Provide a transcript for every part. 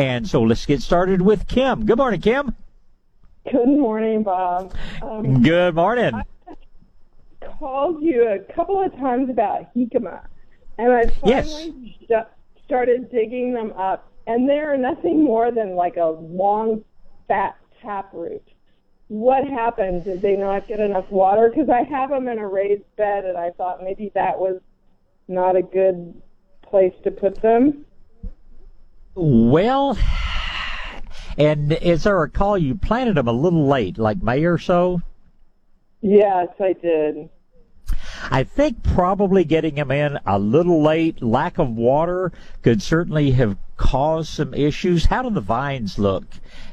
And so let's get started with Kim. Good morning, Kim. Good morning, Bob. Um, Good morning. I called you a couple of times about jicama, and I finally yes. started digging them up, and they are nothing more than like a long, fat taproot. What happened? Did they not get enough water? Because I have them in a raised bed, and I thought maybe that was not a good place to put them. Well, and as I recall, you planted them a little late, like May or so. Yes, I did. I think probably getting them in a little late, lack of water could certainly have caused some issues. How do the vines look?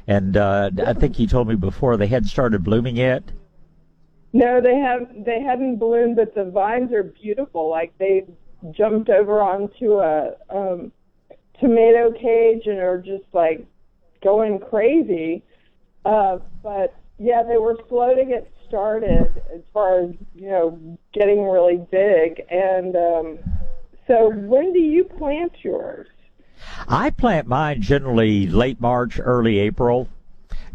And uh, I think you told me before they hadn't started blooming yet. No, they have. They hadn't bloomed, but the vines are beautiful. Like they jumped over onto a um, tomato cage and are just like going crazy. Uh, but yeah, they were slow to get started as far as you know getting really big. And um, so, when do you plant yours? I plant mine generally late March, early April,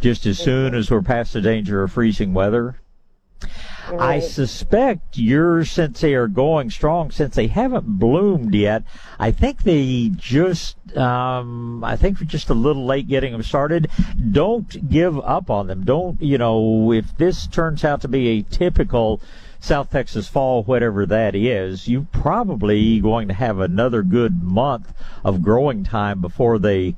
just as soon as we're past the danger of freezing weather. I suspect yours, since they are going strong, since they haven't bloomed yet, I think they just, um, I think we're just a little late getting them started. Don't give up on them. Don't, you know, if this turns out to be a typical South Texas fall, whatever that is, you're probably going to have another good month of growing time before they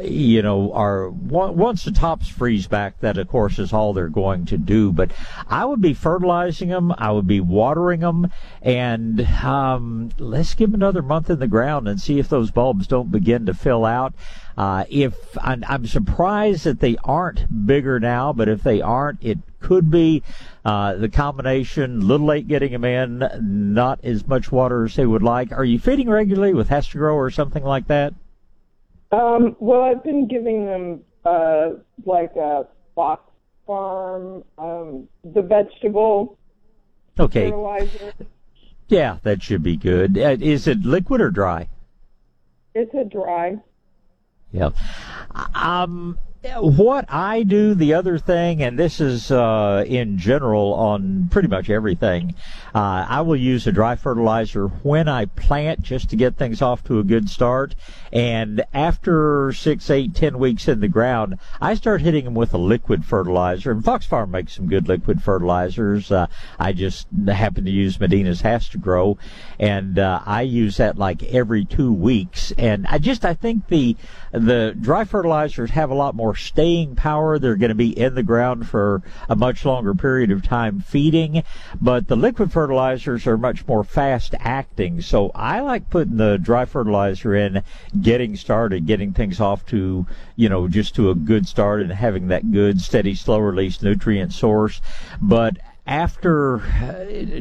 you know, are once the tops freeze back, that of course is all they're going to do. But I would be fertilizing them, I would be watering them, and um, let's give them another month in the ground and see if those bulbs don't begin to fill out. Uh, if I'm, I'm, surprised that they aren't bigger now, but if they aren't, it could be uh, the combination. Little late getting them in, not as much water as they would like. Are you feeding regularly with HastaGro or something like that? Um, well, I've been giving them uh, like a Fox Farm, um, the vegetable okay. fertilizer. Yeah, that should be good. Uh, is it liquid or dry? It's a dry. Yeah. Um, what I do, the other thing, and this is uh, in general on pretty much everything, uh, I will use a dry fertilizer when I plant just to get things off to a good start. And after six, eight, ten weeks in the ground, I start hitting them with a liquid fertilizer. And Fox Farm makes some good liquid fertilizers. Uh, I just happen to use Medina's HastaGro, and uh, I use that like every two weeks. And I just I think the the dry fertilizers have a lot more staying power. They're going to be in the ground for a much longer period of time feeding, but the liquid fertilizers are much more fast acting. So I like putting the dry fertilizer in, getting started, getting things off to, you know, just to a good start and having that good, steady, slow release nutrient source. But after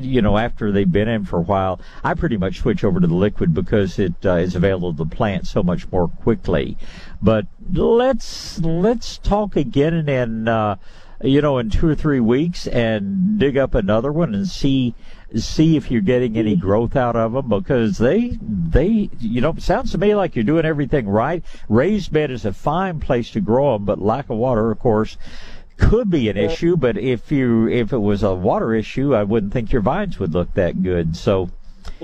you know after they've been in for a while i pretty much switch over to the liquid because it uh, is available to the plant so much more quickly but let's let's talk again in uh, you know in two or three weeks and dig up another one and see see if you're getting any growth out of them because they they you know sounds to me like you're doing everything right raised bed is a fine place to grow them but lack of water of course could be an issue, but if you if it was a water issue, I wouldn't think your vines would look that good. So,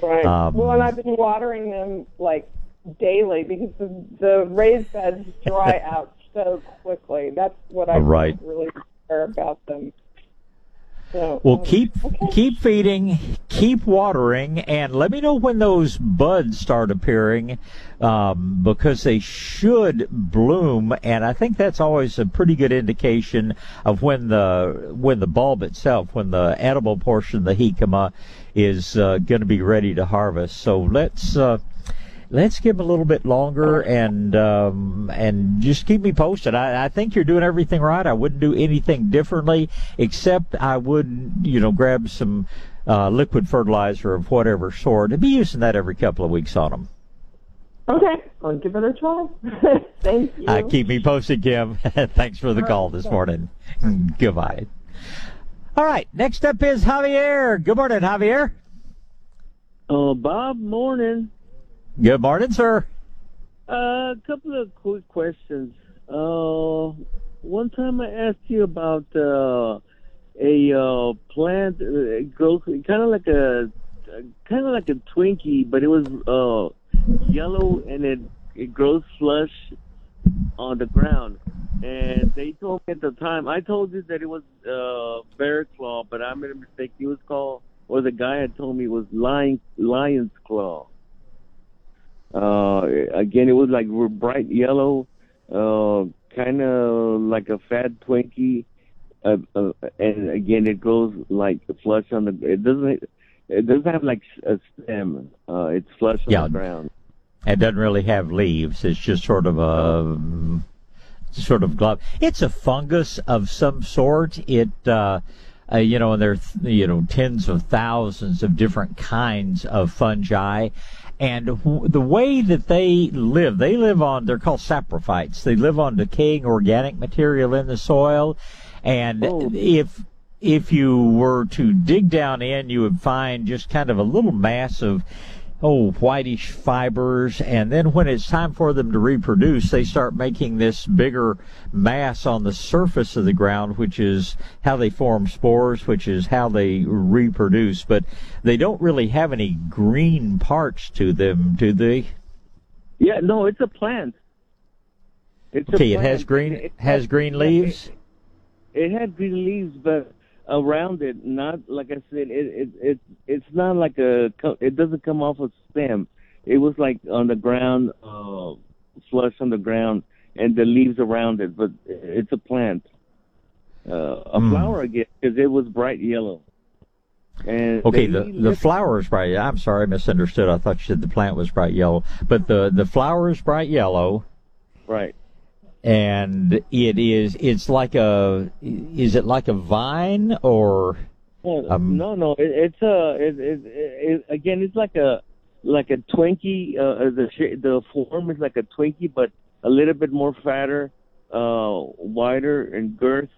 right. Um, well, and I've been watering them like daily because the, the raised beds dry out so quickly. That's what I right. really care about them. So, well, um, keep okay. keep feeding, keep watering, and let me know when those buds start appearing, um, because they should bloom, and I think that's always a pretty good indication of when the when the bulb itself, when the edible portion, of the jicama, is uh, going to be ready to harvest. So let's. Uh, let's give them a little bit longer and um, and just keep me posted. I, I think you're doing everything right. I wouldn't do anything differently, except I would, you know, grab some uh, liquid fertilizer of whatever sort and be using that every couple of weeks on them. Okay, I'll give it a try. Thank you. Uh, keep me posted, Kim. Thanks for the call this morning. Goodbye. All right, next up is Javier. Good morning, Javier. Uh, Bob, morning. Good morning, sir. Uh, a couple of quick questions. Uh, one time I asked you about uh, a uh, plant. Uh, grows kind of like a kind of like a Twinkie, but it was uh, yellow and it it grows flush on the ground. And they told me at the time, I told you that it was bear claw, but I made a mistake. It was called, or the guy had told me it was lion lion's claw. Uh, again, it was like bright yellow, uh, kind of like a fat Twinkie. Uh, uh, and again, it grows like flush on the. It doesn't. It doesn't have like a stem. Uh, it's flush on Yeah. the ground. It doesn't really have leaves. It's just sort of a sort of glove. It's a fungus of some sort. It, uh, uh, you know, and there's you know tens of thousands of different kinds of fungi. And w- the way that they live, they live on, they're called saprophytes. They live on decaying organic material in the soil. And Oh. if, if you were to dig down in, you would find just kind of a little mass of, oh, whitish fibers. And then when it's time for them to reproduce, they start making this bigger mass on the surface of the ground, which is how they form spores, which is how they reproduce. But they don't really have any green parts to them, do they? Yeah, no, it's a plant. It's a Okay, it has green, It- has green leaves. It, it had green leaves, but around it, not like I said, it it it it's not like a. co- It doesn't come off a stem. It was like on the ground, uh, flush on the ground, and the leaves around it. But it's a plant, uh, a Hmm. flower again, because it was bright yellow. And Okay, the the flower is bright. I'm sorry, I misunderstood. I thought you said the plant was bright yellow, but the the flower is bright yellow, right. And it is it's like a is it like a vine or Um, no, no, it, it's a it, it, it, again, it's like a like a Twinkie. Uh, the sh- the form is like a Twinkie, but a little bit more fatter, uh, wider in girth.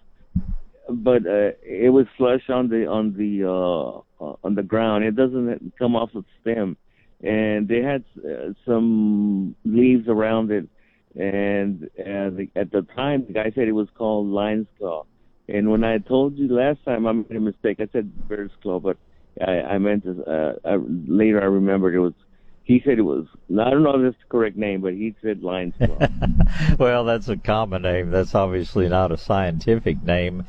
But uh, it was flush on the on the uh, uh, on the ground. It doesn't come off the stem, and they had uh, some leaves around it. And uh, the, at the time, the guy said it was called lion's claw. And when I told you last time, I made a mistake. I said bear's claw, but I, I meant to. Uh, I, later, I remembered it was. He said it was. I don't know if that's the correct name, but he said lion's claw. well, that's a common name. That's obviously not a scientific name.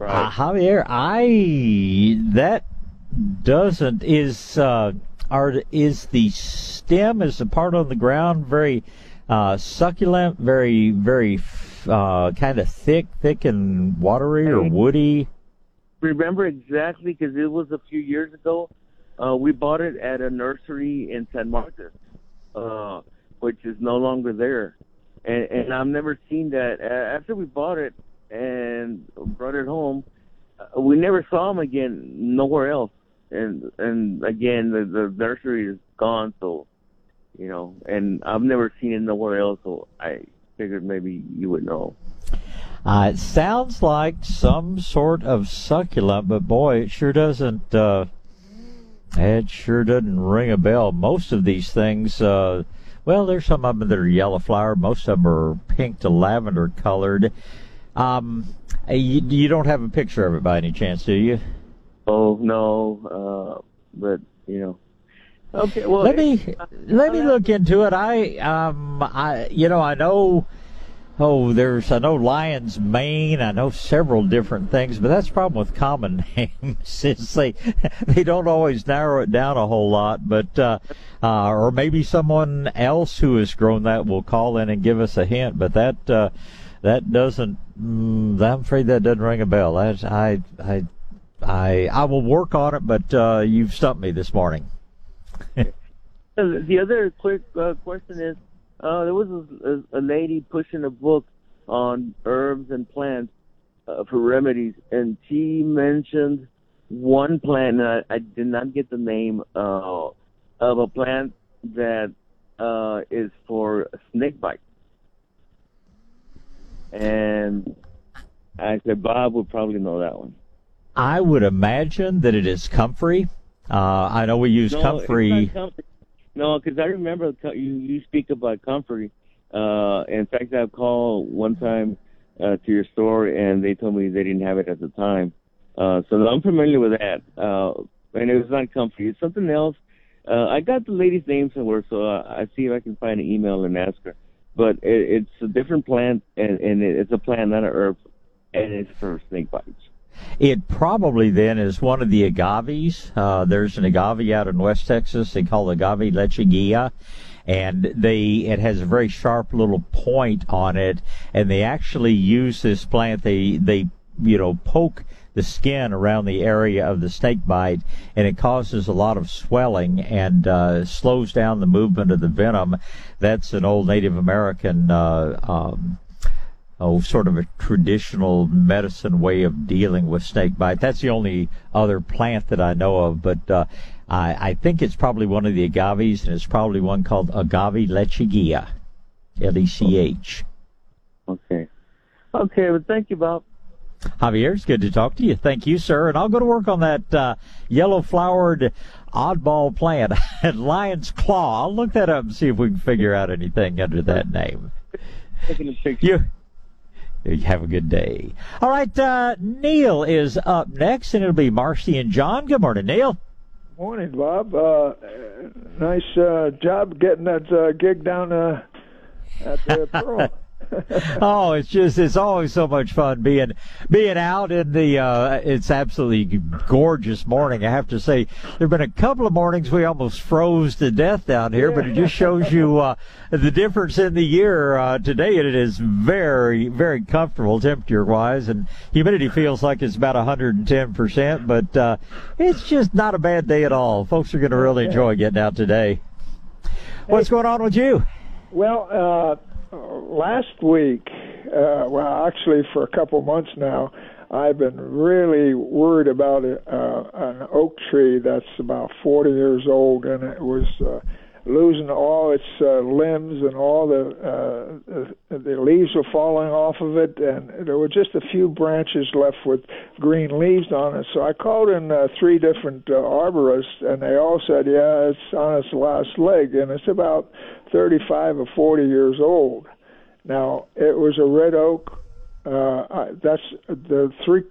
Uh. Javier, I that doesn't is uh, are is the stem is the part on the ground very uh, succulent, very very uh, kind of thick, thick and watery or woody. remember exactly because it was a few years ago. Uh, we bought it at a nursery in San Marcos, uh, which is no longer there. And, and I've never seen that. After we bought it and brought it home, uh, we never saw them again nowhere else. And and again, the, the nursery is gone, so you know. And I've never seen it nowhere else, so I figured maybe you would know. Uh, it sounds like some sort of succulent, but boy, it sure doesn't. Uh, it sure doesn't ring a bell. Most of these things, uh, well, there's some of them that are yellow flower. Most of them are pink to lavender colored. Um, uh, you, you don't have a picture of it by any chance, do you? Oh no, uh, but you know. Okay, well let me let me look into it. I um I you know I know oh there's I know lion's mane. I know several different things, but that's the problem with common names is they they don't always narrow it down a whole lot. But uh, uh, or maybe someone else who has grown that will call in and give us a hint. But that uh, that doesn't. Mm, I'm afraid that doesn't ring a bell. That's I I. I I will work on it, but uh, you've stumped me this morning. The other quick uh, question is, uh, there was a, a lady pushing a book on herbs and plants uh, for remedies, and she mentioned one plant. And I, I did not get the name uh, of a plant that uh, is for snake bite. And I said Bob would probably know that one. I would imagine that it is comfrey. Uh, I know we use No, comfrey. No, because I remember you you speak about comfrey. Uh, in fact, I called one time uh, to your store, and they told me they didn't have it at the time. Uh, so I'm familiar with that. Uh, and it was not comfrey. It's something else. Uh, I got the lady's name somewhere, so uh, I see if I can find an email and ask her. But it, it's a different plant, and, and it, it's a plant, not an herb, and it's for snake bites. It probably then is one of the agaves. Uh, there's an agave out in West Texas. They call agave lechuguilla. And they, it has a very sharp little point on it. And they actually use this plant. They, they, you know, poke the skin around the area of the snake bite and it causes a lot of swelling and uh, slows down the movement of the venom. That's an old Native American, uh, um, oh, sort of a traditional medicine way of dealing with snake bite. That's the only other plant that I know of, but uh, I, I think it's probably one of the agaves, and it's probably one called agave lechuguilla, L-E-C-H. Okay. Okay, well, thank you, Bob. Javier, it's good to talk to you. Thank you, sir. And I'll go to work on that uh, yellow flowered oddball plant, lion's claw. I'll look that up and see if we can figure out anything under that name. A. You. Have a good day. All right, uh, Neil is up next, and it'll be Marcy and John. Good morning, Neil. Morning, Bob. Uh, nice uh, job getting that uh, gig down uh, at the Pearl. oh, it's just it's always so much fun being being out in the uh it's absolutely gorgeous morning. I have to say there've been a couple of mornings we almost froze to death down here, but it just shows you uh the difference in the year. Uh today it is very very comfortable temperature wise and humidity feels like it's about 110%, but uh it's just not a bad day at all. Folks are going to really enjoy getting out today. What's going on with you? Well, last week, uh, well, actually for a couple months now, I've been really worried about a, uh, an oak tree that's about 40 years old, and it was uh, losing all its uh, limbs and all the uh, the leaves were falling off of it, and there were just a few branches left with green leaves on it. So I called in uh, three different uh, arborists, and they all said, "Yeah, it's on its last leg, and it's about 35 or 40 years old." Now it was a red oak. Uh, I, that's the three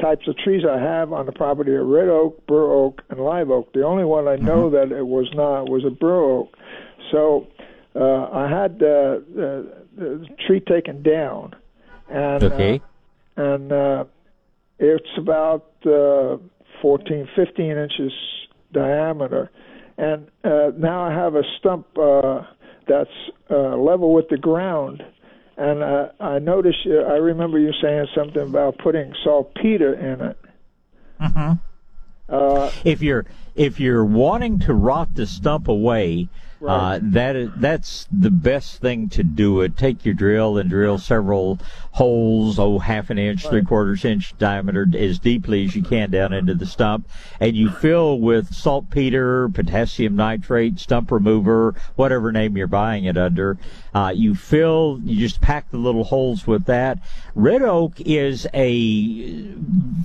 types of trees I have on the property are red oak, bur oak, and live oak. The only one I know that it was not was a bur oak. So uh, I had uh, the, the tree taken down, and Okay. uh, and uh, it's about uh, 14, 15 inches diameter, and uh, now I have a stump uh, that's uh, level with the ground. And uh, I noticed, uh, I remember you saying something about putting saltpeter in it. Mm-hmm. Uh, if you're if you're wanting to rot the stump away, Right. uh, that is that's the best thing to do. It take your drill and drill several holes, oh half an inch, three quarters inch diameter, as deeply as you can down into the stump, and you fill with saltpeter, potassium nitrate, stump remover, whatever name you're buying it under. Uh, you fill, you just pack the little holes with that. Red oak is a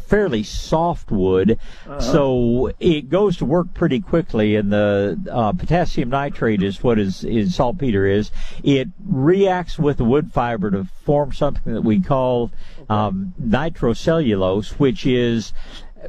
fairly soft wood, so it goes to work pretty quickly. And the uh, potassium nitrate is what is, is saltpeter is. It reacts with the wood fiber to form something that we call um, nitrocellulose, which is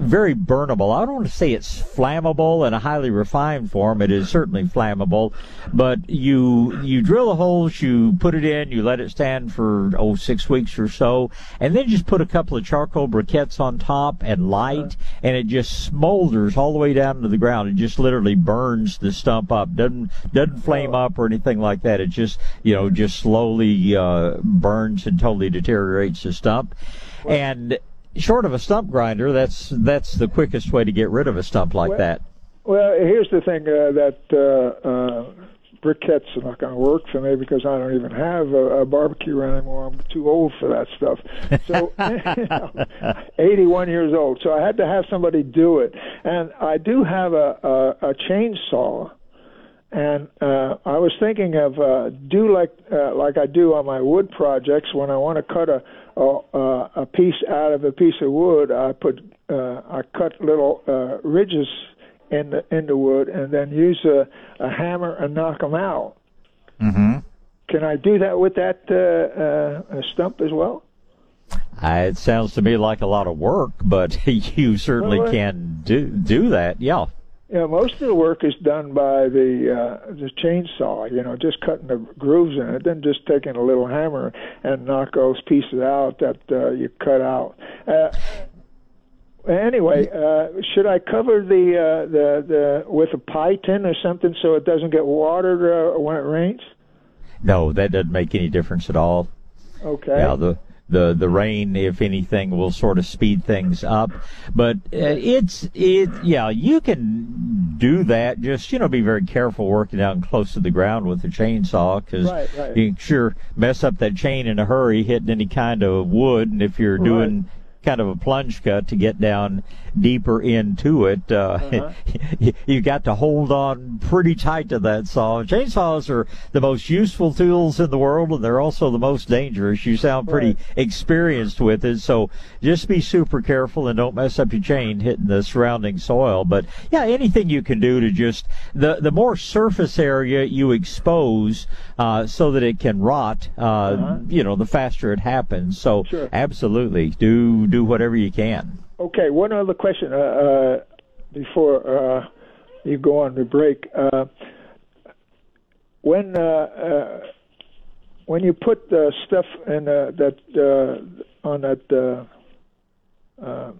very burnable. I don't want to say it's flammable in a highly refined form. It is certainly flammable, but you you drill the holes, you put it in, you let it stand for oh six weeks or so, and then just put a couple of charcoal briquettes on top and light, and it just smolders all the way down to the ground. It just literally burns the stump up. doesn't doesn't flame up or anything like that. It just you know just slowly uh, burns and totally deteriorates the stump, and short of a stump grinder, that's that's the quickest way to get rid of a stump like Well- that. Well, here's the thing uh, that uh, uh, briquettes are not going to work for me because I don't even have a, a barbecue anymore. I'm too old for that stuff. So, you know, 81 years old. So I had to have somebody do it, and I do have a, a, a chainsaw. And uh, I was thinking of uh, do like uh, like I do on my wood projects when I want to cut a a, a piece out of a piece of wood. I put uh, I cut little uh, ridges in the in the wood and then use a, a hammer and knock them out. Mm-hmm. Can I do that with that uh, uh, stump as well? Uh, it sounds to me like a lot of work, but you certainly Well, uh, can do do that. Yeah. Yeah, most of the work is done by the uh, the chainsaw. You know, just cutting the grooves in it, then just taking a little hammer and knock those pieces out that uh, you cut out. Uh, anyway, uh, should I cover the uh, the the with a pie tin or something so it doesn't get watered uh, when it rains? No, that doesn't make any difference at all. Okay. Yeah, the the the rain, if anything, will sort of speed things up. But uh, it's it. Yeah, you can do that. Just you know, be very careful working down close to the ground with the chainsaw because Right, right. you can sure mess up that chain in a hurry hitting any kind of wood. And if you're doing kind of a plunge cut to get down deeper into it, uh, Uh-huh. you, got to hold on pretty tight to that saw. Chainsaws are the most useful tools in the world, and they're also the most dangerous. You sound pretty Right. experienced with it, so just be super careful and don't mess up your chain hitting the surrounding soil. But yeah, anything you can do to just the the more surface area you expose, uh, so that it can rot, uh, you know, the faster it happens. So Uh-huh. Sure. absolutely, do do whatever you can. Okay, one other question uh, uh, before uh, you go on the break. Uh, when uh, uh, when you put the stuff in that on that uh,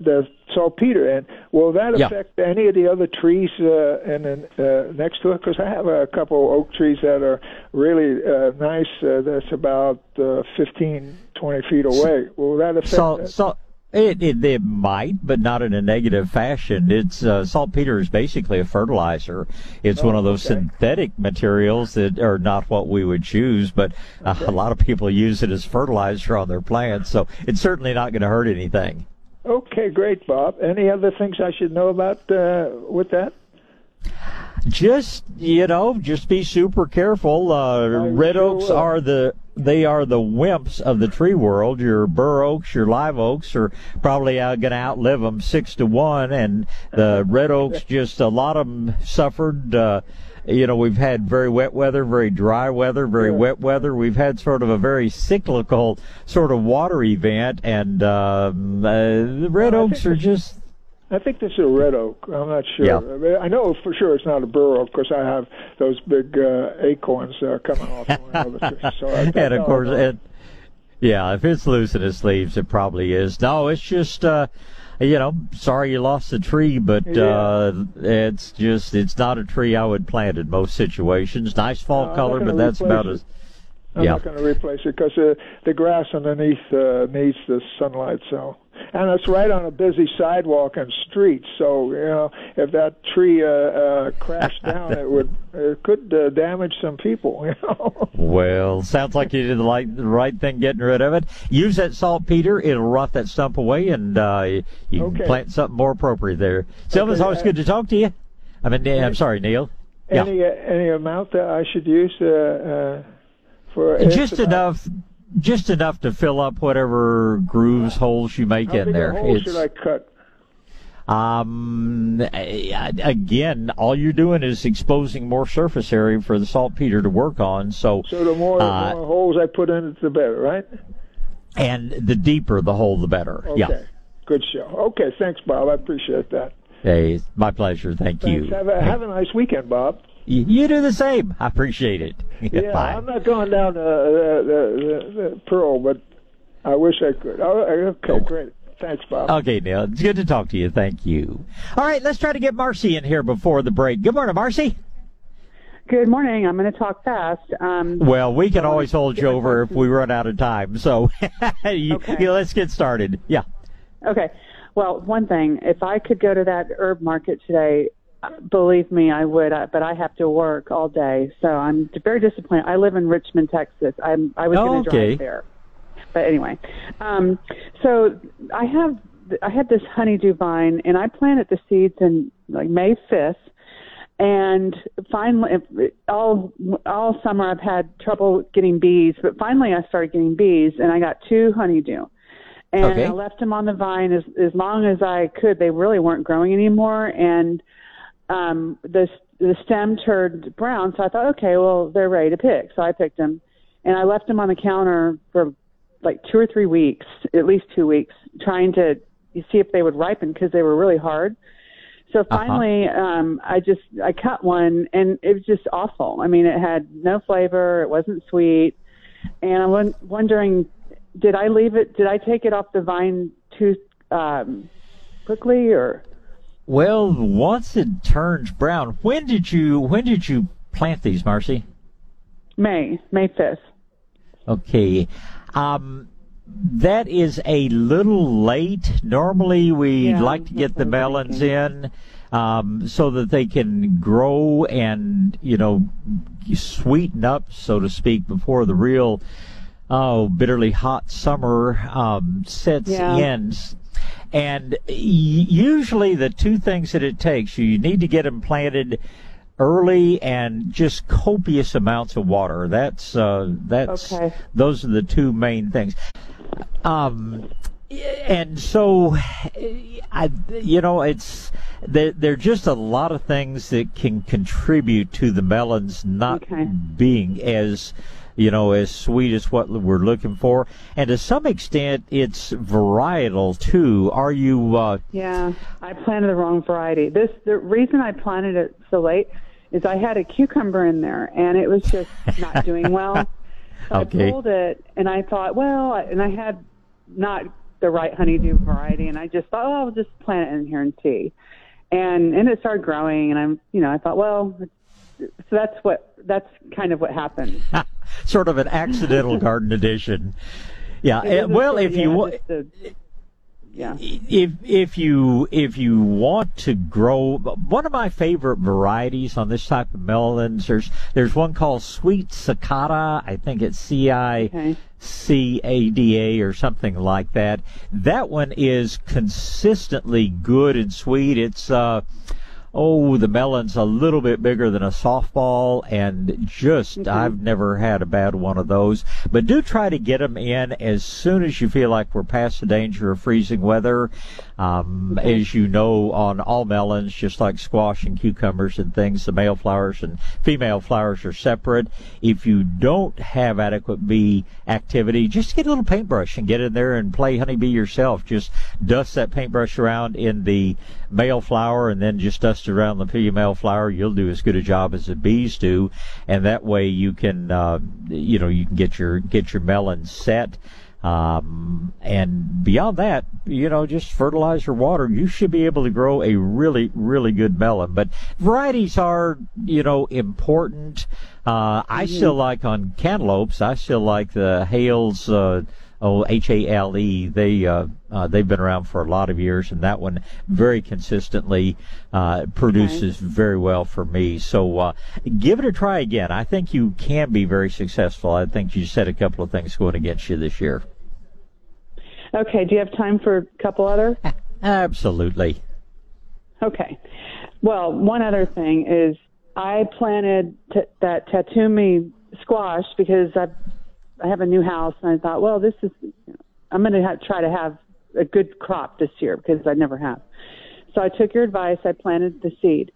the saltpeter in, will that Yeah. affect any of the other trees uh, in, in uh, next to it? Because I have a couple oak trees that are really uh, nice. Uh, that's about uh, 15, 20 feet away. Will that affect? Salt, salt. It, it it might, but not in a negative fashion. It's uh, saltpeter is basically a fertilizer. It's one of those Oh, okay. synthetic materials that are not what we would choose, but uh, a lot of people use it as fertilizer on their plants. So it's certainly not going to hurt anything. Okay, great, Bob. Any other things I should know about uh, with that? Just you know, just be super careful. Uh, red sure oaks will. are the they are the wimps of the tree world. Your bur oaks, your live oaks are probably uh, going to outlive them six to one, and the red oaks just a lot of them suffered. Uh, you know, we've had very wet weather, very dry weather, very wet weather. We've had sort of a very cyclical sort of water event, and um, uh, the red Well, oaks are just I think this is a red oak. I'm not sure. Yeah. I, mean, I know for sure it's not a bur oak because I have those big uh, acorns uh, coming off one of the trees. So I, and of course, it, yeah, if it's loose in its leaves, it probably is. No, it's just, uh, you know, sorry you lost the tree, but uh, it's just, it's not a tree I would plant in most situations. Nice fall No, color, but that's about it. as. I'm yeah. not going to replace it because uh, the grass underneath uh, needs the sunlight. So, and it's right on a busy sidewalk and street. So, you know, if that tree uh, uh, crashed down, it would it could uh, damage some people. You know. Well, sounds like you did the right, the right thing getting rid of it. Use that saltpeter; it'll rot that stump away, and uh, you can Okay. plant something more appropriate there. Sylvan, it's Okay, always uh, good to talk to you. I mean, I'm sorry, Neil. Any uh, any amount that I should use uh, uh, for just estimate? enough just enough to fill up whatever grooves holes you make How in there hole should I cut? um again all you're doing is exposing more surface area for the saltpeter to work on so So the more, uh, more holes I put in it, the better, right? and the deeper the hole the better Okay. yeah Good show. Okay, thanks, Bob. I appreciate that. hey it's my pleasure thank Thanks. you Have a have a nice weekend, Bob. Y- you do the same i appreciate it Yeah, Bye. I'm not going down uh, the, the, the, the Pearl, but I wish I could. Oh, okay, great. Thanks, Bob. Okay, Neil. It's good to talk to you. Thank you. All right, let's try to get Marcy in here before the break. Good morning, Marcy. Good morning. I'm going to talk fast. Um, Well, we can always hold you over if we run out of time. So, you, Okay. you- let's get started. Yeah. okay. Well, one thing, if I could go to that herb market today, believe me, I would. Uh, but I have to work all day, so I'm very disappointed. I live in Richmond, Texas. I'm I was going to Okay. drive there, but anyway. Um, so I have I had this honeydew vine, and I planted the seeds in like May fifth. And finally, all all summer I've had trouble getting bees, but finally I started getting bees, and I got two honeydew. And Okay. I left them on the vine as as long as I could. They really weren't growing anymore, and um, the the stem turned brown. So I thought, okay, well they're ready to pick. So I picked them, and I left them on the counter for like two or three weeks, at least two weeks, trying to see if they would ripen because they were really hard. So finally, um, I just I cut one, and it was just awful. I mean, it had no flavor. It wasn't sweet, and I'm won- wondering, did I leave it? Did I take it off the vine too um, quickly, or? Well, once it turns brown, when did you when did you plant these, Marcy? May May fifth. Okay. Um, that is a little late. Normally, we Yeah, like to get the melons in um, so that they can grow and, you know, sweeten up, so to speak, before the real, oh, bitterly hot summer um, sets Yeah. in. And usually, the two things that it takes, you need to get them planted early and just copious amounts of water. That's uh, that's Okay. those are the two main things. Um, and so, I, you know, it's there. There are just a lot of things that can contribute to the melons not Okay. being as you know, as sweet as what we're looking for. And to some extent, it's varietal too. Are you, uh, Yeah, I planted the wrong variety. This the reason I planted it so late is I had a cucumber in there and it was just not doing well. So Okay. I pulled it and I thought, well, and I had not the right honeydew variety, and I just thought, oh, I'll just plant it in here and see. And and it started growing, and I'm, you know, I thought, well, so that's what that's kind of what happened. sort of an accidental garden edition? Yeah. It uh, well, if you yeah, wa- just a- yeah. if if you if you want to grow one of my favorite varieties on this type of melons there's there's one called sweet cicada i think it's c i c a d a or something like that that one is consistently good and sweet it's uh Oh, the melon's a little bit bigger than a softball, and just I've never had a bad one of those. But do try to get them in as soon as you feel like we're past the danger of freezing weather. Um, As you know, on all melons, just like squash and cucumbers and things, the male flowers and female flowers are separate. If you don't have adequate bee activity, just get a little paintbrush and get in there and play honeybee yourself. Just dust that paintbrush around in the male flower and then just dust around the female flower. You'll do as good a job as the bees do, and that way you can, uh, you know, you can get your get your melon set. Um, and beyond that, you know, just fertilizer water, you should be able to grow a really, really good melon. But varieties are, you know, important. Uh, I still like on cantaloupes, I still like the Hales, uh, oh, H-A-L-E. They, uh, uh, they've been around for a lot of years and that one very consistently, uh, produces very well for me. So, uh, give it a try again. I think you can be very successful. I think you said a couple of things going against you this year. Okay. Do you have time for a couple other? Absolutely. Okay. Well, one other thing is I planted t- that tatume squash because I I have a new house and I thought, well, this is I'm going to ha- try to have a good crop this year because I never have. So I took your advice. I planted the seed.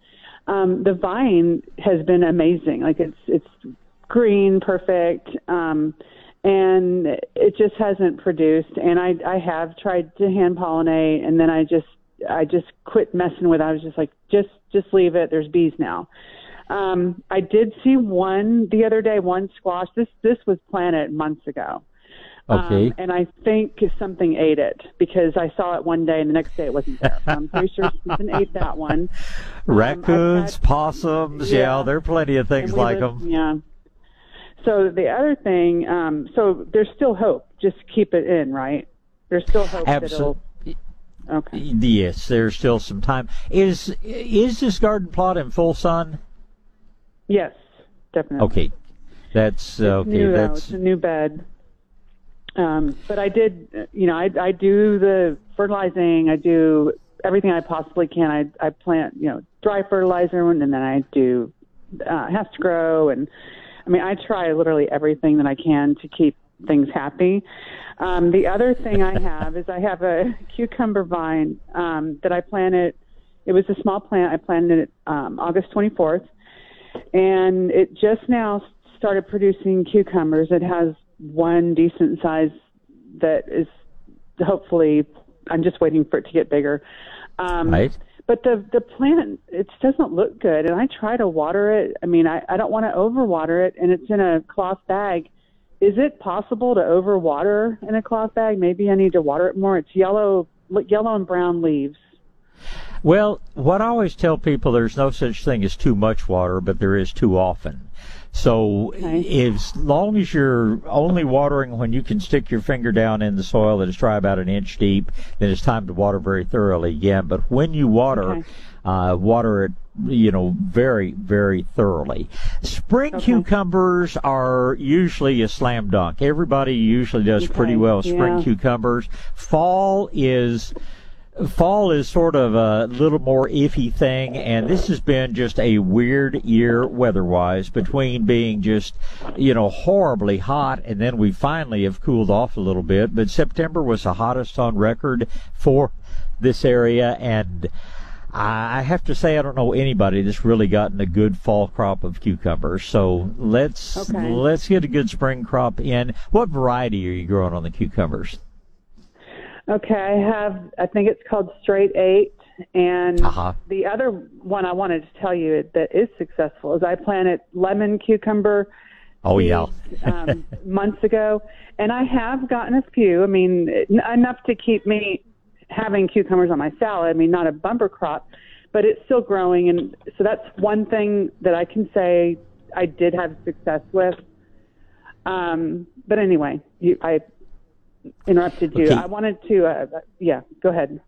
Um, the vine has been amazing. Like it's it's green, perfect, um, and it just hasn't produced. And I I have tried to hand pollinate, and then I just I just quit messing with. it. I was just like, just just leave it. There's bees now. Um, I did see one the other day, one squash. This this was planted months ago. Okay. Um, and I think something ate it because I saw it one day and the next day it wasn't there. So I'm pretty sure something ate that one. Um, Raccoons, I've had- possums, yeah. Yeah. there are plenty of things like them. Yeah. So the other thing, um, so there's still hope. Just keep it in, right? There's still hope. Absolutely. Okay. Yes, there's still some time. Is is this garden plot in full sun? Yes, definitely. Okay, that's uh, okay. new, that's It's a new bed. Um, but I did, you know, I, I do the fertilizing. I do everything I possibly can. I, I plant, you know, dry fertilizer, and then I do uh, HastaGro. And I mean, I try literally everything that I can to keep things happy. Um, the other thing I have is I have a cucumber vine um, that I planted. It was a small plant. I planted it um, August 24th, and it just now started producing cucumbers. It has one decent size that is hopefully. I'm just waiting for it to get bigger. Um, right. but the the plant it doesn't look good, and I try to water it. I mean, I, I don't want to overwater it, and it's in a cloth bag. Is it possible to overwater in a cloth bag? Maybe I need to water it more. It's yellow, yellow and brown leaves. Well, what I always tell people, there's no such thing as too much water, but there is too often. So Okay. as long as you're only watering when you can stick your finger down in the soil that is dry about an inch deep, then it's time to water very thoroughly again. But when you water, Okay. uh, water it, you know, very, very thoroughly. Spring Okay. cucumbers are usually a slam dunk. Everybody usually does pretty well with spring yeah. cucumbers. Fall is fall is sort of a little more iffy thing, and this has been just a weird year weather-wise between being just, you know, horribly hot, and then we finally have cooled off a little bit. But September was the hottest on record for this area, and I I have to say I don't know anybody that's really gotten a good fall crop of cucumbers. So let's Okay. let's get a good spring crop in. What variety are you growing on the cucumbers? Okay, I have. I think it's called Straight Eight, and Uh-huh. the other one I wanted to tell you that is successful is I planted lemon cucumber. Oh yeah. um, months ago, and I have gotten a few. I mean, enough to keep me having cucumbers on my salad. I mean, not a bumper crop, but it's still growing, and so that's one thing that I can say I did have success with. Um, but anyway, you, I interrupted you. Okay. I wanted to, uh, yeah, go ahead.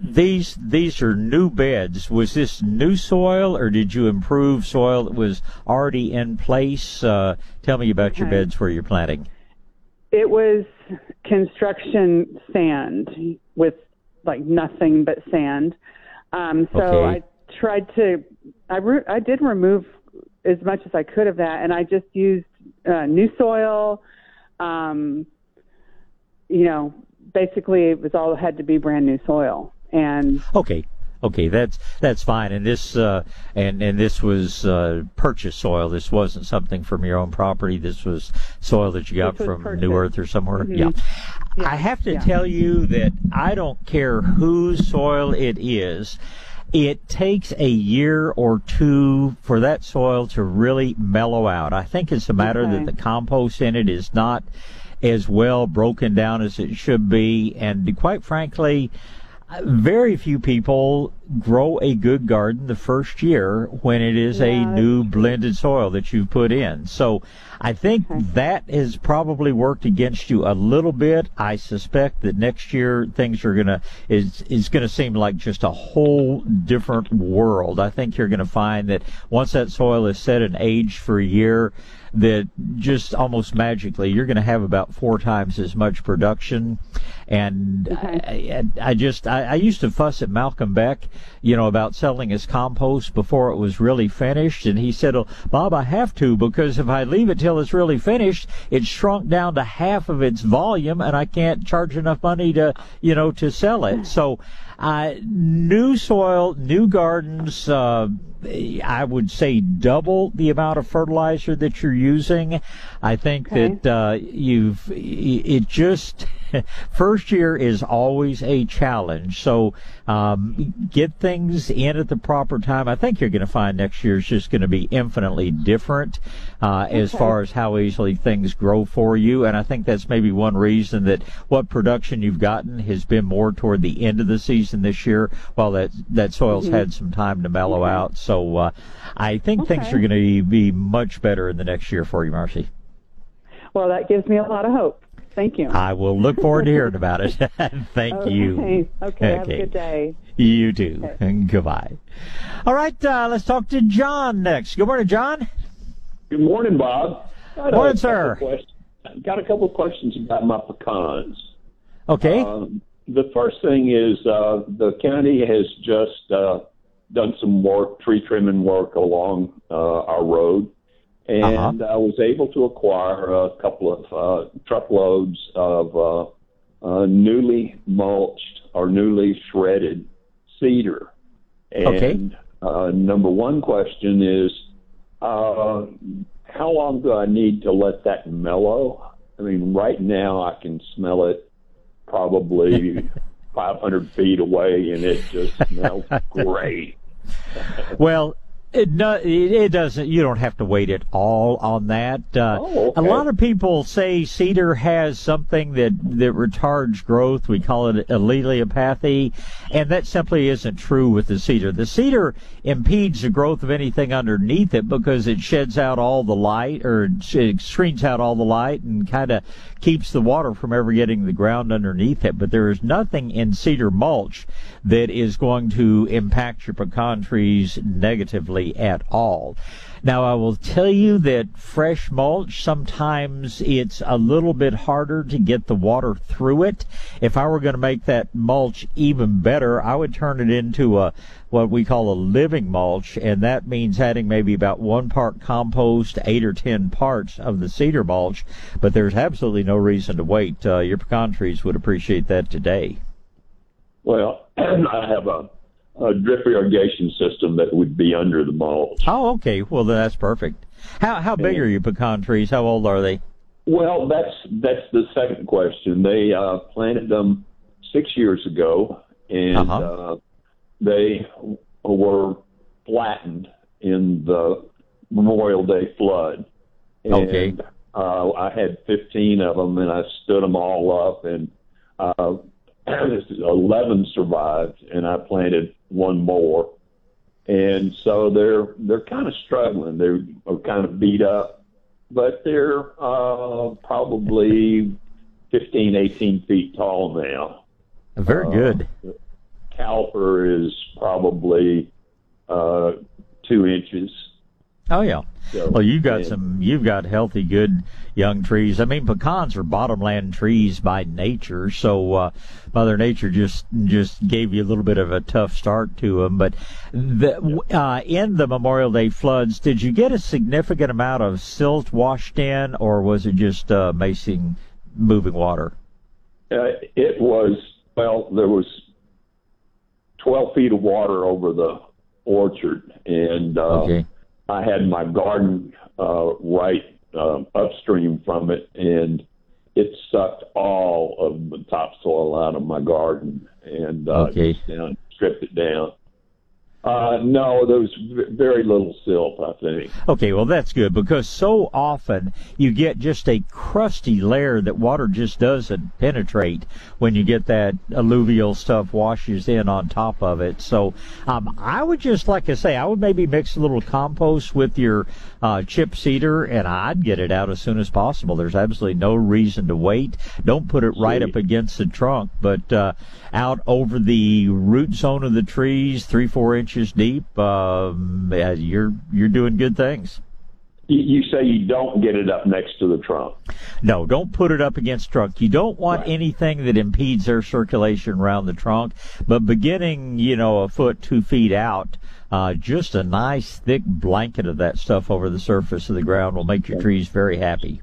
These these are new beds. Was this new soil, or did you improve soil that was already in place? Uh, tell me about your beds where you're planting. It was construction sand with like nothing but sand. Um, so Okay. I tried to, I, re- I did remove as much as I could of that, and I just used uh, new soil. Um, you know, basically it was all had to be brand new soil, and Okay, okay, that's that's fine. And this uh, and and this was uh, purchased soil. This wasn't something from your own property. This was soil that you got from purchased. New Earth or somewhere. Mhm. Yeah. Yeah, I have to yeah. tell you that I don't care whose soil it is. It takes a year or two for that soil to really mellow out. I think it's a matter Okay. that the compost in it is not as well broken down as it should be. And quite frankly, very few people grow a good garden the first year when it is a Yeah, that's new blended soil that you've put in. So I think Okay. that has probably worked against you a little bit. I suspect that next year things are gonna is is gonna seem like just a whole different world. I think you're gonna find that once that soil is set and aged for a year, that just almost magically you're going to have about four times as much production. And I, I, I just I, I used to fuss at Malcolm Beck, you know, about selling his compost before it was really finished, and he said, oh, "Bob, I have to because if I leave it till it's really finished, it's shrunk down to half of its volume, and I can't charge enough money to you know to sell it." So. Uh, new soil, new gardens, uh, I would say double the amount of fertilizer that you're using. I think Okay. that uh, you've it just first year is always a challenge. So um, get things in at the proper time. I think you're going to find next year is just going to be infinitely different uh, as far as how easily things grow for you. And I think that's maybe one reason that what production you've gotten has been more toward the end of the season this year, while that that soil's had some time to mellow out. So uh, I think things are going to be much better in the next year for you, Marcy. well, that gives me a lot of hope. Thank you. I will look forward to hearing about it. Thank okay. you. Okay. Have a good day. You too. And goodbye. All right, uh, let's talk to John next. Good morning, John. Good morning, Bob. Got morning, sir. Got a couple of questions about my pecans. Okay. Um, the first thing is uh, the county has just uh, done some work, tree trimming work along uh, our road, and Uh-huh. I was able to acquire a couple of uh, truckloads of uh, uh, newly mulched or newly shredded cedar. And Okay. uh, number one question is, uh, how long do I need to let that mellow? I mean, right now I can smell it probably 500 feet away, and it just smells great. Well, it, no, it, it doesn't. You don't have to wait at all on that. Uh, Oh, okay. A lot of people say cedar has something that that retards growth. We call it allelopathy, and that simply isn't true with the cedar. The cedar impedes the growth of anything underneath it because it sheds out all the light or it screens out all the light and kind of keeps the water from ever getting the ground underneath it. But there is nothing in cedar mulch that is going to impact your pecan trees negatively at all. Now, I will tell you that fresh mulch, sometimes it's a little bit harder to get the water through it. If I were going to make that mulch even better, I would turn it into a, what we call a living mulch, and that means adding maybe about one part compost, eight or ten parts of the cedar mulch, but there's absolutely no reason to wait. Uh, your pecan trees would appreciate that today. Well, I have a, a drip irrigation system that would be under the mulch. Oh, okay. Well, then that's perfect. How how big are your pecan trees? How old are they? Well, that's that's the second question. They uh, planted them six years ago, and Uh-huh. uh, they were flattened in the Memorial Day flood. And, Okay. Uh, I had 15 of them, and I stood them all up, and uh, 11 survived, and I planted one more. And so they're they're kind of struggling. They're kind of beat up, but they're uh, probably 15, 18 feet tall now. Very Uh, good. Caliper is probably uh, two inches. Oh yeah. So, Well, you've got and- some. You've got healthy, good young trees. I mean, pecans are bottomland trees by nature, so uh, Mother Nature just just gave you a little bit of a tough start to them. But the, uh, in the Memorial Day floods, did you get a significant amount of silt washed in, or was it just uh, macing moving water? Uh, it was well, there was twelve feet of water over the orchard, and uh, Okay. I had my garden uh, right um, upstream from it, and it sucked all of the topsoil out of my garden and uh, Okay. down, stripped it down. Uh, no, there was very little silt, I think. Okay, well that's good because so often you get just a crusty layer that water just doesn't penetrate when you get that alluvial stuff washes in on top of it. So um, I would just like to say I would maybe mix a little compost with your uh, chip cedar and I'd get it out as soon as possible. There's absolutely no reason to wait. Don't put it right up against the trunk, but uh, out over the root zone of the trees, three four inches deep. Um, you're you're doing good things. You, say you don't get it up next to the trunk. No, don't put it up against trunk. You don't want Right. anything that impedes air circulation around the trunk. But beginning, you know, a foot, two feet out, uh, just a nice thick blanket of that stuff over the surface of the ground will make your trees very happy.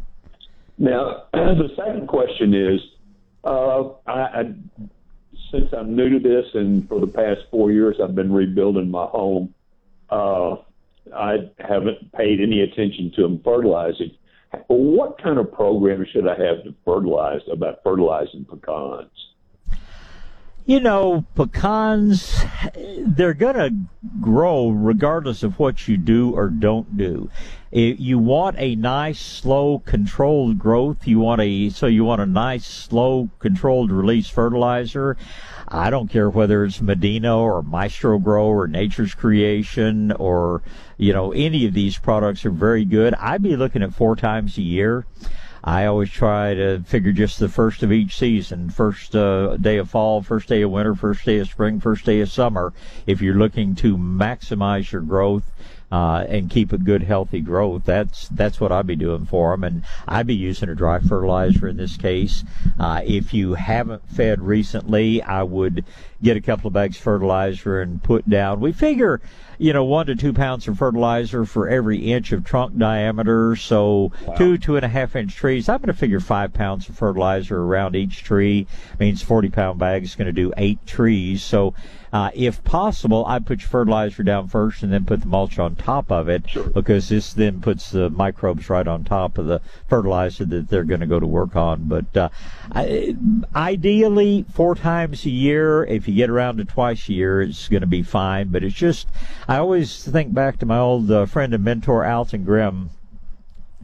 Now, the second question is, uh, I, I, since I'm new to this, and for the past four years I've been rebuilding my home, uh, I haven't paid any attention to them fertilizing. What kind of program should I have to fertilize about fertilizing pecans? You know, pecans, they're going to grow regardless of what you do or don't do. You want a nice, slow, controlled growth. You want a, so you want a nice, slow, controlled release fertilizer. I don't care whether it's Medina or Maestro-Gro or Nature's Creation or, you know, any of these products are very good. I'd be looking at four times a year. I always try to figure just the first of each season, first uh, day of fall, first day of winter, first day of spring, first day of summer. If you're looking to maximize your growth, uh, and keep a good, healthy growth. That's that's what I'd be doing for them, and I'd be using a dry fertilizer in this case. Uh, if you haven't fed recently, I would get a couple of bags of fertilizer and put down. We figure, you know, one to two pounds of fertilizer for every inch of trunk diameter. So wow. two, two and a half inch trees. I'm going to figure five pounds of fertilizer around each tree. Means 40 pound bag is going to do eight trees. So uh, if possible, I put your fertilizer down first and then put the mulch on top of it sure. because this then puts the microbes right on top of the fertilizer that they're going to go to work on. But uh, I, ideally, four times a year. If you get around to twice a year, it's going to be fine. But it's just, I always think back to my old uh, friend and mentor, Alton Grimm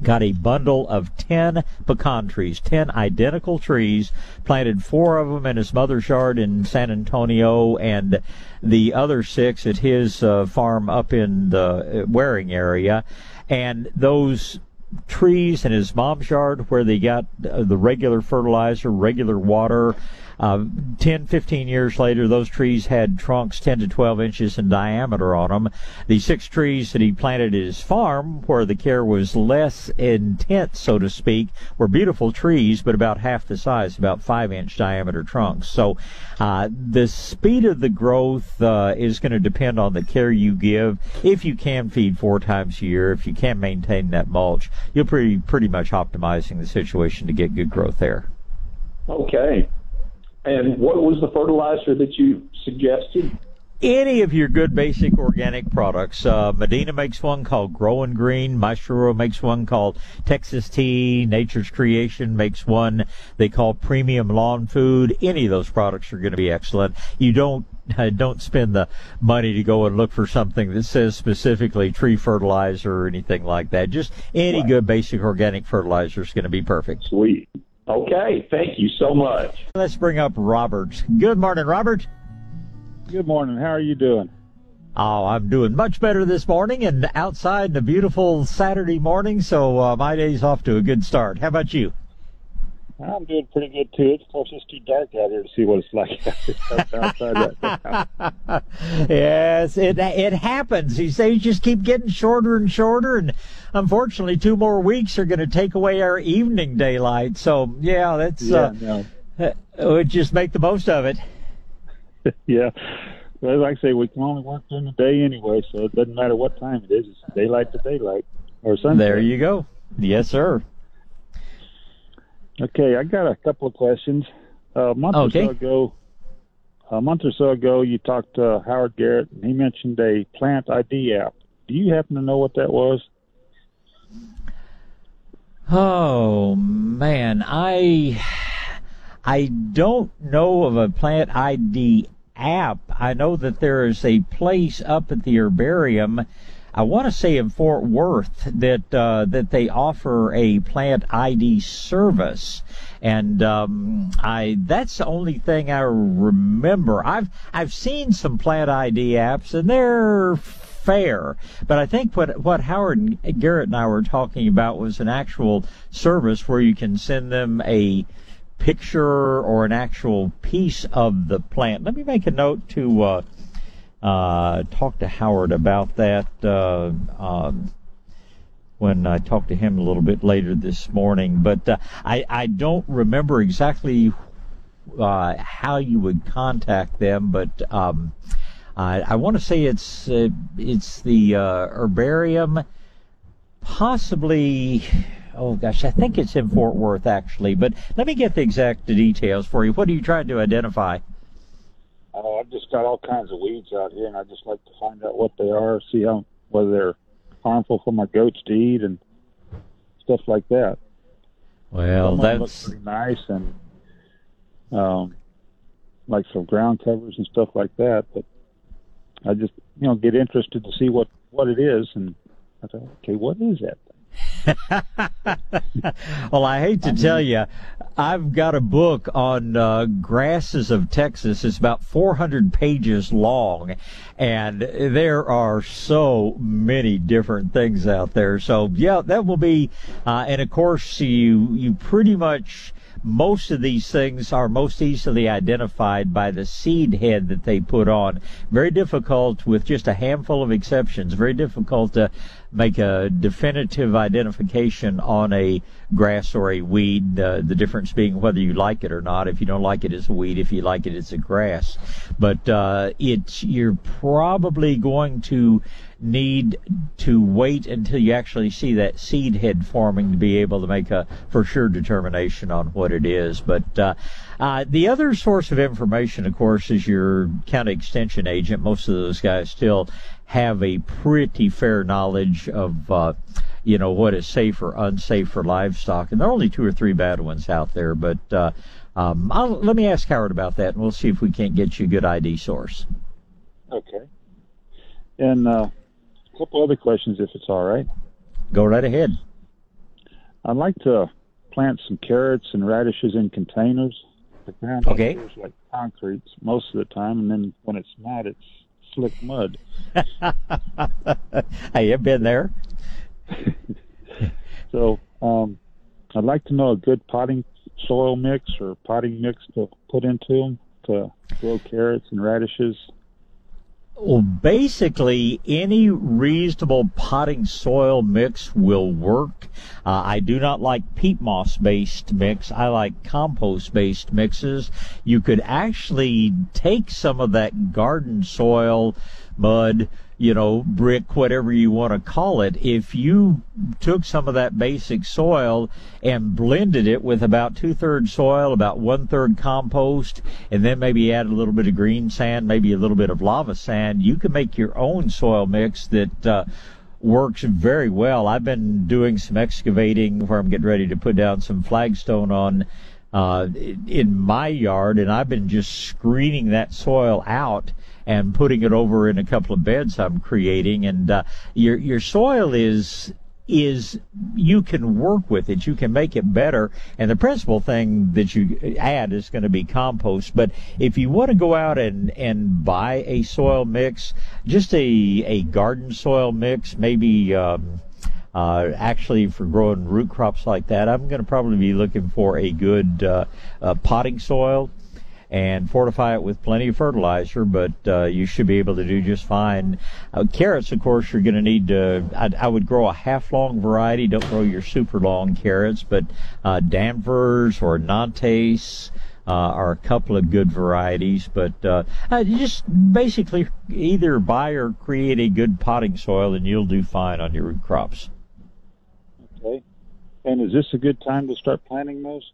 got a bundle of 10 pecan trees, 10 identical trees, planted four of them in his mother's yard in San Antonio and the other six at his uh, farm up in the uh, Waring area. And those trees in his mom's yard where they got uh, the regular fertilizer, regular water, uh, 10, 15 years later, those trees had trunks 10 to 12 inches in diameter on them. The six trees that he planted at his farm, where the care was less intense, so to speak, were beautiful trees, but about half the size, about five inch diameter trunks. So uh, the speed of the growth uh, is going to depend on the care you give. If you can feed four times a year, if you can maintain that mulch, you'll pretty pretty much optimizing the situation to get good growth there. Okay. And what was the fertilizer that you suggested? Any of your good basic organic products. Uh, Medina makes one called Growing Green. Maestro makes one called Texas Tea. Nature's Creation makes one they call Premium Lawn Food. Any of those products are going to be excellent. You don't uh, don't spend the money to go and look for something that says specifically tree fertilizer or anything like that. Just any right. good basic organic fertilizer is going to be perfect. Sweet. Okay, thank you so much. Let's bring up Robert. Good morning, Robert. Good morning. How are you doing? Oh, I'm doing much better this morning and outside in a beautiful Saturday morning, so uh, my day's off to a good start. How about you? I'm doing pretty good too. Of course, it's too dark out here to see what it's like yes, it it happens. These days just keep getting shorter and shorter, and unfortunately, two more weeks are going to take away our evening daylight. So yeah, that's yeah, uh, no. uh, we just make the most of it. yeah. Well, like I say, we can only work during the day anyway, so it doesn't matter what time it is. It's daylight to daylight or sunset. There you go. Yes, sir. Okay, I got a couple of questions. Uh, a month okay. or so ago, a month or so ago, you talked to Howard Garrett, and he mentioned a plant ID app. Do you happen to know what that was? Oh man, I I don't know of a plant ID app. I know that there is a place up at the herbarium I want to say in Fort Worth that uh, that they offer a plant ID service, and um, I that's the only thing I remember. I've I've seen some plant ID apps, and they're fair. But I think what what Howard Garrett and I were talking about was an actual service where you can send them a picture or an actual piece of the plant. Let me make a note to uh, uh, talk to Howard about that uh, um, when I talked to him a little bit later this morning. But uh, I, I don't remember exactly uh, how you would contact them, but um, I, I want to say it's uh, it's the uh, herbarium, possibly. Oh gosh, I think it's in Fort Worth actually. But let me get the exact details for you. What are you trying to identify? Uh, I've just got all kinds of weeds out here, and I just like to find out what they are, see how whether they're harmful for my goats to eat and stuff like that. Well, Some that's pretty nice, and um, like some ground covers and stuff like that. But I just you know get interested to see what what it is, and I thought, okay, what is that? well, I hate to I tell you, I've got a book on uh, grasses of Texas. It's about 400 pages long, and there are so many different things out there. So, yeah, that will be, uh, and of course, you you pretty much most of these things are most easily identified by the seed head that they put on. Very difficult with just a handful of exceptions. Very difficult to make a definitive identification on a grass or a weed. Uh, the difference being whether you like it or not. If you don't like it, it's a weed. If you like it, it's a grass. But uh, it's you're probably going to need to wait until you actually see that seed head forming to be able to make a for sure determination on what it is. But uh, uh, the other source of information, of course, is your county extension agent. Most of those guys still have a pretty fair knowledge of. Uh, you know what is safe or unsafe for livestock, and there are only two or three bad ones out there. But uh, um, let me ask Howard about that, and we'll see if we can't get you a good ID source. Okay. And uh, a couple other questions, if it's all right. Go right ahead. I'd like to plant some carrots and radishes in containers. The ground okay. is like concrete most of the time, and then when it's not, it's slick mud. hey, I've been there. so, um, I'd like to know a good potting soil mix or potting mix to put into them to grow carrots and radishes well, basically, any reasonable potting soil mix will work. Uh, I do not like peat moss based mix. I like compost based mixes. You could actually take some of that garden soil, mud, you know, brick, whatever you want to call it, if you took some of that basic soil and blended it with about two thirds soil, about one third compost, and then maybe add a little bit of green sand, maybe a little bit of lava sand, you can make your own soil mix that, uh, works very well. I've been doing some excavating where I'm getting ready to put down some flagstone on uh, in my yard, and I've been just screening that soil out and putting it over in a couple of beds I'm creating. And uh, your your soil is is you can work with it, you can make it better, and the principal thing that you add is going to be compost. But if you want to go out and and buy a soil mix, just a a garden soil mix, maybe. Um, uh, actually, for growing root crops like that, I'm going to probably be looking for a good uh, uh, potting soil and fortify it with plenty of fertilizer, but uh, you should be able to do just fine. Uh, carrots, of course, you're going to need to, I, I, would grow a half long variety. Don't grow your super long carrots, but uh, Danvers or Nantes. Uh, are a couple of good varieties, but uh, uh, just basically either buy or create a good potting soil, and you'll do fine on your root crops. Okay. And is this a good time to start planting those?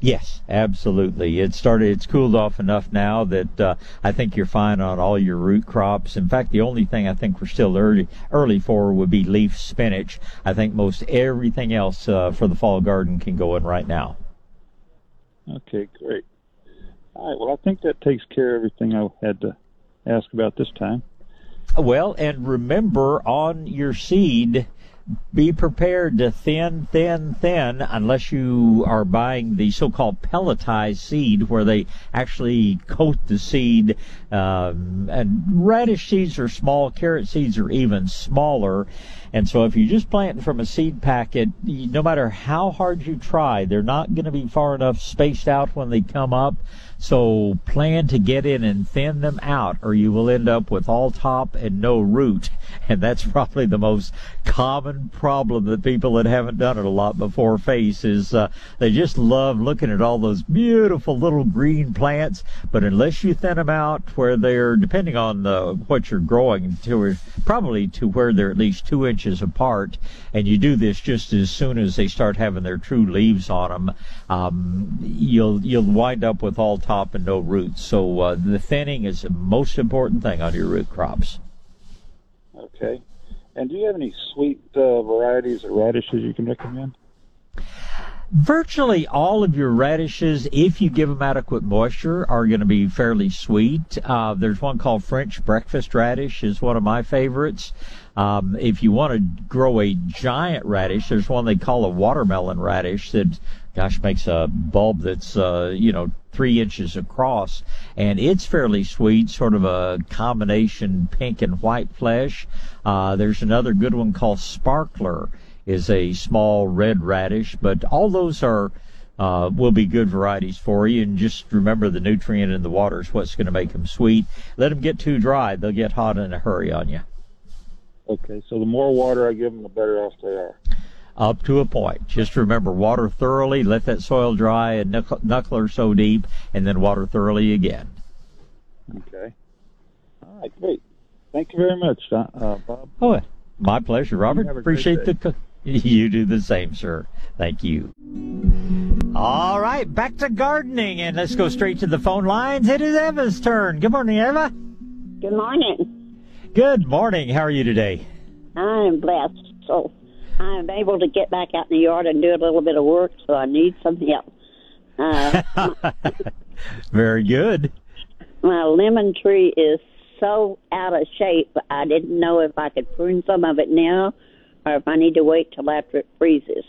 Yes, absolutely. It started. It's cooled off enough now that uh, I think you're fine on all your root crops. In fact, the only thing I think we're still early early for would be leaf spinach. I think most everything else uh, for the fall garden can go in right now. Okay, great. All right. Well, I think that takes care of everything I had to ask about this time. Well, and remember on your seed be prepared to thin, thin, thin unless you are buying the so-called pelletized seed where they actually coat the seed. Um, and radish seeds are small, carrot seeds are even smaller. And so if you just plant from a seed packet, no matter how hard you try, they're not going to be far enough spaced out when they come up. So plan to get in and thin them out or you will end up with all top and no root. And that's probably the most common problem that people that haven't done it a lot before face is uh, they just love looking at all those beautiful little green plants. But unless you thin them out where they're, depending on the, what you're growing, to probably to where they're at least two inches apart, and you do this just as soon as they start having their true leaves on them, um, you'll you'll wind up with all top and no roots. So uh, the thinning is the most important thing on your root crops. Okay. And do you have any sweet uh, varieties of radishes you can recommend? Virtually all of your radishes, if you give them adequate moisture, are going to be fairly sweet. Uh, there's one called French breakfast radish, is one of my favorites. Um, if you want to grow a giant radish, there's one they call a watermelon radish that, gosh, makes a bulb that's, uh, you know, three inches across, and it's fairly sweet, sort of a combination pink and white flesh. Uh, there's another good one called Sparkler, is a small red radish, but all those are uh, will be good varieties for you. And just remember the nutrient in the water is what's going to make them sweet. Let them get too dry; they'll get hot in a hurry on you. Okay, so the more water I give them, the better off they are. Up to a point. Just remember, water thoroughly, let that soil dry and knuckle, knuckle or so deep, and then water thoroughly again. Okay. All right, great. Thank you very much, uh, Bob. Oh, my pleasure, Robert. Appreciate the. You do the same, sir. Thank you. All right, back to gardening, and let's go straight to the phone lines. It is Eva's turn. Good morning, Eva. Good morning. Good morning. How are you today? I'm blessed. So I'm able to get back out in the yard and do a little bit of work, so I need some help. Uh, Very good. My lemon tree is so out of shape, I didn't know if I could prune some of it now or if I need to wait till after it freezes.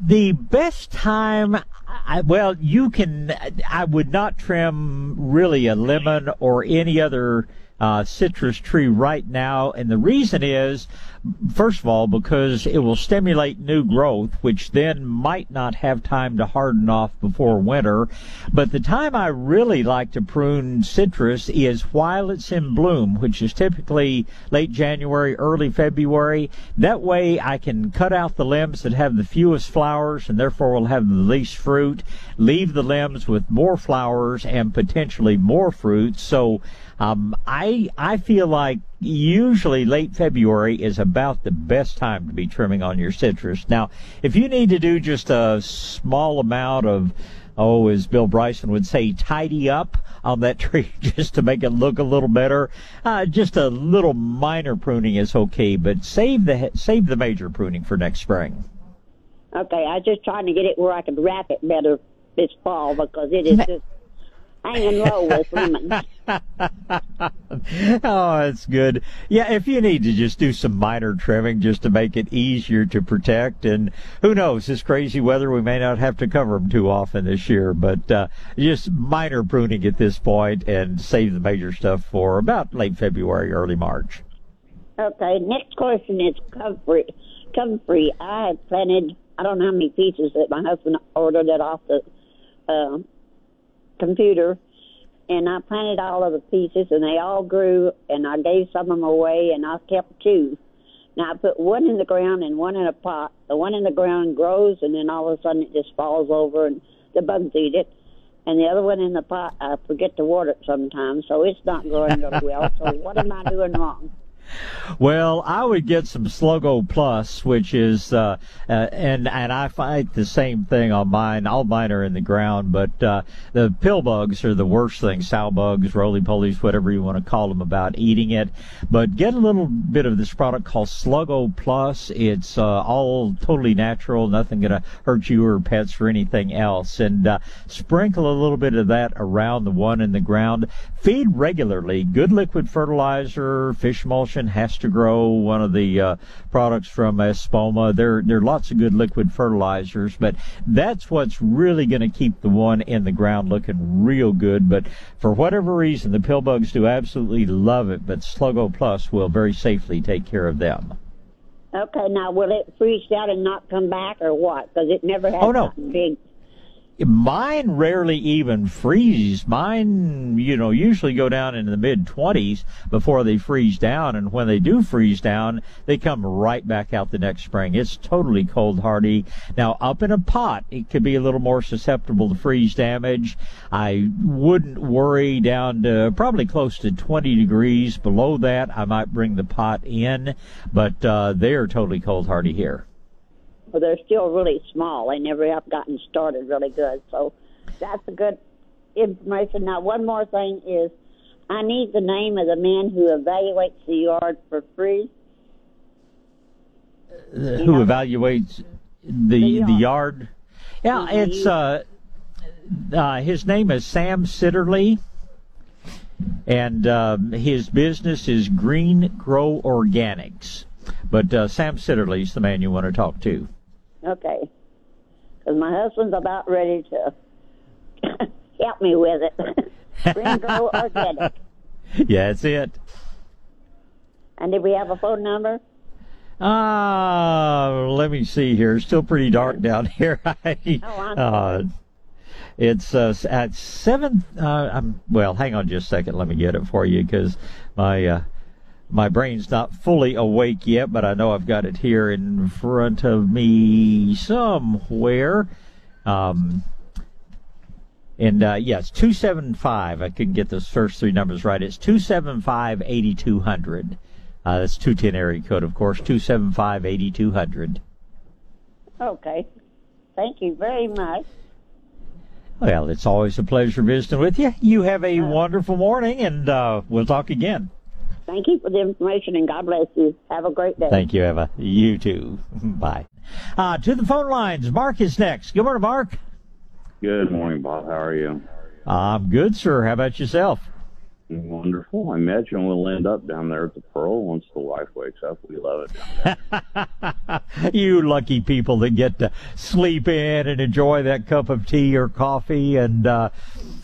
The best time, I, well, you can, I would not trim really a lemon or any other uh, citrus tree right now. And the reason is, first of all, because it will stimulate new growth, which then might not have time to harden off before winter. But the time I really like to prune citrus is while it's in bloom, which is typically late January, early February. That way I can cut out the limbs that have the fewest flowers and therefore will have the least fruit, leave the limbs with more flowers and potentially more fruit. So um, I I feel like usually late February is about the best time to be trimming on your citrus. Now, if you need to do just a small amount of oh, as Bill Bryson would say, tidy up on that tree just to make it look a little better. Uh, just a little minor pruning is okay, but save the save the major pruning for next spring. Okay, I just trying to get it where I can wrap it better this fall because it is just hanging low with lemons. oh, that's good. Yeah, if you need to just do some minor trimming just to make it easier to protect, and who knows, this crazy weather, we may not have to cover them too often this year, but uh, just minor pruning at this point and save the major stuff for about late February, early March. Okay, next question is comfrey. Comfrey, I had planted, I don't know how many pieces that my husband ordered it off the uh, computer and I planted all of the pieces, and they all grew, and I gave some of them away, and I kept two. Now I put one in the ground and one in a pot. The one in the ground grows, and then all of a sudden it just falls over, and the bugs eat it. And the other one in the pot, I forget to water it sometimes, so it's not growing really well. So what am I doing wrong? Well, I would get some Sluggo Plus, which is, uh, uh, and and I find the same thing on mine. All mine are in the ground, but uh, the pill bugs are the worst thing. Sow bugs, roly polies, whatever you want to call them, about eating it. But get a little bit of this product called Sluggo Plus. It's uh, all totally natural, nothing gonna hurt you or pets or anything else. And uh, sprinkle a little bit of that around the one in the ground. Feed regularly. Good liquid fertilizer, fish emulsion HastaGro, one of the uh, products from Espoma. There, there are lots of good liquid fertilizers, but that's what's really going to keep the one in the ground looking real good. But for whatever reason, the pill bugs do absolutely love it, but Sluggo Plus will very safely take care of them. Okay, now will it freeze out and not come back, or what? Because it never has oh, no. big Mine rarely even freezes. Mine, you know, usually go down into the mid 20s before they freeze down. And when they do freeze down, they come right back out the next spring. It's totally cold hardy. Now, up in a pot, it could be a little more susceptible to freeze damage. I wouldn't worry down to probably close to 20 degrees. Below that, I might bring the pot in, but uh, they are totally cold hardy here but they're still really small. They never have gotten started really good. So that's a good information. Now, one more thing is I need the name of the man who evaluates the yard for free. Uh, who know? evaluates the the yard? The yard? Yeah, mm-hmm. it's uh, uh, his name is Sam Sitterly. and uh, his business is Green Grow Organics. But uh, Sam Sitterly's the man you want to talk to. Okay. Because my husband's about ready to help me with it. Green Grow Organic. Yeah, that's it. And did we have a phone number? Uh, let me see here. It's still pretty dark down here. oh, I'm uh, it's uh, at seven. Uh, I'm, well, hang on just a second. Let me get it for you because my uh, my brain's not fully awake yet, but I know I've got it here in front of me somewhere. Um, and uh, yes, two seven five. I couldn't get those first three numbers right. It's two seven five eighty two hundred. Uh, that's two ten area code, of course. Two seven five eighty two hundred. Okay. Thank you very much. Well, it's always a pleasure visiting with you. You have a uh, wonderful morning, and uh, we'll talk again. Thank you for the information, and God bless you. Have a great day. Thank you, Eva. You too. Bye. Uh, to the phone lines. Mark is next. Good morning, Mark. Good morning, Bob. How are you? I'm good, sir. How about yourself? Wonderful. I imagine we'll end up down there at the Pearl once the wife wakes up. We love it. you lucky people that get to sleep in and enjoy that cup of tea or coffee. And uh,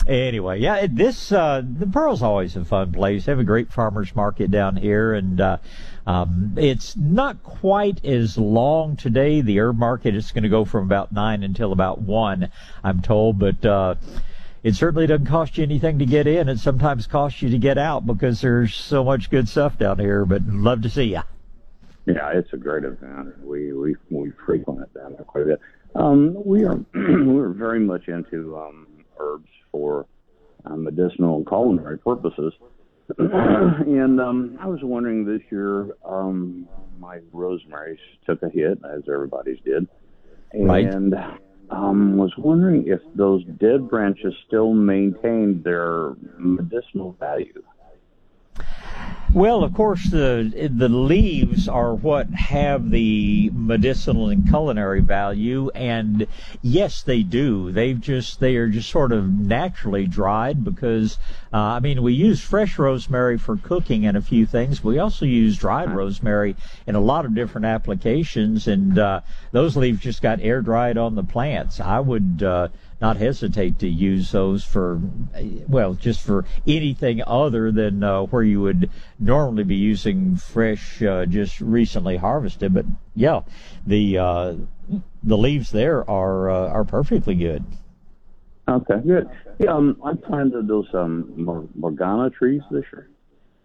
anyway, yeah, this uh, the Pearl's always a fun place. They have a great farmers market down here, and uh, um, it's not quite as long today. The herb market is going to go from about nine until about one, I'm told, but uh, it certainly doesn't cost you anything to get in. It sometimes costs you to get out because there's so much good stuff down here. But love to see you. Yeah, it's a great event. We we we frequent it down there quite a bit. Um, we are we're very much into um, herbs for um, medicinal and culinary purposes. and um, I was wondering this year, um, my rosemary took a hit, as everybody's did, and right um, was wondering if those dead branches still maintain their medicinal value. Well, of course, the the leaves are what have the medicinal and culinary value, and yes, they do. They've just they are just sort of naturally dried because uh, I mean we use fresh rosemary for cooking and a few things. We also use dried rosemary in a lot of different applications, and uh, those leaves just got air dried on the plants. I would. Uh, not hesitate to use those for, well, just for anything other than uh, where you would normally be using fresh, uh, just recently harvested. But yeah, the uh, the leaves there are uh, are perfectly good. Okay, good. Yeah, um, I planted those um, Morgana trees this year.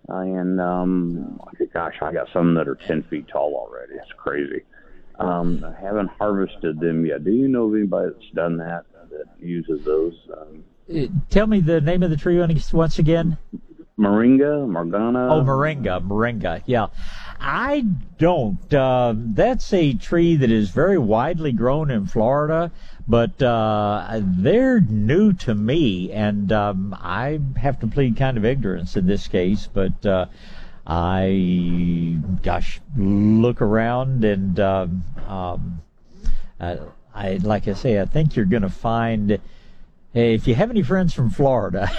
And um, gosh, I got some that are ten feet tall already. It's crazy. Um, I haven't harvested them yet. Do you know of anybody that's done that? That uses those. Um, uh, Tell me the name of the tree once again. Moringa, Morgana. Oh, moringa, moringa. Yeah, I don't. Uh, that's a tree that is very widely grown in Florida, but uh, they're new to me, and um, I have to plead kind of ignorance in this case. But uh, I, gosh, look around and. Um, um, uh, I like I say, I think you're going to find. if you have any friends from Florida,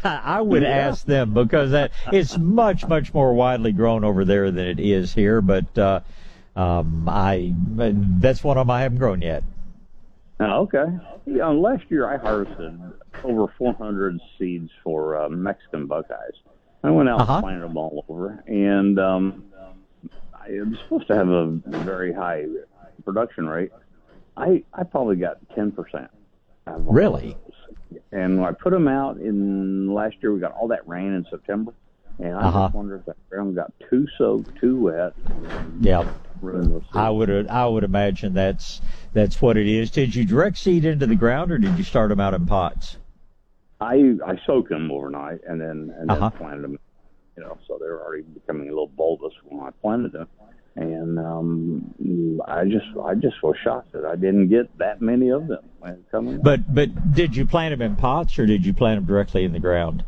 I would yeah. ask them because that it's much much more widely grown over there than it is here. But uh, um, I that's one of them I haven't grown yet. Oh, okay. Yeah, last year I harvested over 400 seeds for uh, Mexican buckeyes. I went out uh-huh. and planted them all over, and um, I was supposed to have a very high production rate. I I probably got ten percent. Really? And when I put them out in last year, we got all that rain in September, and I uh-huh. just wonder if that ground got too soaked, too wet. Yeah. I would I would imagine that's that's what it is. Did you direct seed into the ground, or did you start them out in pots? I I soaked them overnight and then and then uh-huh. planted them. You know, so they're already becoming a little bulbous when I planted them and um, I just I just was shocked that I didn't get that many of them coming. But but did you plant them in pots or did you plant them directly in the ground?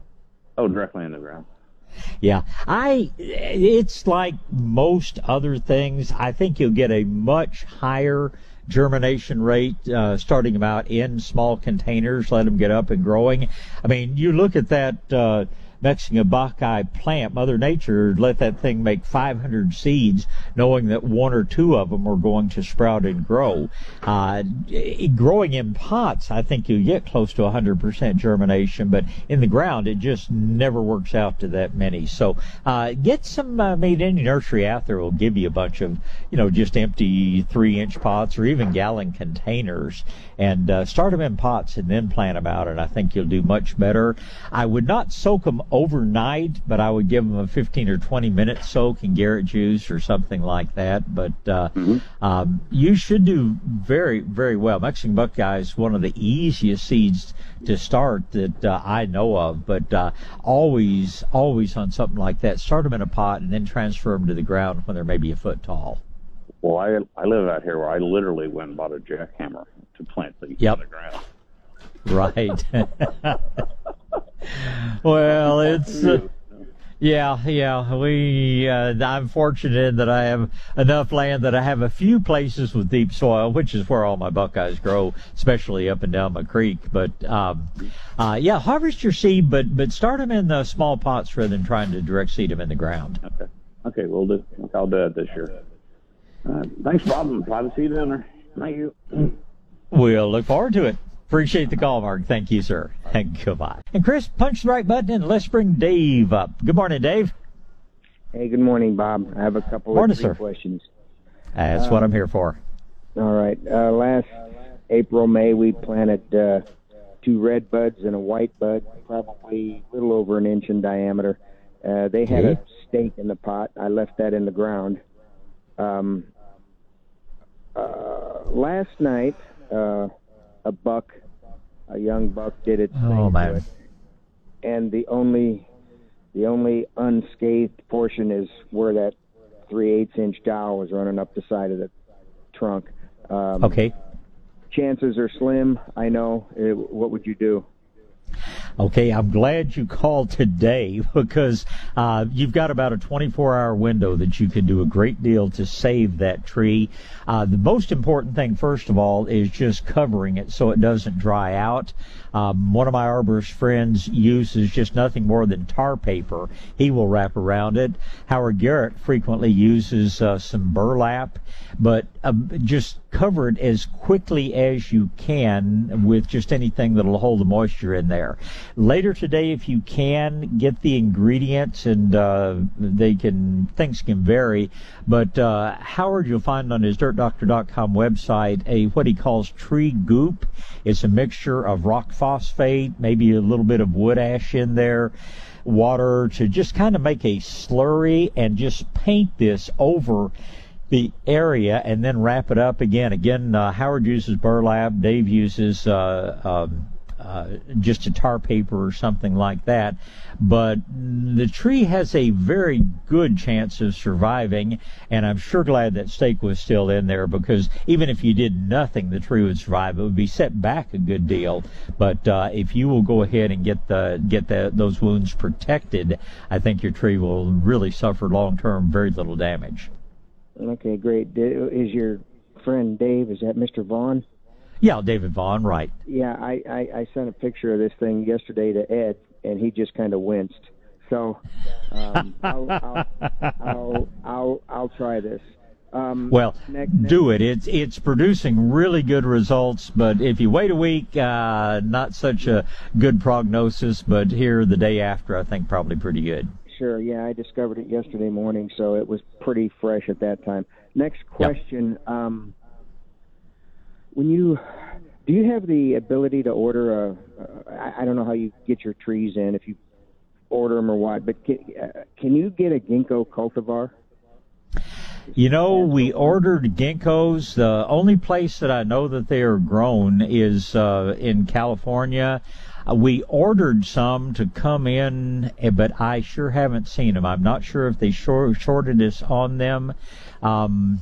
Oh, directly in the ground. Yeah, I. It's like most other things. I think you'll get a much higher germination rate uh, starting them out in small containers. Let them get up and growing. I mean, you look at that. Uh, Mexican Buckeye plant, Mother Nature let that thing make 500 seeds, knowing that one or two of them are going to sprout and grow. Uh, growing in pots, I think you get close to 100% germination, but in the ground, it just never works out to that many. So uh, get some uh, made any nursery out there will give you a bunch of, you know, just empty three inch pots or even gallon containers and uh, start them in pots and then plant them out. And I think you'll do much better. I would not soak them overnight, but I would give them a 15 or 20 minute soak in Garrett juice or something like that. But uh, mm-hmm. um, you should do very, very well. Mexican Buckeye is one of the easiest seeds to start that uh, I know of, but uh, always, always on something like that, start them in a pot and then transfer them to the ground when they're maybe a foot tall. Well, I I live out here where I literally went and bought a jackhammer to plant these yep. the ground. Right. well, it's. Uh, yeah, yeah. We, uh, I'm fortunate that I have enough land that I have a few places with deep soil, which is where all my buckeyes grow, especially up and down my creek. But, um, uh, yeah, harvest your seed, but, but start them in the small pots rather than trying to direct seed them in the ground. Okay. Okay, we'll do. I'll do that this year. Uh, thanks, Bob. Glad to see you down there. Thank you. We'll look forward to it. Appreciate the call, Mark. Thank you, sir. And goodbye. And Chris, punch the right button and let's bring Dave up. Good morning, Dave. Hey, good morning, Bob. I have a couple morning, of sir. questions. That's um, what I'm here for. All right. Uh, last April, May, we planted uh, two red buds and a white bud, probably a little over an inch in diameter. Uh, they had a stake in the pot. I left that in the ground. Um, uh, last night, uh, a buck a young buck did its oh, thing man. to it. And the only the only unscathed portion is where that three eighths inch dowel was running up the side of the trunk. Um, okay. Chances are slim. I know. It, what would you do? Okay, I'm glad you called today because uh, you've got about a 24 hour window that you can do a great deal to save that tree. Uh, the most important thing, first of all, is just covering it so it doesn't dry out. Um, one of my arborist friends uses just nothing more than tar paper. He will wrap around it. Howard Garrett frequently uses uh, some burlap, but um, just cover it as quickly as you can with just anything that'll hold the moisture in there. Later today, if you can, get the ingredients and uh, they can, things can vary, but uh, Howard, you'll find on his dirtdoctor.com website a what he calls tree goop. It's a mixture of rock phosphate, maybe a little bit of wood ash in there, water to just kind of make a slurry and just paint this over the area and then wrap it up again. Again, uh, Howard uses burlap. Dave uses uh, um, uh, just a tar paper or something like that. But the tree has a very good chance of surviving, and I'm sure glad that stake was still in there because even if you did nothing, the tree would survive. It would be set back a good deal, but uh, if you will go ahead and get the get the, those wounds protected, I think your tree will really suffer long term very little damage. Okay, great. Is your friend Dave? Is that Mr. Vaughn? Yeah, David Vaughn, right. Yeah, I, I, I sent a picture of this thing yesterday to Ed, and he just kind of winced. So um, I'll, I'll, I'll, I'll, I'll try this. Um, well, next, next. do it. It's it's producing really good results, but if you wait a week, uh, not such a good prognosis. But here the day after, I think probably pretty good. Sure. Yeah, I discovered it yesterday morning, so it was pretty fresh at that time. Next question. Yep. Um, when you do you have the ability to order a? Uh, don't know how you get your trees in if you order them or what, but can, uh, can you get a ginkgo cultivar? You know, we ordered ginkgos. The only place that I know that they are grown is uh, in California. Uh, we ordered some to come in, eh, but I sure haven't seen them. I'm not sure if they short, shorted us on them. Um,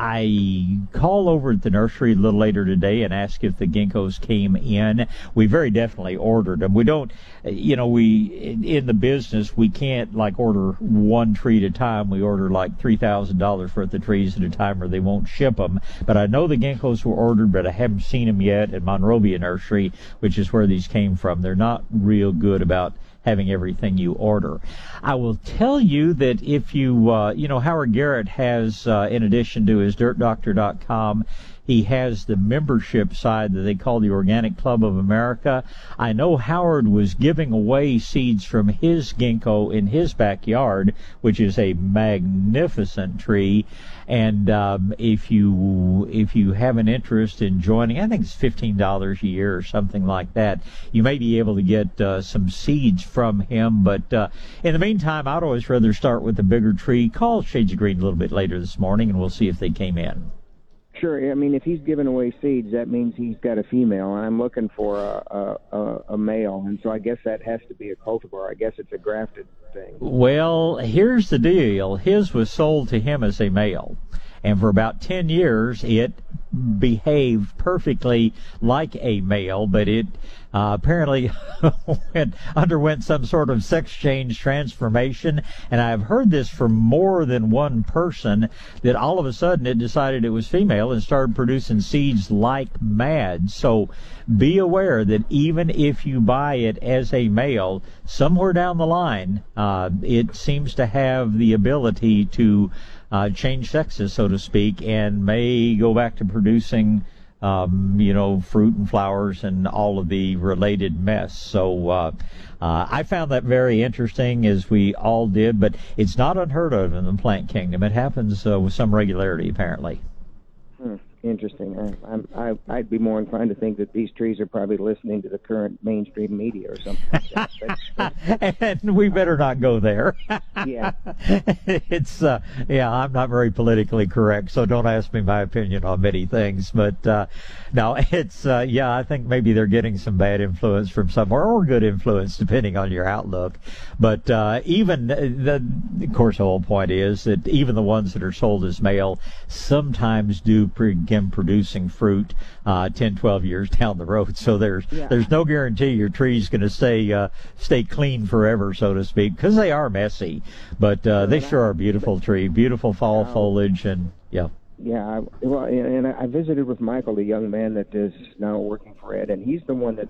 I call over at the nursery a little later today and ask if the ginkgos came in. We very definitely ordered them. We don't, you know, we in the business we can't like order one tree at a time. We order like three thousand dollars worth of trees at a time, or they won't ship them. But I know the ginkgos were ordered, but I haven't seen them yet at Monrovia Nursery, which is where these came from. They're not real good about having everything you order. I will tell you that if you, uh, you know, Howard Garrett has, uh, in addition to his dirtdoctor.com, he has the membership side that they call the Organic Club of America. I know Howard was giving away seeds from his ginkgo in his backyard, which is a magnificent tree. And um, if you if you have an interest in joining, I think it's fifteen dollars a year or something like that. You may be able to get uh, some seeds from him. But uh, in the meantime, I'd always rather start with the bigger tree. Call Shades of Green a little bit later this morning, and we'll see if they came in. Sure. I mean, if he's giving away seeds, that means he's got a female, and I'm looking for a, a, a male, and so I guess that has to be a cultivar. I guess it's a grafted thing. Well, here's the deal. His was sold to him as a male, and for about ten years, it behaved perfectly like a male, but it uh, apparently went, underwent some sort of sex change transformation. And I've heard this from more than one person that all of a sudden it decided it was female and started producing seeds like mad. So be aware that even if you buy it as a male, somewhere down the line, uh, it seems to have the ability to uh, change sexes, so to speak, and may go back to producing um, you know, fruit and flowers and all of the related mess. So uh, uh, I found that very interesting, as we all did. But it's not unheard of in the plant kingdom. It happens uh, with some regularity, apparently. Interesting. I, I'm, I, I'd be more inclined to think that these trees are probably listening to the current mainstream media or something. Like but, but, and we better not go there. yeah, it's uh, yeah. I'm not very politically correct, so don't ask me my opinion on many things. But uh, no, it's uh, yeah. I think maybe they're getting some bad influence from somewhere or good influence, depending on your outlook. But uh, even the, of course, the whole point is that even the ones that are sold as male sometimes do begin producing fruit uh, 10, 12 years down the road. So there's yeah. there's no guarantee your tree's going to stay uh, stay clean forever, so to speak, because they are messy. But uh, they sure are a beautiful tree, beautiful fall foliage, and yeah. Yeah, I, well, and I visited with Michael, the young man that is now working for Ed, and he's the one that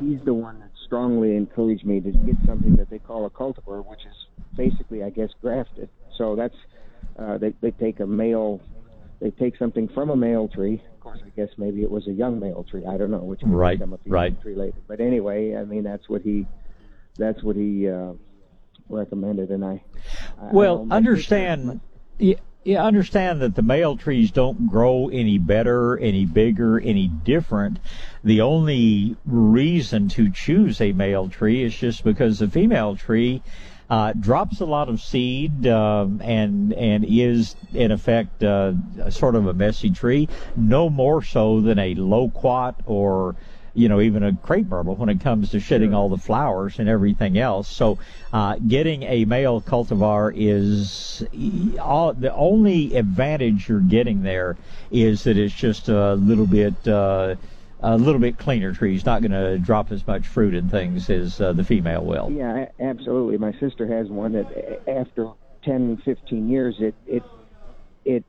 he's the one that strongly encouraged me to get something that they call a cultivar, which is basically, I guess, grafted. So that's uh, they they take a male they take something from a male tree. Of course, I guess maybe it was a young male tree. I don't know which right, become a female right. tree later. But anyway, I mean that's what he that's what he uh, recommended, and I. I well, I understand. Yeah, yeah, understand that the male trees don't grow any better, any bigger, any different. The only reason to choose a male tree is just because the female tree uh, drops a lot of seed um, and and is in effect uh, sort of a messy tree, no more so than a loquat or you know, even a crepe myrtle when it comes to shedding sure. all the flowers and everything else. So, uh, getting a male cultivar is all, the only advantage you're getting there is that it's just a little bit, uh, a little bit cleaner tree. Not going to drop as much fruit and things as uh, the female will. Yeah, absolutely. My sister has one that after 10, 15 years, it it it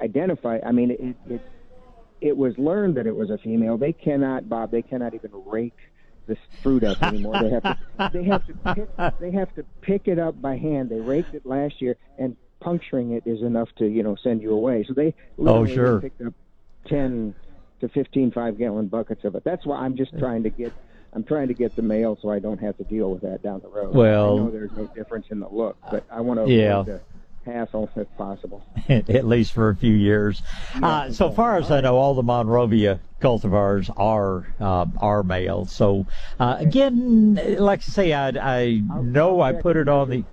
identify. I mean, it it it was learned that it was a female. They cannot, Bob. They cannot even rake this fruit up anymore. They have to they have to pick, they have to pick it up by hand. They raked it last year, and puncturing it is enough to you know send you away. So they oh sure picked up ten to 15 five gallon buckets of it. That's why I'm just trying to get I'm trying to get the male so I don't have to deal with that down the road. Well, I know there's no difference in the look, but I want to yeah. the hassle if possible. At least for a few years. Yeah, uh, so far as I know, all the Monrovia cultivars are uh, are male. So uh, again, like I say, I, I know I put it on the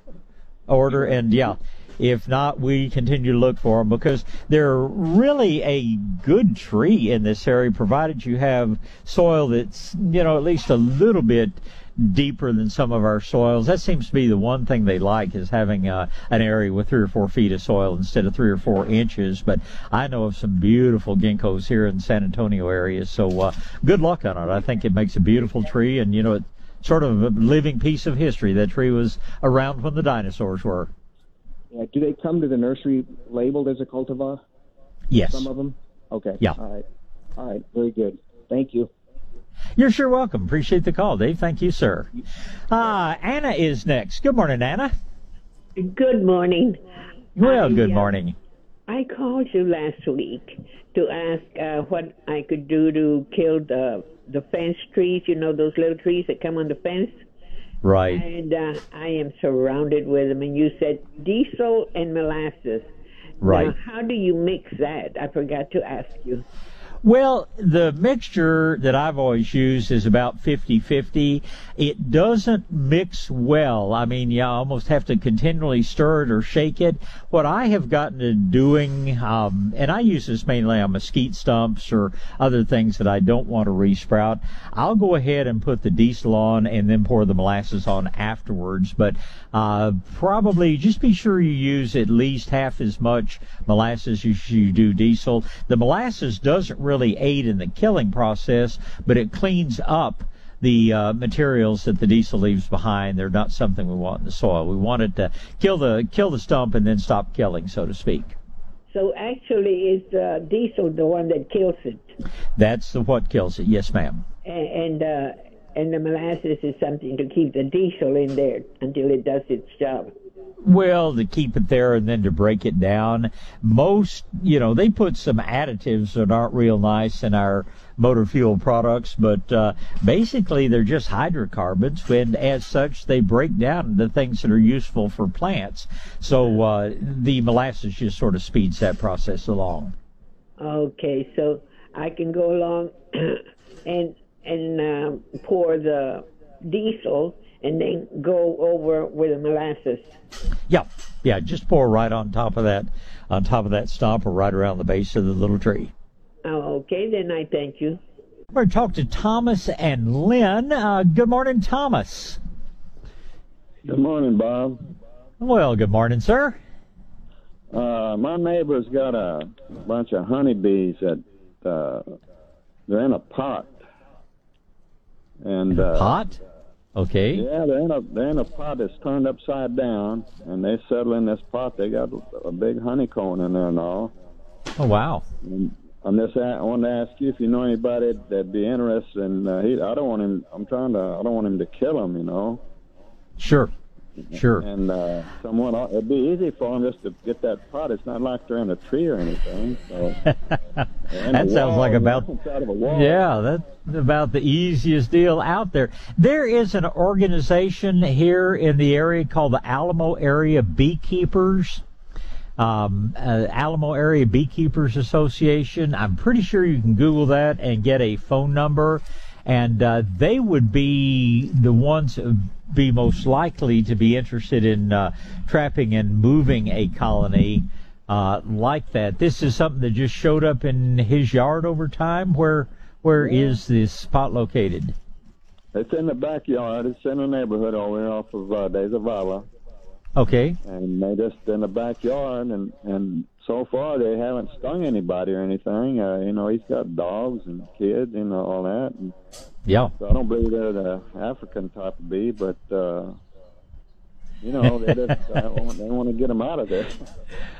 order, and yeah, if not, we continue to look for them because they're really a good tree in this area, provided you have soil that's, you know, at least a little bit deeper than some of our soils. That seems to be the one thing they like is having uh, an area with three or four feet of soil instead of three or four inches. But I know of some beautiful ginkgos here in San Antonio area, so uh, good luck on it. I think it makes a beautiful tree, and you know, it's sort of a living piece of history. That tree was around when the dinosaurs were. Yeah. Do they come to the nursery labeled as a cultivar? Yes. Some of them. Okay. Yeah. All right. All right. Very good. Thank you. You're sure welcome. Appreciate the call, Dave. Thank you, sir. Uh, Anna is next. Good morning, Anna. Good morning. Well, I, good uh, morning. I called you last week to ask uh, what I could do to kill the the fence trees. You know those little trees that come on the fence. Right. And uh, I am surrounded with them. And you said diesel and molasses. Right. Now, how do you mix that? I forgot to ask you. Well, the mixture that I've always used is about 50-50. It doesn't mix well. I mean, you almost have to continually stir it or shake it. What I have gotten to doing, um, and I use this mainly on mesquite stumps or other things that I don't want to resprout, I'll go ahead and put the diesel on and then pour the molasses on afterwards. But uh, probably just be sure you use at least half as much molasses as you do diesel. The molasses doesn't really aid in the killing process, but it cleans up the uh, materials that the diesel leaves behind. They're not something we want in the soil. We want it to kill the kill the stump and then stop killing, so to speak. So actually, is the diesel the one that kills it, That's the, what kills it. Yes, ma'am. and and, uh, and the molasses is something to keep the diesel in there until it does its job. Well, to keep it there and then to break it down. Most, you know, they put some additives that aren't real nice in our motor fuel products, but uh, basically they're just hydrocarbons, and as such, they break down into things that are useful for plants. So uh, the molasses just sort of speeds that process along. Okay, so I can go along and and um, pour the diesel and then go over with the molasses. Yeah, yeah, just pour right on top of that, on top of that stump or right around the base of the little tree. Oh, okay, then I thank you. We're going to talk to Thomas and Lynn. Uh, good morning, Thomas. Good morning, Bob. Well, good morning, sir. Uh, my neighbor's got a bunch of honeybees that uh, they're in a pot. And uh, Pot? Okay. Yeah, they're in a they're in a pot that's turned upside down, and they settle in this pot. They got a big honeycomb in there and all. Oh wow. And I'm just I want to ask you if you know anybody that'd be interested. in uh, he, I don't want him. I'm trying to. I don't want him to kill him. You know. Sure. Sure. And uh, someone, it'd be easy for them just to get that pot. It's not like they're in a tree or anything. So that sounds like about wall. yeah, that's about the easiest deal out there. There is an organization here in the area called the Alamo Area Beekeepers. Um, uh, Alamo Area Beekeepers Association. I'm pretty sure you can Google that and get a phone number, and uh, they would be the ones be most likely to be interested in uh, trapping and moving a colony uh, like that. This is something that just showed up in his yard over time. Where where is this spot located? It's in the backyard. It's in a neighborhood over here off of uh, De Zavala. Okay. And they just in the backyard, and and so far they haven't stung anybody or anything. Uh, you know, he's got dogs and kids, you know, all that. And Yeah. so I don't believe they're the African type of bee, but uh, you know, they just uh, want, they want to get them out of there.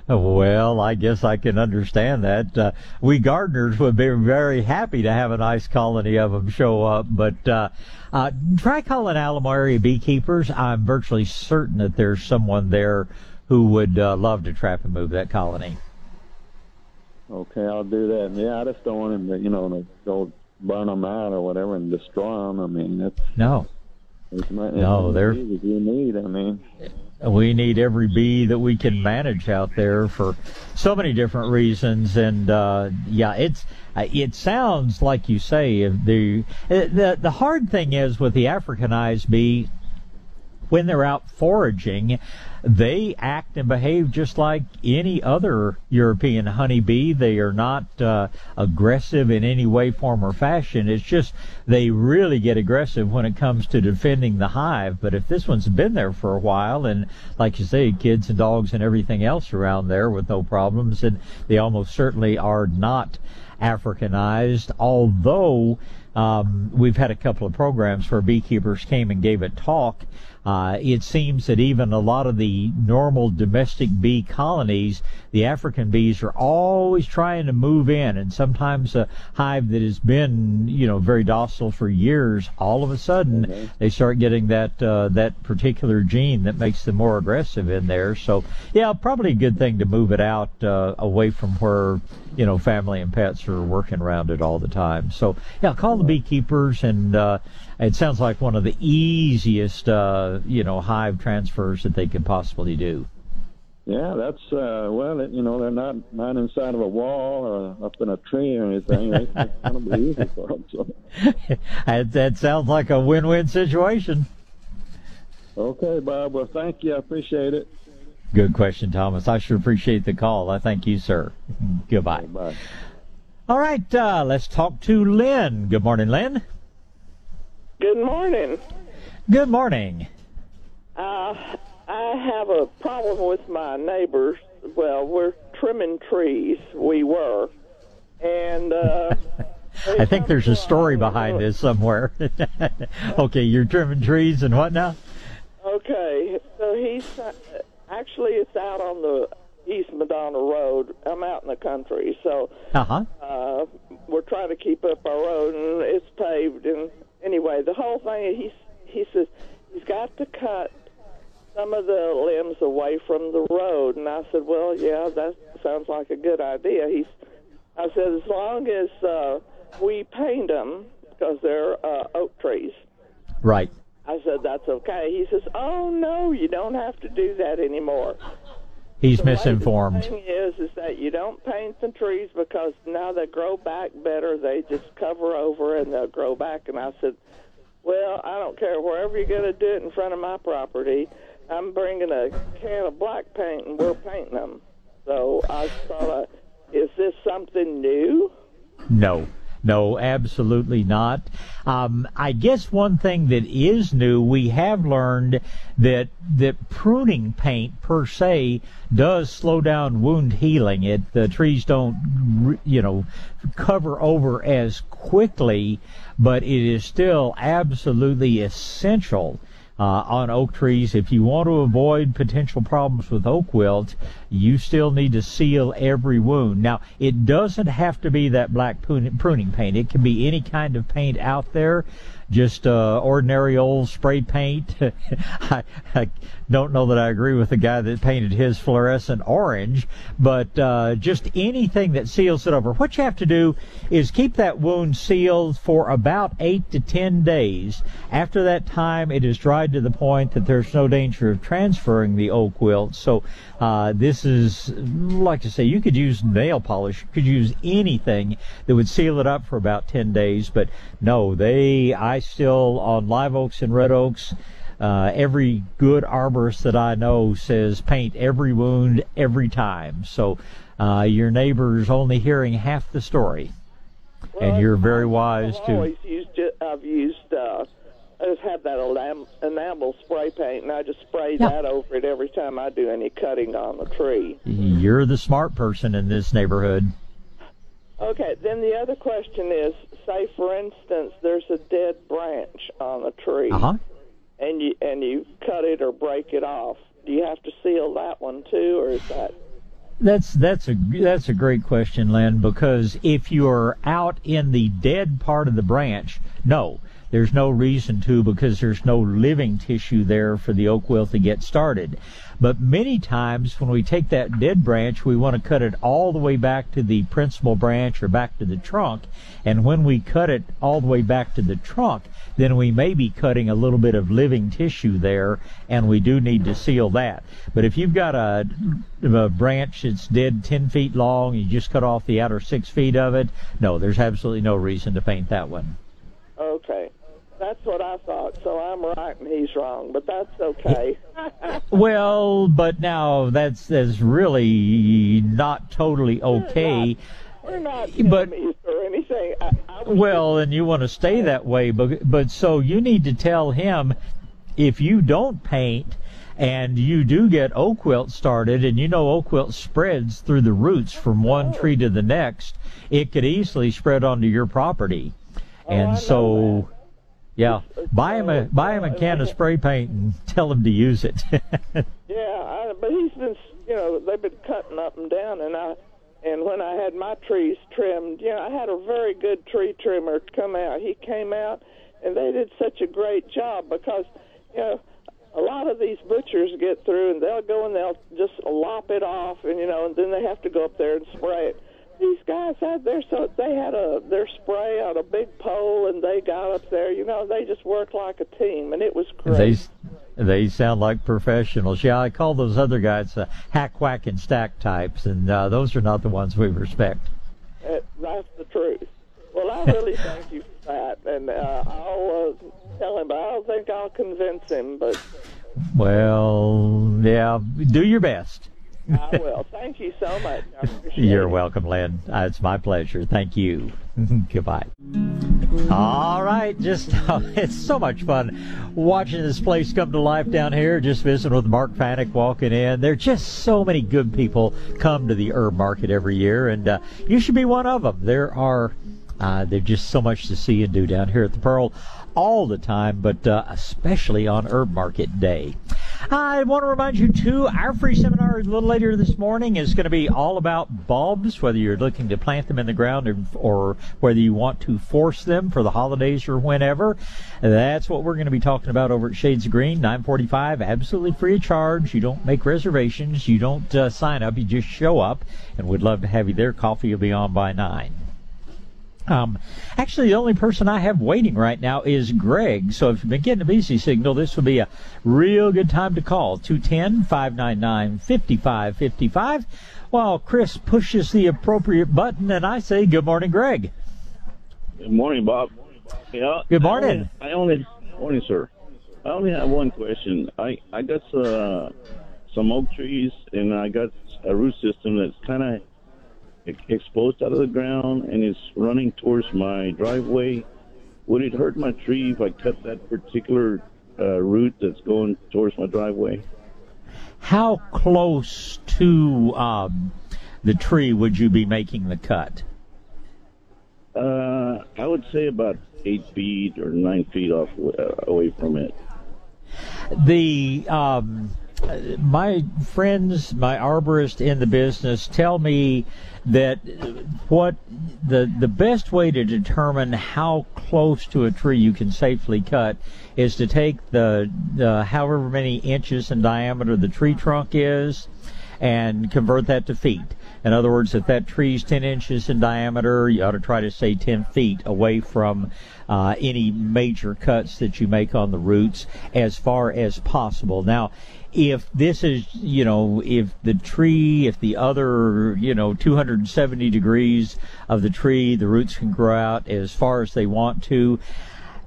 Well, I guess I can understand that. Uh, we gardeners would be very happy to have a nice colony of them show up, but uh, uh, try calling Alamo area beekeepers. I'm virtually certain that there's someone there who would uh, love to trap and move that colony. Okay, I'll do that. Yeah, I just don't want him to, you know, to go burn them out or whatever and destroy them. I mean, that's No. much No, as they're- you need. I mean, we need every bee that we can manage out there for so many different reasons and uh yeah it's uh, it sounds like you say if the the the hard thing is with the africanized bee when they're out foraging, they act and behave just like any other European honeybee. They are not uh, aggressive in any way, form, or fashion. It's just they really get aggressive when it comes to defending the hive. But if this one's been there for a while, and like you say, kids and dogs and everything else around there with no problems, and they almost certainly are not Africanized, although um, we've had a couple of programs where beekeepers came and gave a talk uh, it seems that even a lot of the normal domestic bee colonies, the African bees are always trying to move in, and sometimes a hive that has been, you know, very docile for years, all of a sudden mm-hmm. they start getting that uh, that particular gene that makes them more aggressive in there. So, yeah, probably a good thing to move it out uh, away from where you know family and pets are working around it all the time. So, yeah, call the beekeepers and uh, it sounds like one of the easiest, uh, you know, hive transfers that they could possibly do. Yeah, that's uh, well, it, you know, they're not not inside of a wall or up in a tree or anything. It's to be easy for them. So. that, that sounds like a win-win situation. Okay, Bob. Well, thank you. I appreciate it. Good question, Thomas. I sure appreciate the call. I thank you, sir. Goodbye. Bye. All right, uh, let's talk to Lynn. Good morning, Lynn. Good morning. Good morning. Uh, I have a problem with my neighbors. Well, we're trimming trees. We were, and uh, I think there's a story behind this somewhere. okay, you're trimming trees and what now? Okay, so he's actually it's out on the East Madonna Road. I'm out in the country, so uh-huh. uh, we're trying to keep up our road, and it's paved and anyway, the whole thing, he he says he's got to cut some of the limbs away from the road. And I said, well, yeah, that sounds like a good idea. He's, I said, as long as uh, we paint them because they're uh, oak trees. Right. I said, that's okay. He says, oh, no, you don't have to do that anymore. He's the misinformed. The thing is, is that you don't paint the trees because now they grow back better. They just cover over and they'll grow back. And I said, well, I don't care wherever you're going to do it in front of my property. I'm bringing a can of black paint and we're painting them. So I thought, uh, is this something new? No. No, absolutely not. Um, I guess one thing that is new, we have learned that that pruning paint per se does slow down wound healing. It the trees don't, you know, cover over as quickly, but it is still absolutely essential uh, on oak trees. If you want to avoid potential problems with oak wilt, you still need to seal every wound. Now, it doesn't have to be that black pruning paint. It can be any kind of paint out there just uh, ordinary old spray paint. I, I, don't know that I agree with the guy that painted his fluorescent orange, but uh, just anything that seals it over. What you have to do is keep that wound sealed for about eight to ten days. After that time, it is dried to the point that there's no danger of transferring the oak wilt. So uh, this is, like I say, you could use nail polish, you could use anything that would seal it up for about 10 days, but no, they, I still, on live oaks and red oaks, uh, every good arborist that I know says paint every wound every time. So uh, your neighbor's only hearing half the story, well, and you're very wise I've to. Always used it, I've used. Uh, I just have that enam- enamel spray paint, and I just spray yeah. that over it every time I do any cutting on the tree. You're the smart person in this neighborhood. Okay, then the other question is, say for instance, there's a dead branch on a tree. Uh-huh and you and you cut it or break it off, do you have to seal that one too, or is that? That's that's a that's a great question, Lynn. Because if you're out in the dead part of the branch, no, there's no reason to because there's no living tissue there for the oak wilt to get started. But many times when we take that dead branch, we want to cut it all the way back to the principal branch or back to the trunk. And when we cut it all the way back to the trunk, then we may be cutting a little bit of living tissue there, and we do need to seal that. But if you've got a, a branch that's dead 10 feet long, you just cut off the outer six feet of it, no, there's absolutely no reason to paint that one. Okay. That's what I thought. So I'm right and he's wrong, but that's okay. well, but now that's that's really not totally okay. We're not, we're not but, or anything. I, I well, and you want to stay that way, but but so you need to tell him if you don't paint and you do get oak wilt started, and you know oak wilt spreads through the roots from one oh. tree to the next, it could easily spread onto your property. Oh, and I so Yeah, buy him a buy him a can of spray paint and tell him to use it. yeah, I, but he's been, you know, they've been cutting up and down, and I, and when I had my trees trimmed, you know, I had a very good tree trimmer come out. He came out, and they did such a great job because, you know, a lot of these butchers get through and they'll go and they'll just lop it off, and you know, and then they have to go up there and spray it these guys out there so they had a their spray on a big pole and they got up there you know they just worked like a team and it was great. they they sound like professionals. Yeah i call those other guys uh, hack whack and stack types and uh, those are not the ones we respect. Uh, that's the truth. Well i really thank you for that and uh, i'll uh, tell him but i don't think i'll convince him but well yeah do your best I will. Thank you so much. You're it. welcome, Lynn. Uh, it's my pleasure. Thank you. Goodbye. All right, just uh, it's so much fun watching this place come to life down here. Just visiting with Mark Fanek walking in. There are just so many good people come to the herb market every year, and uh, you should be one of them. There are uh, there's just so much to see and do down here at the Pearl all the time, but uh, especially on Herb Market Day. I want to remind you, too, our free seminar a little later this morning is going to be all about bulbs, whether you're looking to plant them in the ground or, or whether you want to force them for the holidays or whenever. That's what we're going to be talking about over at Shades of Green, 945, absolutely free of charge. You don't make reservations, you don't uh, sign up, you just show up, and we'd love to have you there. Coffee will be on by 9. Um, actually, the only person I have waiting right now is Greg. So if you've been getting a busy signal, this would be a real good time to call 210 599 5555 while Chris pushes the appropriate button and I say, Good morning, Greg. Good morning, Bob. Yeah. Good morning. I only, I only morning, sir. I only have one question. I I got uh, some oak trees and I got a root system that's kind of exposed out of the ground and is running towards my driveway. Would it hurt my tree if I cut that particular uh, root that's going towards my driveway? How close to um, the tree would you be making the cut? Uh, I would say about eight feet or nine feet off uh, away from it. The um, my friends, my arborists in the business, tell me that what the the best way to determine how close to a tree you can safely cut is to take the, the however many inches in diameter the tree trunk is and convert that to feet. In other words, if that tree is 10 inches in diameter, you ought to try to stay 10 feet away from uh, any major cuts that you make on the roots as far as possible. Now, if this is, you know, if the tree, if the other, you know, 270 degrees of the tree, the roots can grow out as far as they want to.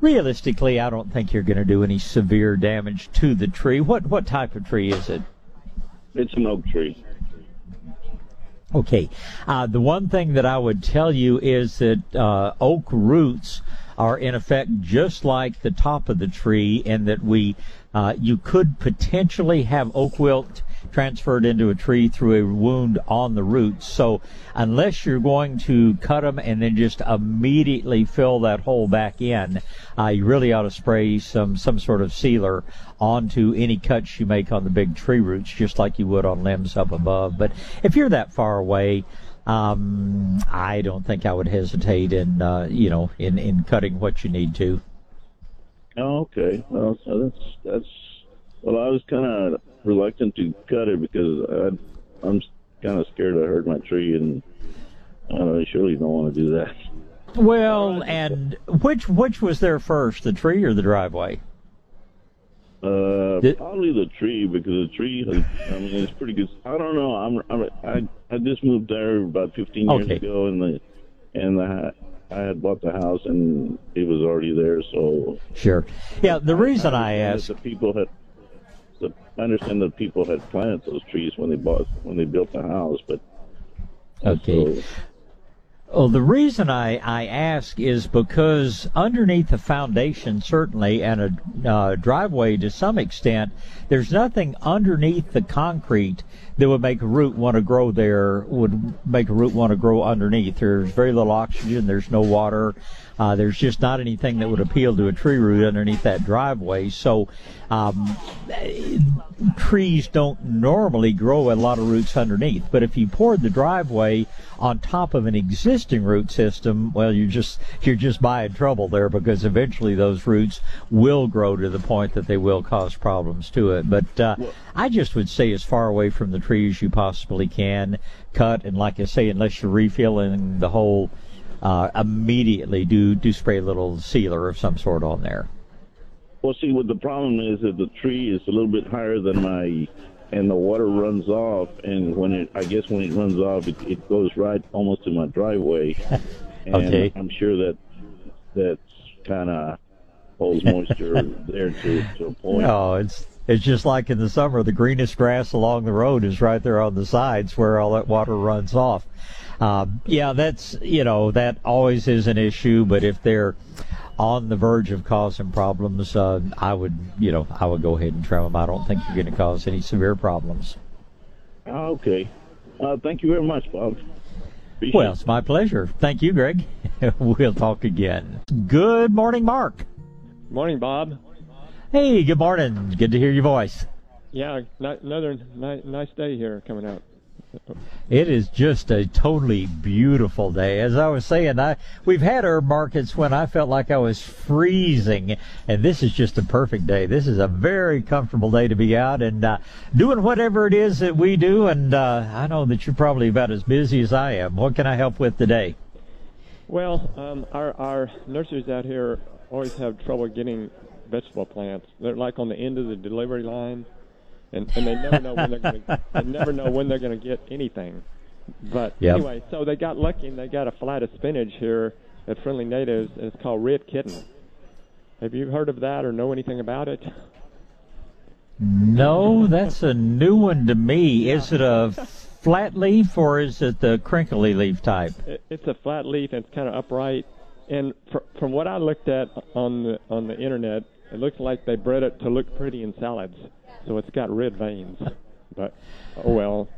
Realistically, I don't think you're going to do any severe damage to the tree. What what type of tree is it? It's an oak tree. Okay. Uh, the one thing that I would tell you is that uh, oak roots are in effect just like the top of the tree, and that we uh, you could potentially have oak wilt transferred into a tree through a wound on the roots. So unless you're going to cut them and then just immediately fill that hole back in, uh, you really ought to spray some some sort of sealer onto any cuts you make on the big tree roots, just like you would on limbs up above. But if you're that far away, um, I don't think I would hesitate in, uh, you know, in, in cutting what you need to. Oh, okay. Well, so that's that's. Well, I was kind of reluctant to cut it because I, I'm kind of scared I hurt my tree, and I, don't, I surely don't want to do that. Well, and which which was there first, the tree or the driveway? Uh, Did, probably the tree because the tree has. I mean, it's pretty good. I don't know. I'm. I'm I I just moved there about 15 years Okay. ago, and the and the I had bought the house and it was already there. So Sure. Yeah, the reason I understand asked. the people had. The, I understand that people had planted those trees when they bought when they built the house, but Okay. Well, the reason I, I ask is because underneath the foundation, certainly, and a uh, driveway to some extent, there's nothing underneath the concrete that would make a root want to grow there, would make a root want to grow underneath. There's very little oxygen, there's no water. Uh, there's just not anything that would appeal to a tree root underneath that driveway. So um, trees don't normally grow a lot of roots underneath. But if you poured the driveway on top of an existing root system, well, you're just you're just buying trouble there because eventually those roots will grow to the point that they will cause problems to it. But uh, I just would say as far away from the tree as you possibly can. Cut and, like I say, unless you're refilling the whole uh, immediately do do spray a little sealer of some sort on there. Well, see, what the problem is that the tree is a little bit higher than my, and the water runs off, and when it, I guess when it runs off, it, it goes right almost to my driveway, and Okay. I'm sure that that's kind of holds moisture there to, to a point. No, it's it's just like in the summer, the greenest grass along the road is right there on the sides where all that water runs off. Um, yeah, that's you know that always is an issue, but if they're on the verge of causing problems, uh, I would you know I would go ahead and trim them. I don't think you're going to cause any severe problems. Okay. Uh, thank you very much, Bob. Appreciate Well, it's my pleasure. Thank you, Greg. we'll talk again. Good morning, Mark. Morning, Bob. Hey, good morning. Good to hear your voice. Yeah, another nice day here coming up. It is just a totally beautiful day. As I was saying, I we've had herb markets when I felt like I was freezing, and this is just a perfect day. This is a very comfortable day to be out and uh, doing whatever it is that we do. And uh, I know that you're probably about as busy as I am. What can I help with today? Well, um, our our nurseries out here always have trouble getting vegetable plants. They're like on the end of the delivery line, and, and they never know when they're going to they never know when they're going to get anything. But Yep. anyway, so they got lucky and they got a flat of spinach here at Friendly Natives, and it's called Red Kitten. Have you heard of that or know anything about it? No, that's a new one to me. Is it a flat leaf or is it the crinkly leaf type? It, it's a flat leaf and it's kind of upright. And fr- from what I looked at on the on the internet, it looks like they bred it to look pretty in salads. So it's got red veins. But oh well,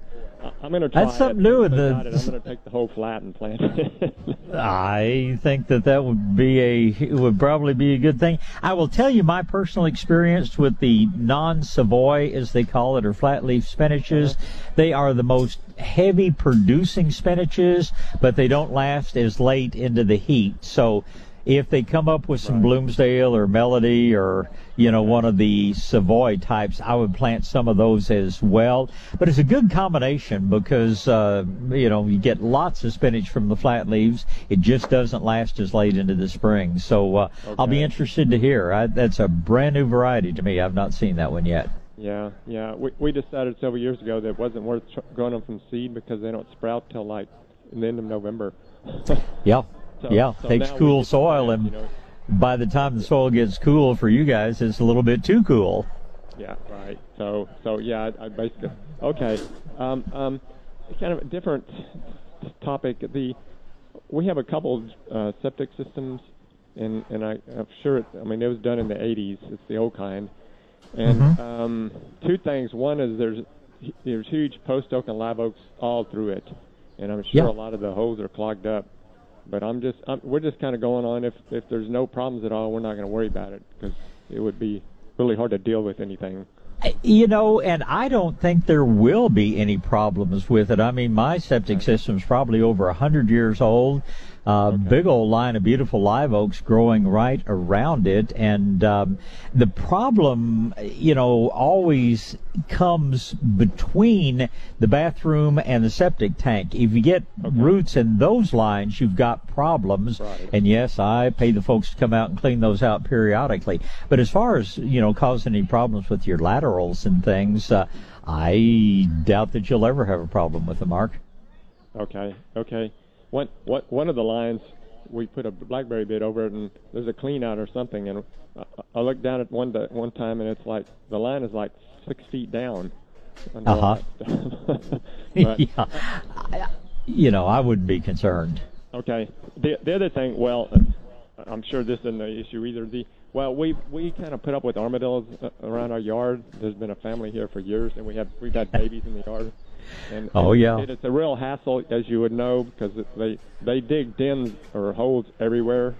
I- I'm going to try That's something it. new they the- it, I'm going to take the whole flat and plant it. I think that that would be a it would probably be a good thing. I will tell you my personal experience with the non-Savoy, as they call it, or flat leaf spinaches. Uh-huh. They are the most heavy producing spinaches, but they don't last as late into the heat. So if they come up with some Bloomsdale or Melody or you know one of the Savoy types, I would plant some of those as well. But it's a good combination because uh, you know you get lots of spinach from the flat leaves. It just doesn't last as late into the spring. So uh, I'll be interested to hear. I, that's a brand new variety to me. I've not seen that one yet. yeah, yeah. We we decided several years ago that it wasn't worth tr- growing them from seed because they don't sprout till like the end of November. Yeah, So- yeah. so Takes cool soil, and you know. by the time the soil gets cool for you guys, it's a little bit too cool. Yeah, right. So, so yeah, I, I basically okay. Um, um, kind of a different topic. The we have a couple uh, septic systems, and and I, I'm sure it. I mean, it was done in the '80s. It's the old kind. And Mhm. um, two things. One is there's there's huge post oak and live oaks all through it, and I'm sure Yeah. a lot of the holes are clogged up. But I'm just I'm, we're just kind of going on. If if there's no problems at all, we're not going to worry about it because it would be really hard to deal with anything. You know, and I don't think there will be any problems with it. I mean, my septic system's probably over a hundred years old. Uh, Big old line of beautiful live oaks growing right around it, and um, the problem, you know, always comes between the bathroom and the septic tank. If you get roots in those lines, you've got problems. And yes, I pay the folks to come out and clean those out periodically. But as far as you know, causing any problems with your laterals and things, uh, I doubt that you'll ever have a problem with them, Mark. Okay, okay. One, one, one of the lines, we put a blackberry bed over it, and there's a clean out or something. And I, I looked down at one one time, and it's like the line is like six feet down. Stuff. But- yeah. I- You know, I wouldn't be concerned. Okay. The the other thing, well, uh, I'm sure this isn't an issue either. The well, we we kind of put up with armadillos uh, around our yard. There's been a family here for years, and we have we've had babies in the yard. And, Oh, yeah. it- it's a real hassle, as you would know, because they they dig dens or holes everywhere,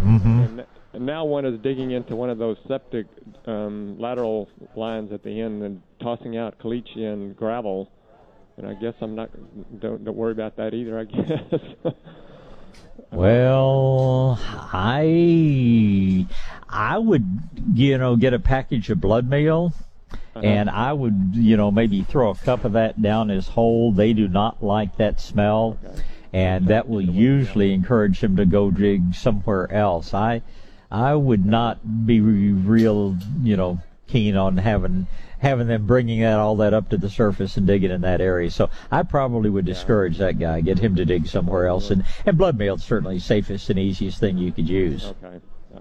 Mm-hmm. And, and now one is digging into one of those septic um, lateral lines at the end and tossing out caliche and gravel. And I guess I'm not don't don't worry about that either. I guess. Well, I I would you know get a package of blood meal, Uh-huh. and I would you know maybe throw a cup of that down his hole. They do not like that smell, and that will usually encourage him to go dig somewhere else. I I would not be real you know keen on having having them bringing that all that up to the surface and digging in that area. So I probably would discourage that guy, get him to dig somewhere else. And and blood meal is certainly safest and easiest thing you could use. Okay.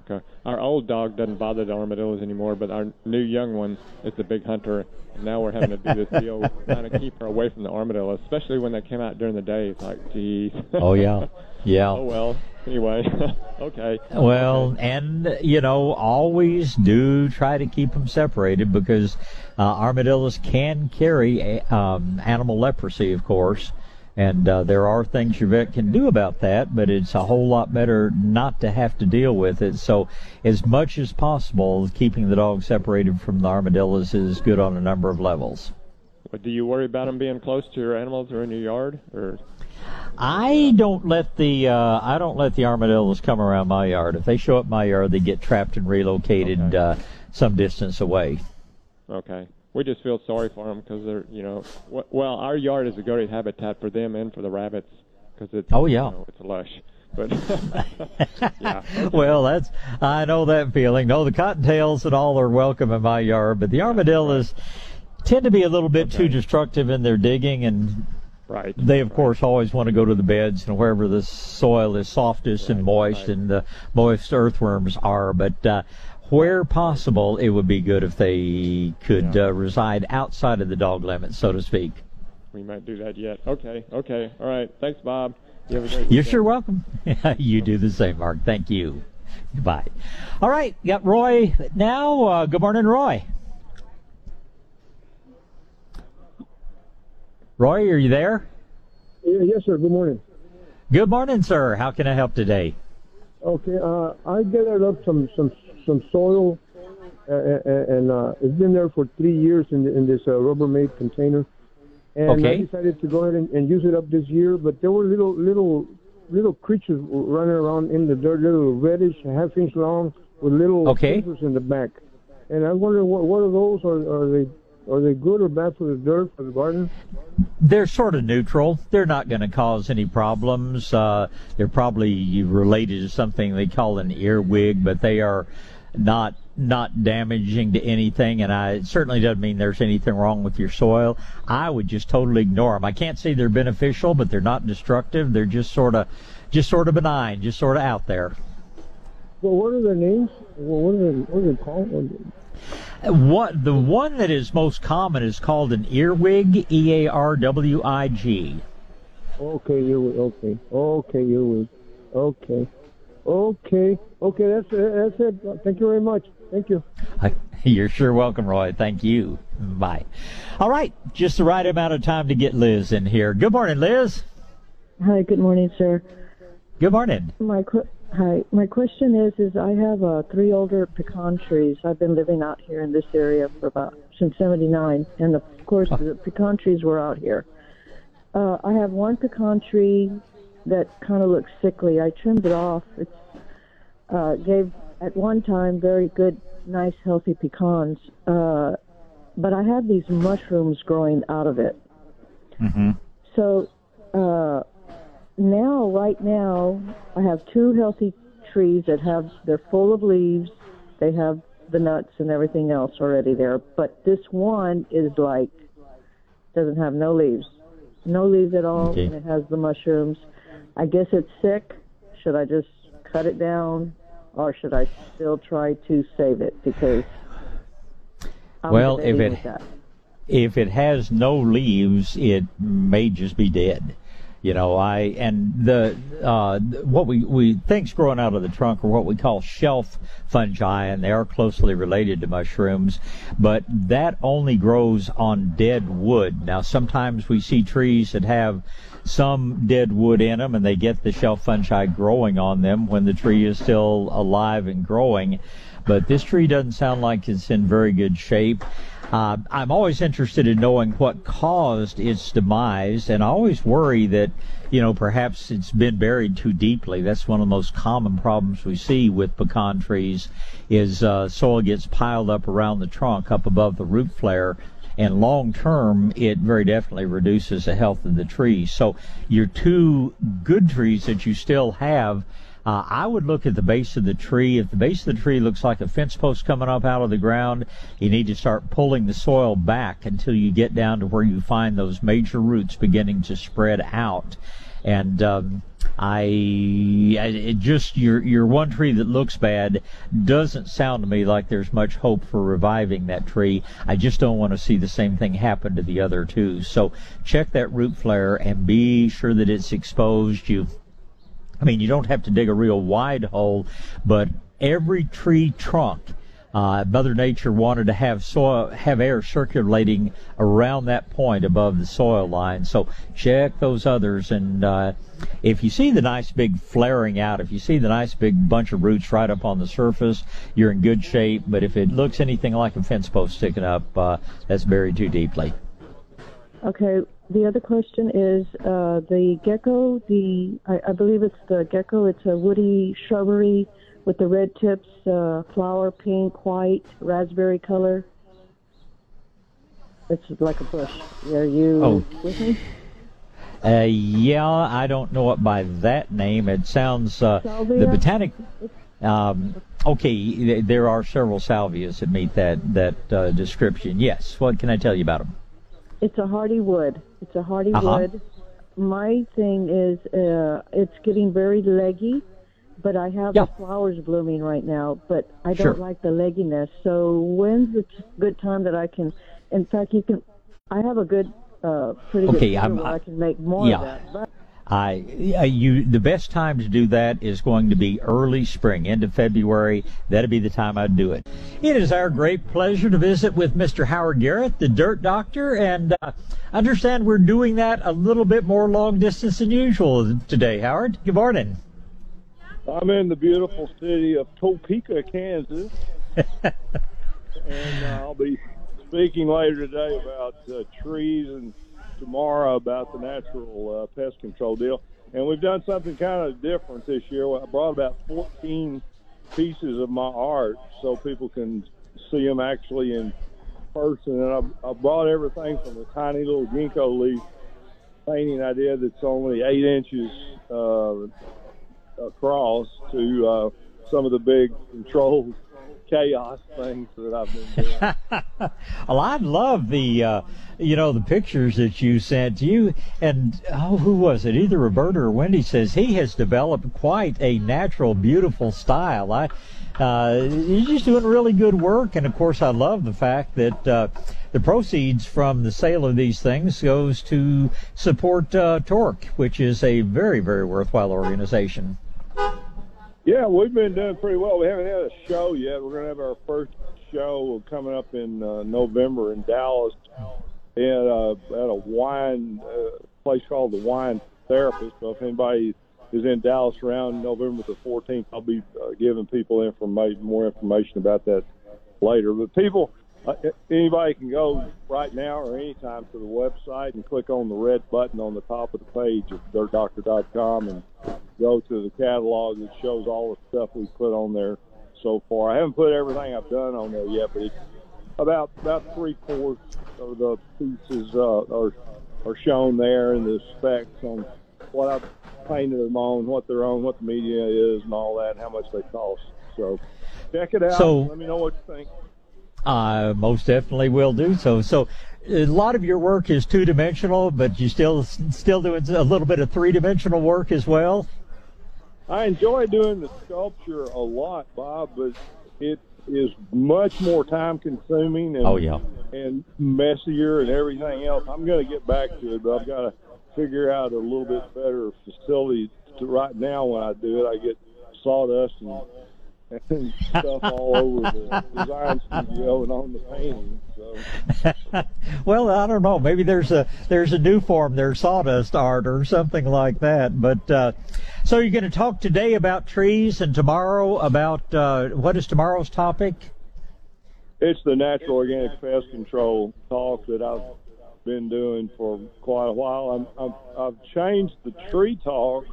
Okay. Our old dog doesn't bother the armadillos anymore, but our new young one is a big hunter. And now we're having to do this deal trying to keep her away from the armadillo, especially when they came out during the day. It's like, geez. Oh yeah, yeah. oh well. Anyway, okay. Well, and you know, always do try to keep them separated because uh, armadillos can carry a, um, animal leprosy, of course. And uh, there are things your vet can do about that, but it's a whole lot better not to have to deal with it. So, as much as possible, keeping the dog separated from the armadillos is good on a number of levels. But do you worry about them being close to your animals or in your yard, or? I don't let the uh, I don't let the armadillos come around my yard. If they show up my yard, they get trapped and relocated uh, some distance away. Okay. We just feel sorry for them because they're, you know, w- well, our yard is a great habitat for them and for the rabbits because it's, Oh, yeah. you know, it's lush. But yeah, Well, that's I know that feeling. No, the cottontails and all are welcome in my yard, but the armadillos tend to be a little bit too destructive in their digging and Right. They of course always want to go to the beds and wherever the soil is softest and moist and the moist earthworms are. But uh, where possible, it would be good if they could uh, reside outside of the dog limit, so to speak. we might do that yet. Okay. Okay. All right. Thanks, Bob. You have a great You're sure welcome. you do the same, Mark. Thank you. Goodbye. All right, got Roy now. Uh, good morning, Roy. Roy, are you there? Yeah, yes, sir. Good morning. Good morning, sir. How can I help today? Okay, uh, I gathered up some some some soil, uh, and uh, it's been there for three years in, in this uh, Rubbermaid container. And I decided to go ahead and, and use it up this year, but there were little little little creatures running around in the dirt, little reddish, half inch long, with little Okay. in the back. And I wonder what what are those? Are, are they are they good or bad for the dirt for the garden? They're sort of neutral. They're not going to cause any problems. Uh, they're probably related to something they call an earwig, but they are not not damaging to anything. And I, it certainly doesn't mean there's anything wrong with your soil. I would just totally ignore them. I can't say they're beneficial, but they're not destructive. They're just sort of just sort of benign, just sort of out there. Well, what are their names? Well, what are they, what are they called? What the one that is most common is called an earwig, E A R W I G. Okay, you okay. Okay, you okay. Okay, okay. That's it. That's it. Thank you very much. Thank you. You're sure welcome, Roy. Thank you. Bye. All right, just the right amount of time to get Liz in here. Good morning, Liz. Hi, good morning, sir. Good morning. My qu- hi, my question is, is I have uh, three older pecan trees. I've been living out here in this area for about since '79, and of course the pecan trees were out here. Uh, I have one pecan tree that kind of looks sickly. I trimmed it off. It's uh, gave at one time very good, nice, healthy pecans, uh, but I had these mushrooms growing out of it. Mm-hmm. So uh, now, right now, I have two healthy trees that have they're full of leaves. They have the nuts and everything else already there. But this one is like doesn't have no leaves, no leaves at all, Okay. and it has the mushrooms. I guess it's sick. Should I just cut it down, or should I still try to save it? Because I'm well, if it if it has no leaves, it may just be dead. You know, I and the uh, what we we things growing out of the trunk are what we call shelf fungi, and they are closely related to mushrooms, but that only grows on dead wood. Now, sometimes we see trees that have some dead wood in them, and they get the shelf fungi growing on them when the tree is still alive and growing. But this tree doesn't sound like it's in very good shape. Uh, I'm always interested in knowing what caused its demise, and I always worry that, you know, perhaps it's been buried too deeply. That's one of the most common problems we see with pecan trees is uh, soil gets piled up around the trunk, up above the root flare, and long term, it very definitely reduces the health of the tree. So your two good trees that you still have uh, I would look at the base of the tree. If the base of the tree looks like a fence post coming up out of the ground, you need to start pulling the soil back until you get down to where you find those major roots beginning to spread out. And um, I, it just your your one tree that looks bad doesn't sound to me like there's much hope for reviving that tree. I just don't want to see the same thing happen to the other two. So check that root flare and be sure that it's exposed. You've I mean, you don't have to dig a real wide hole, but every tree trunk, uh, Mother Nature wanted to have soil, have air circulating around that point above the soil line. So check those others, and uh, if you see the nice big flaring out, if you see the nice big bunch of roots right up on the surface, you're in good shape. But if it looks anything like a fence post sticking up, uh, that's buried too deeply. Okay, the other question is uh, the gecko. The I, I, believe it's the gecko. It's a woody shrubbery with the red tips, uh, flower pink, white, raspberry color. It's like a bush. Are you oh. with me? Uh, yeah, I don't know it by that name. It sounds uh, the botanic. Um, okay, there are several salvias that meet that that uh, description. Yes. What can I tell you about them? It's a hardy wood. It's a hardy uh-huh. wood. My thing is, uh, it's getting very leggy, but I have yeah. the flowers blooming right now. But I don't sure. like the legginess. So when's the good time that I can? In fact, you can. I have a good, uh, pretty good okay, I'm, I, I can make more yeah. of that. But I, you, the best time to do that is going to be early spring, end of February. That'd be the time I'd do it. It is our great pleasure to visit with Mr. Howard Garrett, the Dirt Doctor, and uh, understand we're doing that a little bit more long distance than usual today. Howard, good morning. I'm in the beautiful city of Topeka, Kansas, and uh, I'll be speaking later today about uh, trees and tomorrow about the natural uh, pest control deal. And we've done something kind of different this year. I brought about 14 pieces of my art so people can see them actually in person. And I, I brought everything from a tiny little ginkgo leaf painting I did that's only eight inches uh, across to uh, some of the big controls chaos things that I've been doing. well, I love the, uh, you know, the pictures that you sent. You and oh, who was it? Either Roberta or Wendy says he has developed quite a natural, beautiful style. I, uh, you're just doing really good work, and of course, I love the fact that. Uh, the proceeds from the sale of these things goes to support uh, TORC, which is a very, very worthwhile organization. Yeah, we've been doing pretty well. We haven't had a show yet. We're going to have our first show coming up in uh, November in Dallas at, uh, at a wine uh, place called the Wine Therapist. So if anybody is in Dallas around November the 14th, I'll be uh, giving people information, more information about that later. But people, uh, anybody can go right now or anytime to the website and click on the red button on the top of the page at dirtdoctor.com and go to the catalog that shows all the stuff we've put on there so far. I haven't put everything I've done on there yet, but it's about about three fourths of the pieces uh, are are shown there and the specs on what I've painted them on, what they're on, what the media is, and all that, and how much they cost. So check it out. So, let me know what you think. I most definitely will do so. So, a lot of your work is two dimensional, but you still still doing a little bit of three dimensional work as well. I enjoy doing the sculpture a lot, Bob, but it is much more time consuming and oh yeah and messier and everything else. I'm going to get back to it, but I've got to figure out a little bit better facility. To, right now, when I do it, I get sawdust and and stuff all over the design studio and on the painting. So. well, I don't know. Maybe there's a there's a new form there, sawdust art or something like that. But uh, so you're going to talk today about trees and tomorrow about uh, what is tomorrow's topic? It's the natural organic pest control talk that I've been doing for quite a while. I'm, I'm I've changed the tree talk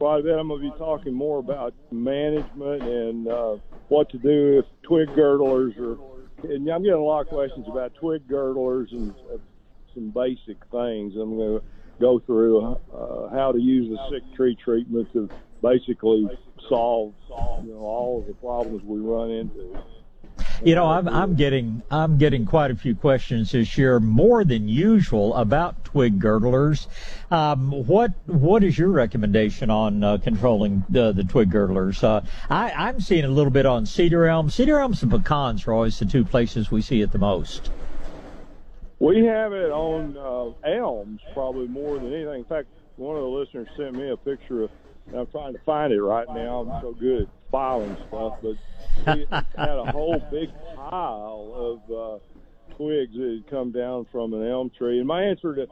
a bit. I'm going to be talking more about management and uh, what to do if twig girdlers are. And I'm getting a lot of questions about twig girdlers and uh, some basic things. I'm going to go through uh, how to use the sick tree treatment to basically solve you know all of the problems we run into. You know, I'm I'm getting I'm getting quite a few questions this year, more than usual, about twig girdlers. Um, what what is your recommendation on uh, controlling the the twig girdlers? Uh, I I'm seeing a little bit on cedar elm. Cedar elms and pecans are always the two places we see it the most. We have it on uh, elms probably more than anything. In fact, one of the listeners sent me a picture of. I'm trying to find it right now. I'm so good at filing stuff, but he had a whole big pile of uh, twigs that had come down from an elm tree. And my answer to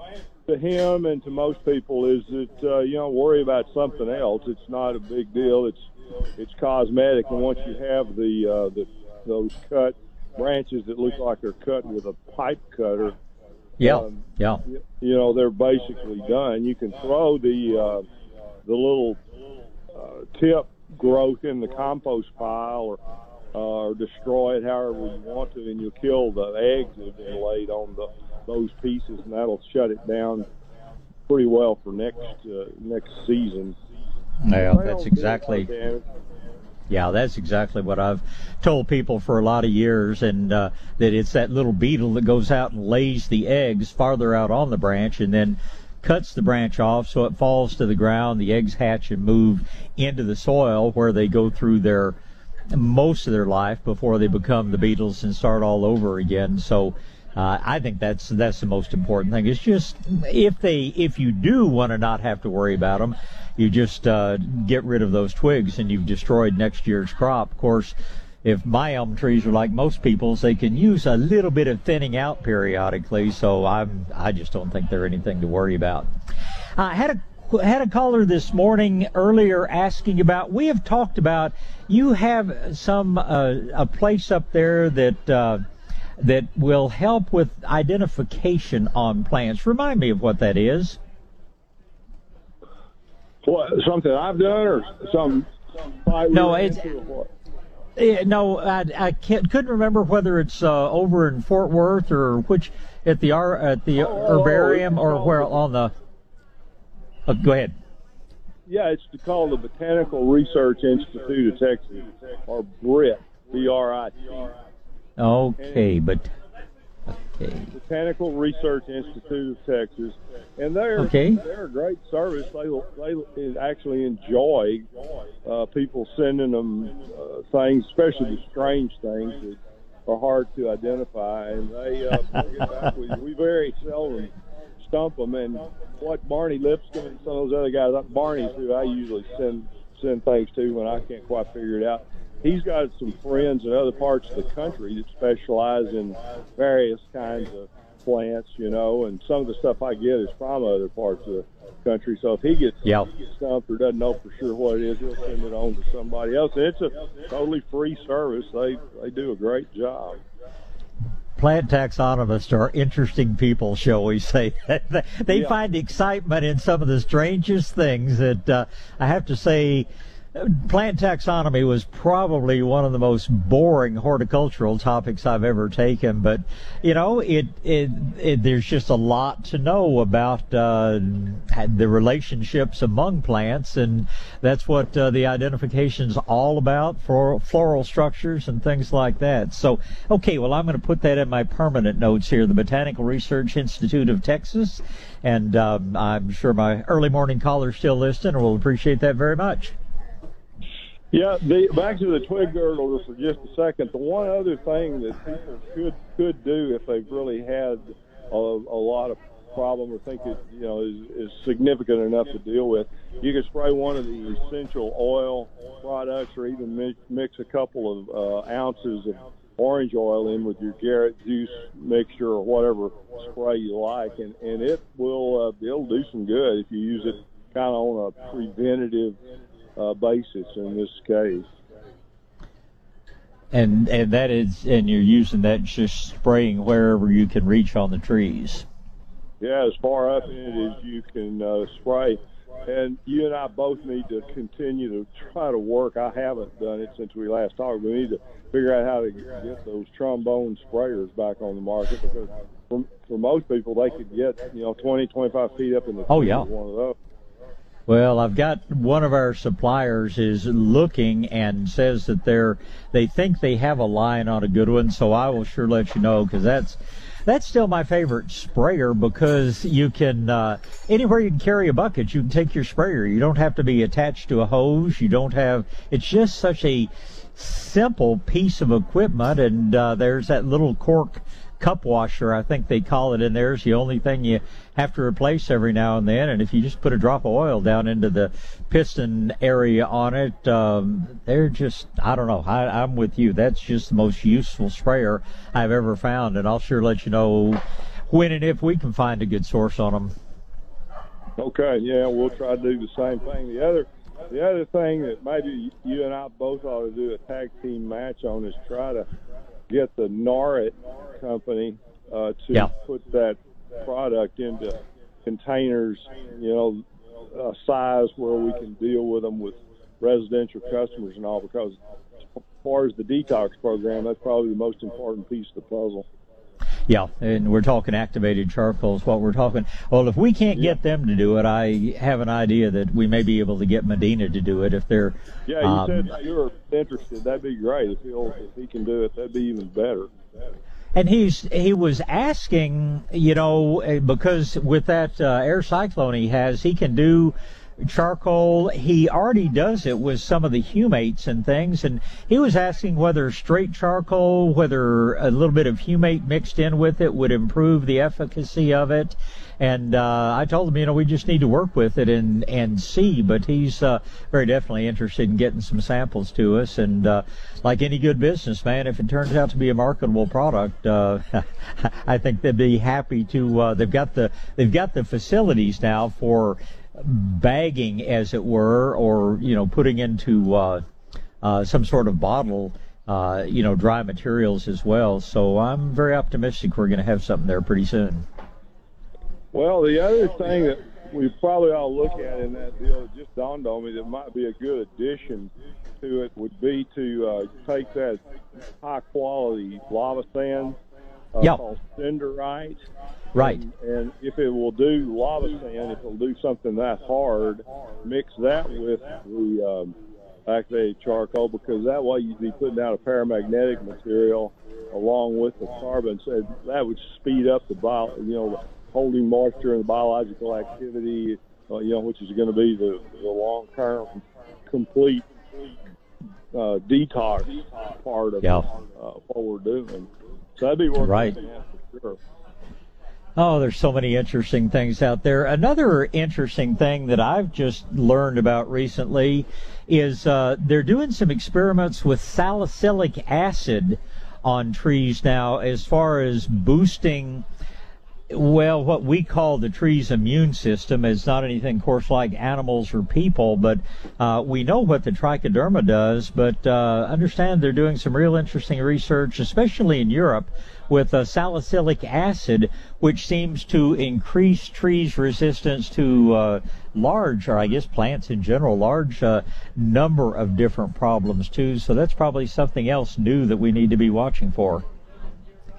to him and to most people is that uh, you don't worry about something else. It's not a big deal. It's it's cosmetic, and once you have the uh, the those cut branches that look like they're cut with a pipe cutter. Yeah, um, yeah. You know they're basically done. You can throw the uh, the little uh, tip growth in the compost pile or uh, or destroy it however you want to, and you'll kill the eggs that have been laid on the those pieces, and that'll shut it down pretty well for next uh, next season. Yeah, that's exactly. Yeah, that's exactly what I've told people for a lot of years, and uh, that it's that little beetle that goes out and lays the eggs farther out on the branch, and then cuts the branch off so it falls to the ground. The eggs hatch and move into the soil where they go through their most of their life before they become the beetles and start all over again. So uh, I think that's that's the most important thing. It's just if they if you do want to not have to worry about them, you just uh, get rid of those twigs and you've destroyed next year's crop. Of course, if my elm trees are like most people's, they can use a little bit of thinning out periodically. So I'm I just don't think they're anything to worry about. I had a had a caller this morning earlier asking about. We have talked about you have some uh, a place up there that uh, that will help with identification on plants. Remind me of what that is. What something I've done or some? No, it's. No, I, I couldn't remember whether it's uh, over in Fort Worth or which at the at the oh, herbarium or where on the Oh, go ahead. Yeah, it's called the Botanical Research Institute of Texas, or BRIT, B-R-I-T. Okay, but okay. Botanical Research Institute of Texas, and they're okay. they're a great service. They they actually enjoy uh, people sending them uh, things, especially the strange things that are hard to identify, and they uh, get back with you. We very seldom stump them. And what Barney Lipscomb and some of those other guys, Barney's who I usually send send things to when I can't quite figure it out. He's got some friends in other parts of the country that specialize in various kinds of plants, you know, and some of the stuff I get is from other parts of the country. So if he gets, yep. he gets stumped or doesn't know for sure what it is, he'll send it on to somebody else. And it's a totally free service. They they do a great job plant taxonomists are interesting people, shall we say. they yeah. find excitement in some of the strangest things that uh, I have to say plant taxonomy was probably one of the most boring horticultural topics I've ever taken, but you know, it, it, it there's just a lot to know about uh, the relationships among plants, and that's what uh, the identification's all about for floral structures and things like that. So, okay, well, I'm going to put that in my permanent notes here. The Botanical Research Institute of Texas, and um, I'm sure my early morning callers still listen, and will appreciate that very much. Yeah, the, back to the twig girdler for just a second. The one other thing that people could could do if they've really had a, a lot of problem or think it you know is, is significant enough to deal with, you can spray one of the essential oil products, or even mix, mix a couple of uh, ounces of orange oil in with your Garrett juice mixture or whatever spray you like, and and it will uh, it'll do some good if you use it kind of on a preventative uh, basis in this case. And and that is and you're using that just spraying wherever you can reach on the trees. Yeah, as far up in it as you can uh, spray. And you and I both need to continue to try to work. I haven't done it since we last talked. We need to figure out how to get those trombone sprayers back on the market because for, for most people, they could get, you know, 20, 25 feet up in the oh, yeah. one of those. Well, I've got one of our suppliers is looking and says that they're they think they have a line on a good one, so I will sure let you know because that's that's still my favorite sprayer because you can uh, anywhere you can carry a bucket, you can take your sprayer. You don't have to be attached to a hose. You don't have. It's just such a simple piece of equipment, and uh, there's that little cork cup washer, I think they call it in there, is the only thing you have to replace every now and then. And if you just put a drop of oil down into the piston area on it, um, they're just, I don't know, I, I'm with you. That's just the most useful sprayer I've ever found. And I'll sure let you know when and if we can find a good source on them. Okay, yeah, we'll try to do the same thing. The other the other thing that maybe you and I both ought to do a tag team match on is try to get the Norit company uh, to yeah. put that product into containers, you know, a size where we can deal with them with residential customers and all. Because as far as the detox program, that's probably the most important piece of the puzzle. Yeah, and we're talking activated charcoal is what we're talking. Well, if we can't yeah. get them to do it, I have an idea that we may be able to get Medina to do it if they're. Yeah, you um, said you were interested. That'd be great if he'll if he can do it. That'd be even better. And he's he was asking, you know, eh, because with that uh, air cyclone he has, he can do charcoal. He already does it with some of the humates and things. And he was asking whether straight charcoal, whether a little bit of humate mixed in with it would improve the efficacy of it. And uh, I told him, you know, we just need to work with it and and see. But he's uh, very definitely interested in getting some samples to us. And uh, like any good businessman, if it turns out to be a marketable product, uh, I think they'd be happy to. Uh, they've got the they've got the facilities now for bagging, as it were, or you know, putting into uh, uh, some sort of bottle, uh, you know, dry materials as well. So I'm very optimistic we're going to have something there pretty soon. Well, the other thing that we probably ought to look at in that deal that just dawned on me that might be a good addition to it would be to uh, take that high quality lava sand uh, yep. called Cinderite. Right. And, and if it will do lava sand, if it'll do something that hard, mix that with the um, activated charcoal because that way you'd be putting out a paramagnetic material along with the carbon. So that would speed up the bio, you know, holding moisture and the biological activity, uh, you know, which is going to be the, the long-term complete uh, detox part of yeah. uh, what we're doing. So that'd be worth right. for sure. Oh, there's so many interesting things out there. Another interesting thing that I've just learned about recently is uh, they're doing some experiments with salicylic acid on trees now as far as boosting well, what we call the tree's immune system is not anything, of course, like animals or people, but uh, we know what the trichoderma does. But uh, understand they're doing some real interesting research, especially in Europe, with uh, salicylic acid, which seems to increase trees' resistance to uh, large, or I guess plants in general, large uh, number of different problems too. So that's probably something else new that we need to be watching for.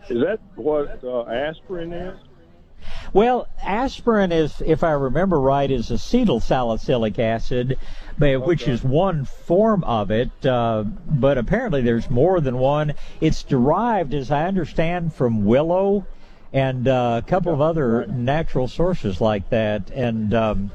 Is that what uh, aspirin is? Well, aspirin is, if I remember right, is acetyl salicylic acid, which okay. is one form of it. Uh, but apparently, there's more than one. It's derived, as I understand, from willow and uh, a couple of other natural sources like that. And um,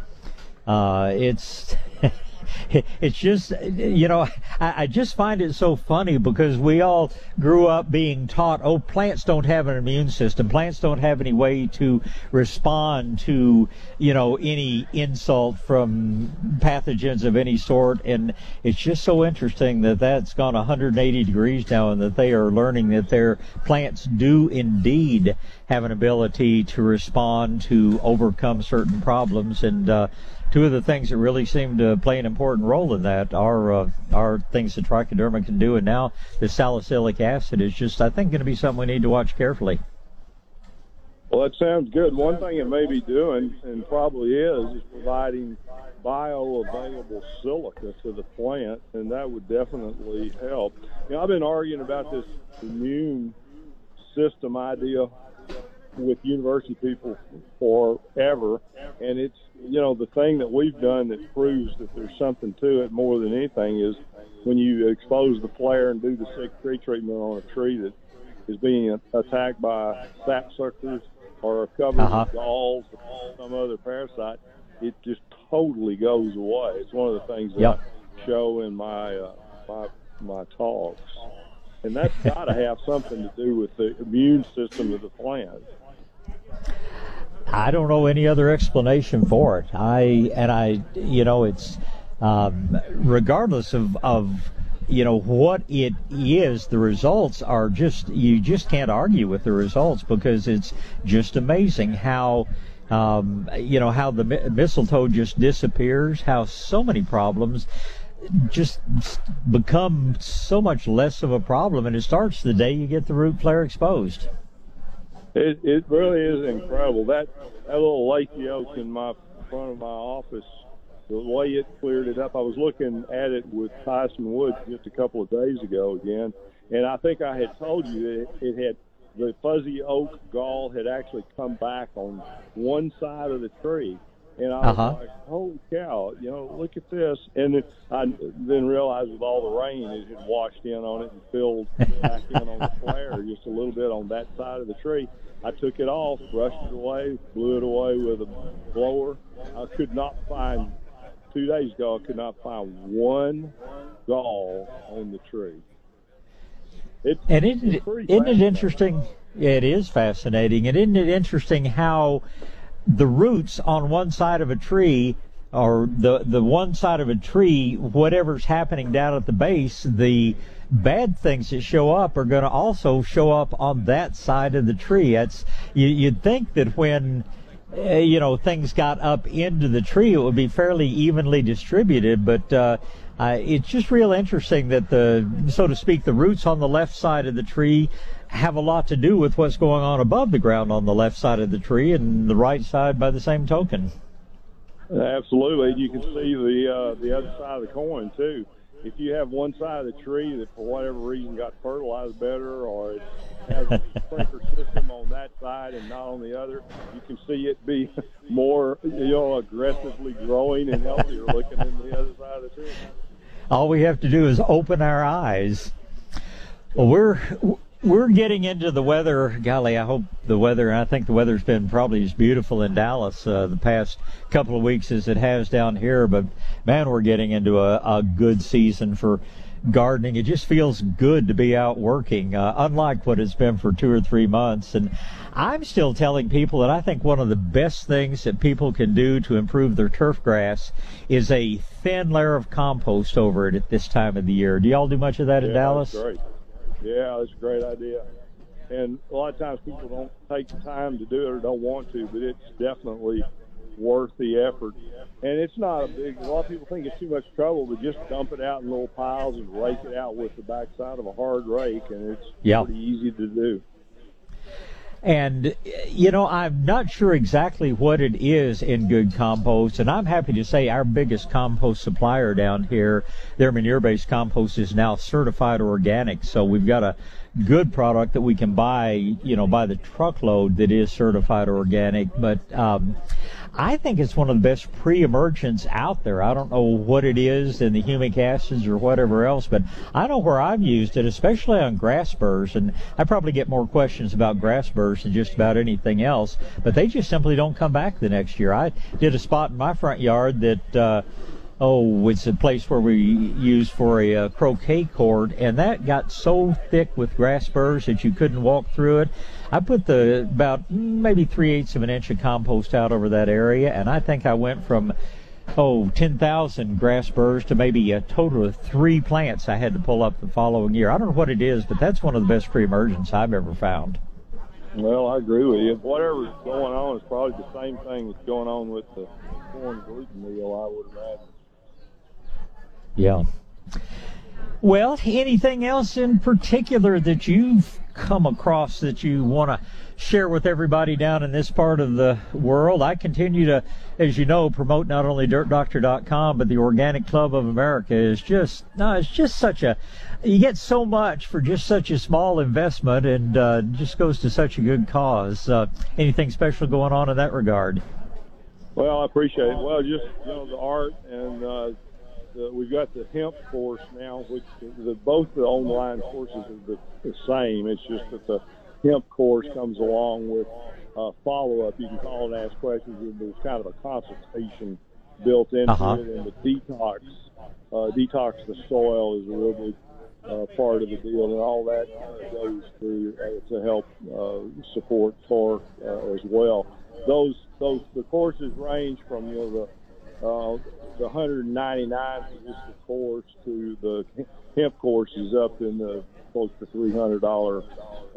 uh, it's it's just, you know, I, I just find it so funny because we all grew up being taught, oh, plants don't have an immune system. Plants don't have any way to respond to, you know, any insult from pathogens of any sort. And it's just so interesting that that's gone 180 degrees now and that they are learning that their plants do indeed have an ability to respond to overcome certain problems. And, uh, two of the things that really seem to play an important role in that are uh, are things that trichoderma can do, and now the salicylic acid is just, I think, going to be something we need to watch carefully. Well, that sounds good. One thing it may be doing, and probably is, is providing bioavailable silica to the plant, and that would definitely help. You know, I've been arguing about this immune system idea with university people forever, and it's you know the thing that we've done that proves that there's something to it more than anything is when you expose the flare and do the sick tree treatment on a tree that is being attacked by sap suckers or covered uh-huh. with galls or some other parasite, it just totally goes away. It's one of the things that yep. I show in my uh, my my talks, and that's got to have something to do with the immune system of the plant. I don't know any other explanation for it. I and I, you know, it's um, regardless of of you know what it is. The results are just you just can't argue with the results because it's just amazing how. Um, you know how the mistletoe just disappears, how so many problems just become so much less of a problem, and it starts the day you get the root flare exposed. It it really is incredible. That that little leafy oak in my front of my office, the way it cleared it up. I was looking at it with Tyson Woods just a couple of days ago again, and I think I had told you that it, it had the fuzzy oak gall had actually come back on one side of the tree. And I was uh-huh. like, "Holy cow! You know, look at this!" And it, I then realized with all the rain, it had washed in on it and filled back in on the flare just a little bit on that side of the tree. I took it off, brushed it away, blew it away with a blower. I could not find two days ago. I could not find one gall on the tree. It's, and isn't, it, isn't it interesting? It is fascinating, and isn't it interesting how the roots on one side of a tree or the the one side of a tree, whatever's happening down at the base, the bad things that show up are going to also show up on that side of the tree. You, you'd think that when uh, you know things got up into the tree, it would be fairly evenly distributed, but uh, uh, it's just real interesting that the so to speak the roots on the left side of the tree have a lot to do with what's going on above the ground on the left side of the tree and the right side by the same token. Absolutely, you can see the uh, the other side of the coin too. If you have one side of the tree that for whatever reason got fertilized better, or it has a sprinkler system on that side and not on the other, you can see it be more you know aggressively growing and healthier looking than the other side of the tree. All we have to do is open our eyes. Well, we're we're getting into the weather. Golly, I hope the weather. I think the weather's been probably as beautiful in Dallas uh, the past couple of weeks as it has down here. But man, we're getting into a, a good season for gardening. It just feels good to be out working, uh, unlike what it's been for two or three months. And I'm still telling people that I think one of the best things that people can do to improve their turf grass is a thin layer of compost over it at this time of the year. Do y'all do much of that yeah, in Dallas? That's great. Yeah, that's a great idea. And a lot of times people don't take the time to do it or don't want to, but it's definitely worth the effort. And it's not a big. A lot of people think it's too much trouble, but just dump it out in little piles and rake it out with the backside of a hard rake, and it's pretty easy to do. And, you know, I'm not sure exactly what it is in good compost, and I'm happy to say our biggest compost supplier down here, their manure-based compost is now certified organic. So we've got a good product that we can buy, you know, by the truckload that is certified organic. But um, I think it's one of the best pre-emergents out there. I don't know what it is in the humic acids or whatever else, but I know where I've used it, especially on grass burrs, and I probably get more questions about grass burrs than just about anything else, but they just simply don't come back the next year. I did a spot in my front yard that uh, oh, it's a place where we use for a uh, croquet court, and that got so thick with grass burrs that you couldn't walk through it. I put the about maybe three eighths of an inch of compost out over that area, and I think I went from oh 10,000 grass burrs to maybe a total of three plants I had to pull up the following year. I don't know what it is, but that's one of the best pre-emergence I've ever found. Well, I agree with you. Whatever's going on is probably the same thing that's going on with the corn gluten meal, I would imagine. Yeah. Well, anything else in particular that you've come across that you want to share with everybody down in this part of the world? I continue to, as you know, promote not only DirtDoctor.com but the Organic Club of America is just no, it's just such a you get so much for just such a small investment and uh, just goes to such a good cause. Uh, anything special going on in that regard? Well, I appreciate it. Well, just you know the art and. Uh, the, we've got the hemp course now, which the, both the online courses are the, the same. It's just that the hemp course comes along with uh, follow up. You can call and ask questions, and there's kind of a consultation built into uh-huh. it. And the detox, uh, detox the soil is a real big uh, part of the deal, and all that goes through uh, to help uh, support TORC uh, as well. Those those the courses range from you know the uh, the 199 is the course to the hemp course is up in the close to $300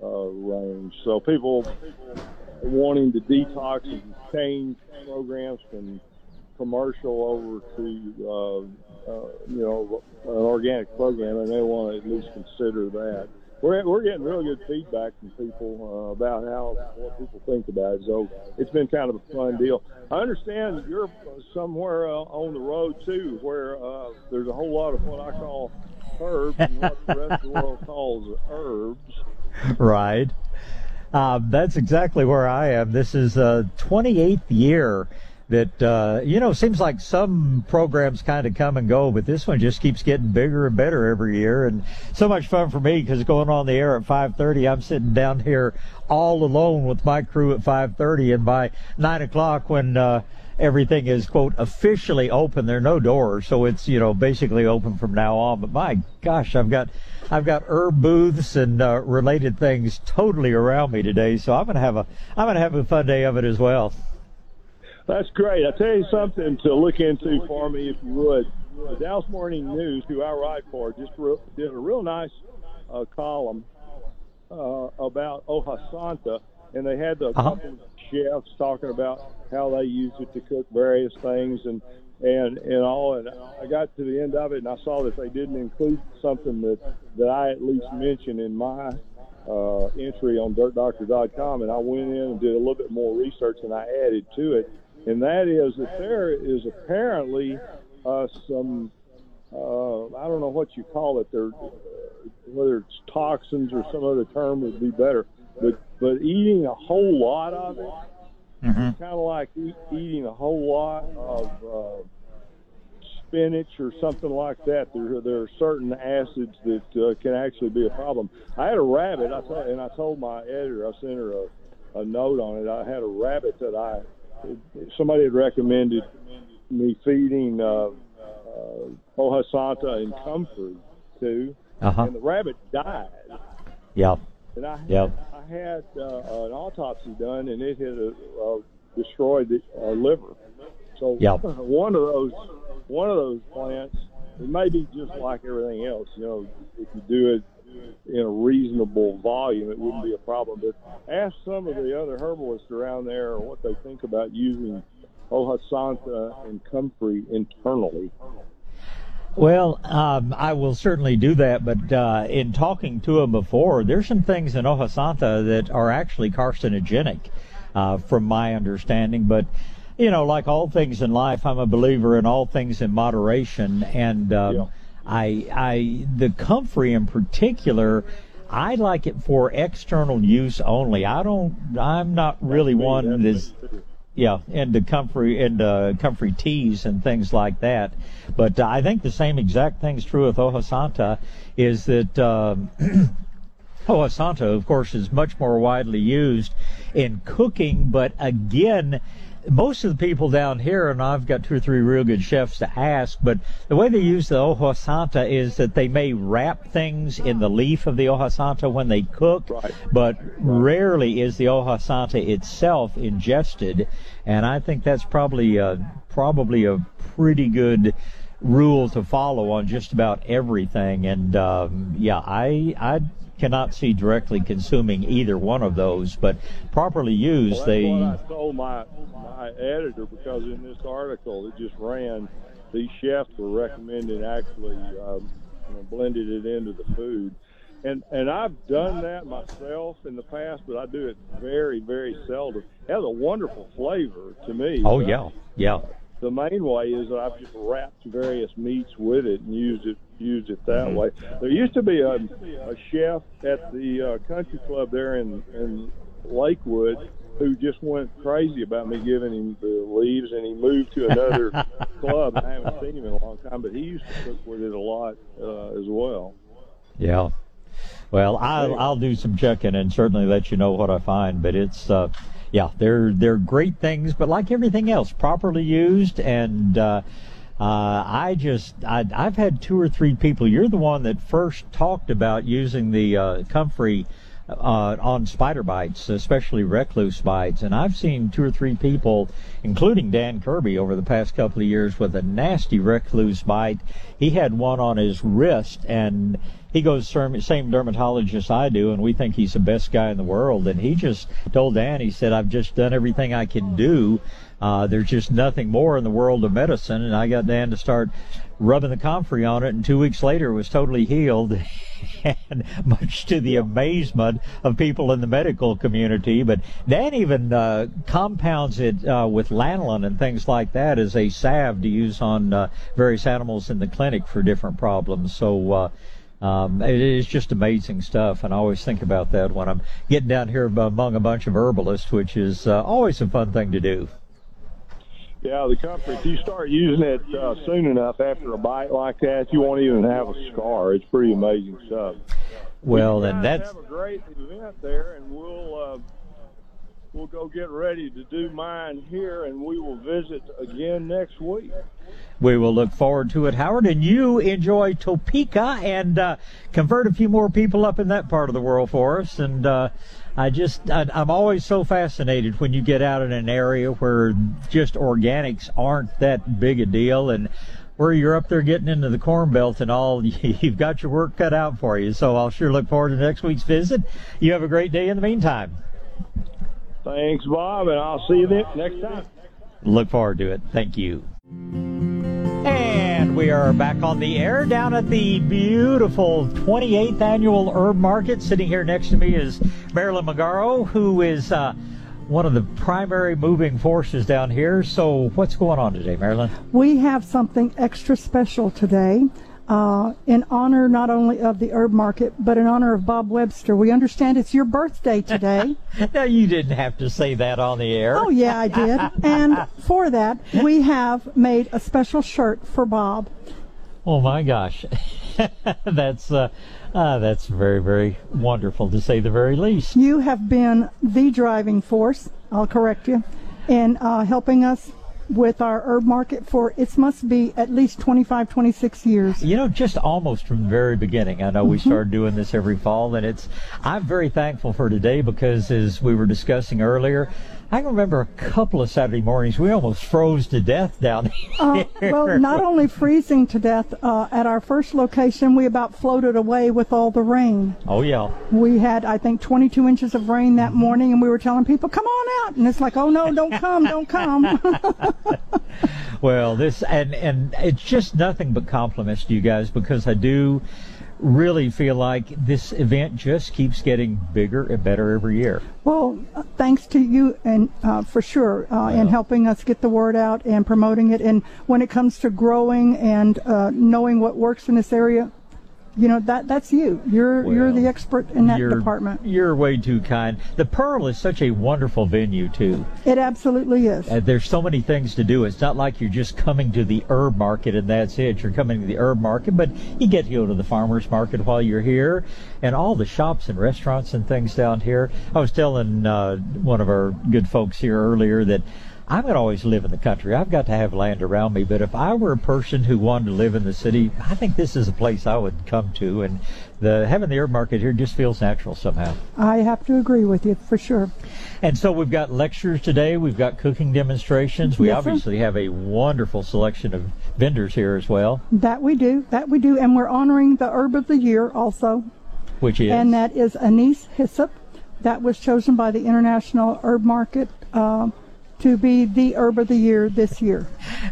uh, range. So people wanting to detox and change programs from commercial over to uh, uh, you know an organic program, and they want to at least consider that we're we're getting really good feedback from people uh, about how what people think about it. So it's been kind of a fun deal. I understand you're somewhere uh, on the road too, where uh, there's a whole lot of what I call herbs and what the rest of the world calls herbs. Right. Uh, that's exactly where I am. This is a 28th year that uh, you know seems like some programs kind of come and go, but this one just keeps getting bigger and better every year, and so much fun for me because going on the air at 5:30, I'm sitting down here all alone with my crew at 5:30, and by nine o'clock when uh, everything is quote officially open, there are no doors, so it's you know basically open from now on. But my gosh, I've got I've got herb booths and uh, related things totally around me today, so I'm gonna have a I'm gonna have a fun day of it as well. That's great. I'll tell you something to look into for me, if you would. The Dallas Morning News, who I write for, just re- did a real nice uh, column uh, about Hoja Santa, and they had the uh-huh. couple of chefs talking about how they use it to cook various things and and and all. And I got to the end of it, and I saw that they didn't include something that that I at least mentioned in my uh, entry on DirtDoctor.com, and I went in and did a little bit more research, and I added to it and that is that there is apparently uh, some uh, I don't know what you call it there, whether it's toxins or some other term would be better, but but eating a whole lot of it, mm-hmm. kind of like eat, eating a whole lot of uh, spinach or something like that. There there are certain acids that uh, can actually be a problem. I had a rabbit, I told, and I told my editor, I sent her a, a note on it. I had a rabbit that I somebody had recommended me feeding uh, uh, Hoja Santa and comfrey to, uh-huh. and the rabbit died. Yeah. And I, yep. I had uh, an autopsy done, and it had uh, destroyed the uh, liver. So yep. one of those one of those plants, it may be just like everything else. You know, if you do it in a reasonable volume, it wouldn't be a problem. But ask some of the other herbalists around there what they think about using Hoja Santa and comfrey internally. Well, um, I will certainly do that, but uh, in talking to them before, there's some things in Hoja Santa that are actually carcinogenic, uh, from my understanding. But you know, like all things in life, I'm a believer in all things in moderation, and um, yeah I, I, the comfrey in particular, I like it for external use only. I don't, I'm not really one that's, yeah, into comfrey, into comfrey teas and things like that. But uh, I think the same exact thing's true with Hoja Santa is that, Santa, of course, is much more widely used in cooking, but again, most of the people down here, and I've got two or three real good chefs to ask, but the way they use the hoja santa is that they may wrap things in the leaf of the hoja santa when they cook, right. but rarely is the hoja santa itself ingested, and I think that's probably uh, probably a pretty good rule to follow on just about everything. And um, yeah, I I cannot see directly consuming either one of those, but properly used, well, they. I told my my editor because in this article it just ran, these chefs were recommending actually um, you know, blended it into the food. And and I've done that myself in the past, but I do it very very seldom. It has a wonderful flavor to me. Oh yeah, yeah the main way is that I've just wrapped various meats with it and used it used it that mm-hmm. way. There used to be a, a chef at the uh, country club there in in Lakewood who just went crazy about me giving him the leaves, and he moved to another club. I haven't seen him in a long time, but he used to cook with it a lot uh, as well. Yeah. Well, I'll I'll do some checking and certainly let you know what I find. But it's uh, yeah, they're they're great things, but like everything else, properly used and. Uh, uh, I just, I, have had two or three people. You're the one that first talked about using the uh, comfrey uh, on spider bites, especially recluse bites. And I've seen two or three people, including Dan Kirby, over the past couple of years with a nasty recluse bite. He had one on his wrist, and he goes same dermatologist I do, and we think he's the best guy in the world. And he just told Dan, he said, "I've just done everything I can do. Uh, there's just nothing more in the world of medicine." And I got Dan to start rubbing the comfrey on it, and two weeks later it was totally healed, and much to the amazement of people in the medical community. But Dan even uh, compounds it uh, with lanolin and things like that as a salve to use on uh, various animals in the clinic for different problems. So uh, um, it is just amazing stuff, and I always think about that when I'm getting down here among a bunch of herbalists, which is uh, always a fun thing to do. Yeah, the comfrey. If you start using it uh, soon enough after a bite like that, you won't even have a scar. It's pretty amazing stuff. Well, and that's have a great event there, and we'll uh, we'll go get ready to do mine here, and we will visit again next week. We will look forward to it, Howard. And you enjoy Topeka and uh, convert a few more people up in that part of the world for us. And uh, I just, I, I'm always so fascinated when you get out in an area where just organics aren't that big a deal. And where you're up there getting into the corn belt and all, you've got your work cut out for you. So I'll sure look forward to next week's visit. You have a great day in the meantime. Thanks, Bob, and I'll see you next time. Look forward to it. Thank you. And we are back on the air down at the beautiful 28th annual herb market. Sitting here next to me is Marilyn Magaro, who is uh, one of the primary moving forces down here. So, what's going on today, Marilyn? We have something extra special today uh, in honor not only of the herb market, but in honor of Bob Webster. We understand it's your birthday today. now, you didn't have to say that on the air. Oh, yeah, I did. and for that, we have made a special shirt for Bob. Oh, my gosh. that's. Uh, uh, that's very, very wonderful to say the very least. You have been the driving force, I'll correct you, in uh, helping us with our herb market for it must be at least 25 26 years you know just almost from the very beginning i know mm-hmm. we started doing this every fall and it's i'm very thankful for today because as we were discussing earlier I can remember a couple of Saturday mornings we almost froze to death down here. Uh, well, not only freezing to death uh, at our first location, we about floated away with all the rain. Oh yeah. We had, I think, 22 inches of rain that morning, and we were telling people, "Come on out," and it's like, "Oh no, don't come, don't come." well, this and and it's just nothing but compliments to you guys because I do really feel like this event just keeps getting bigger and better every year. Well, uh, thanks to you and uh, for sure uh, in helping us get the word out and promoting it. And when it comes to growing and uh, knowing what works in this area, you know that that's you. You're well, you're the expert in that department. You're way too kind. The Pearl is such a wonderful venue too. It absolutely is. Uh, there's so many things to do. It's not like you're just coming to the herb market and that's it. You're coming to the herb market, but you get to go to the farmers market while you're here, and all the shops and restaurants and things down here. I was telling uh, one of our good folks here earlier that I'm going to always live in the country. I've got to have land around me. But if I were a person who wanted to live in the city, I think this is a place I would come to. And the having the herb market here just feels natural somehow. I have to agree with you for sure. And so we've got lectures today. We've got cooking demonstrations. We Yes, sir. obviously have a wonderful selection of vendors here as well, That we do. That we do. And we're honoring the herb of the year also. which is And that is anise hyssop. That was chosen by the International Herb Market uh, to be the herb of the year this year.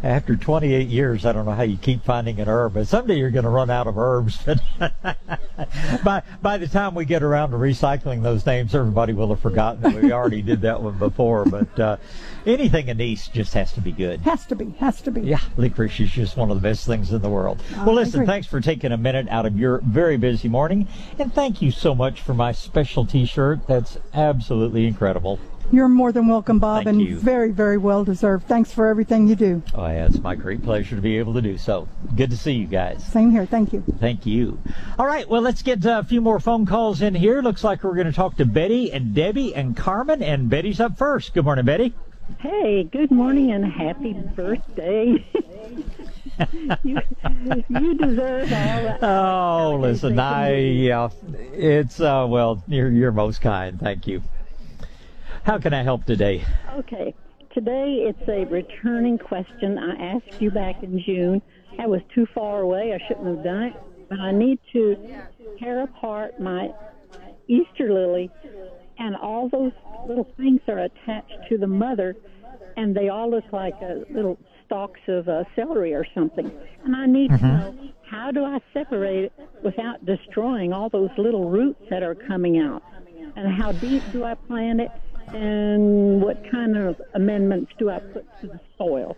after 28 years. I don't know how you keep finding an herb, but someday you're going to run out of herbs. by by the time we get around to recycling those names, everybody will have forgotten that we already did that one before. But uh, anything anise just has to be good. Has to be. Has to be. Yeah, licorice is just one of the best things in the world. I well, listen, agree. thanks for taking a minute out of your very busy morning, and thank you so much for my special T-shirt. That's absolutely incredible. You're more than welcome, Bob, Thank and you. very, very well deserved. Thanks for everything you do. Oh, yeah, it's my great pleasure to be able to do so. Good to see you guys. Same here. Thank you. Thank you. All right, well, let's get uh, a few more phone calls in here. Looks like we're going to talk to Betty and Debbie and Carmen, and Betty's up first. Good morning, Betty. Hey, good morning and happy birthday. you, you deserve all that. Oh, listen, I yeah, it's uh, well, you're you're most kind. Thank you. How can I help today? Okay, today it's a returning question. I asked you back in June. I was too far away. I shouldn't have done it. But I need to tear apart my Easter lily, and all those little things are attached to the mother, and they all look like uh, little stalks of uh, celery or something. And I need to Mhm. know how do I separate it without destroying all those little roots that are coming out, and how deep do I plant it, and what kind of amendments do I put to the soil?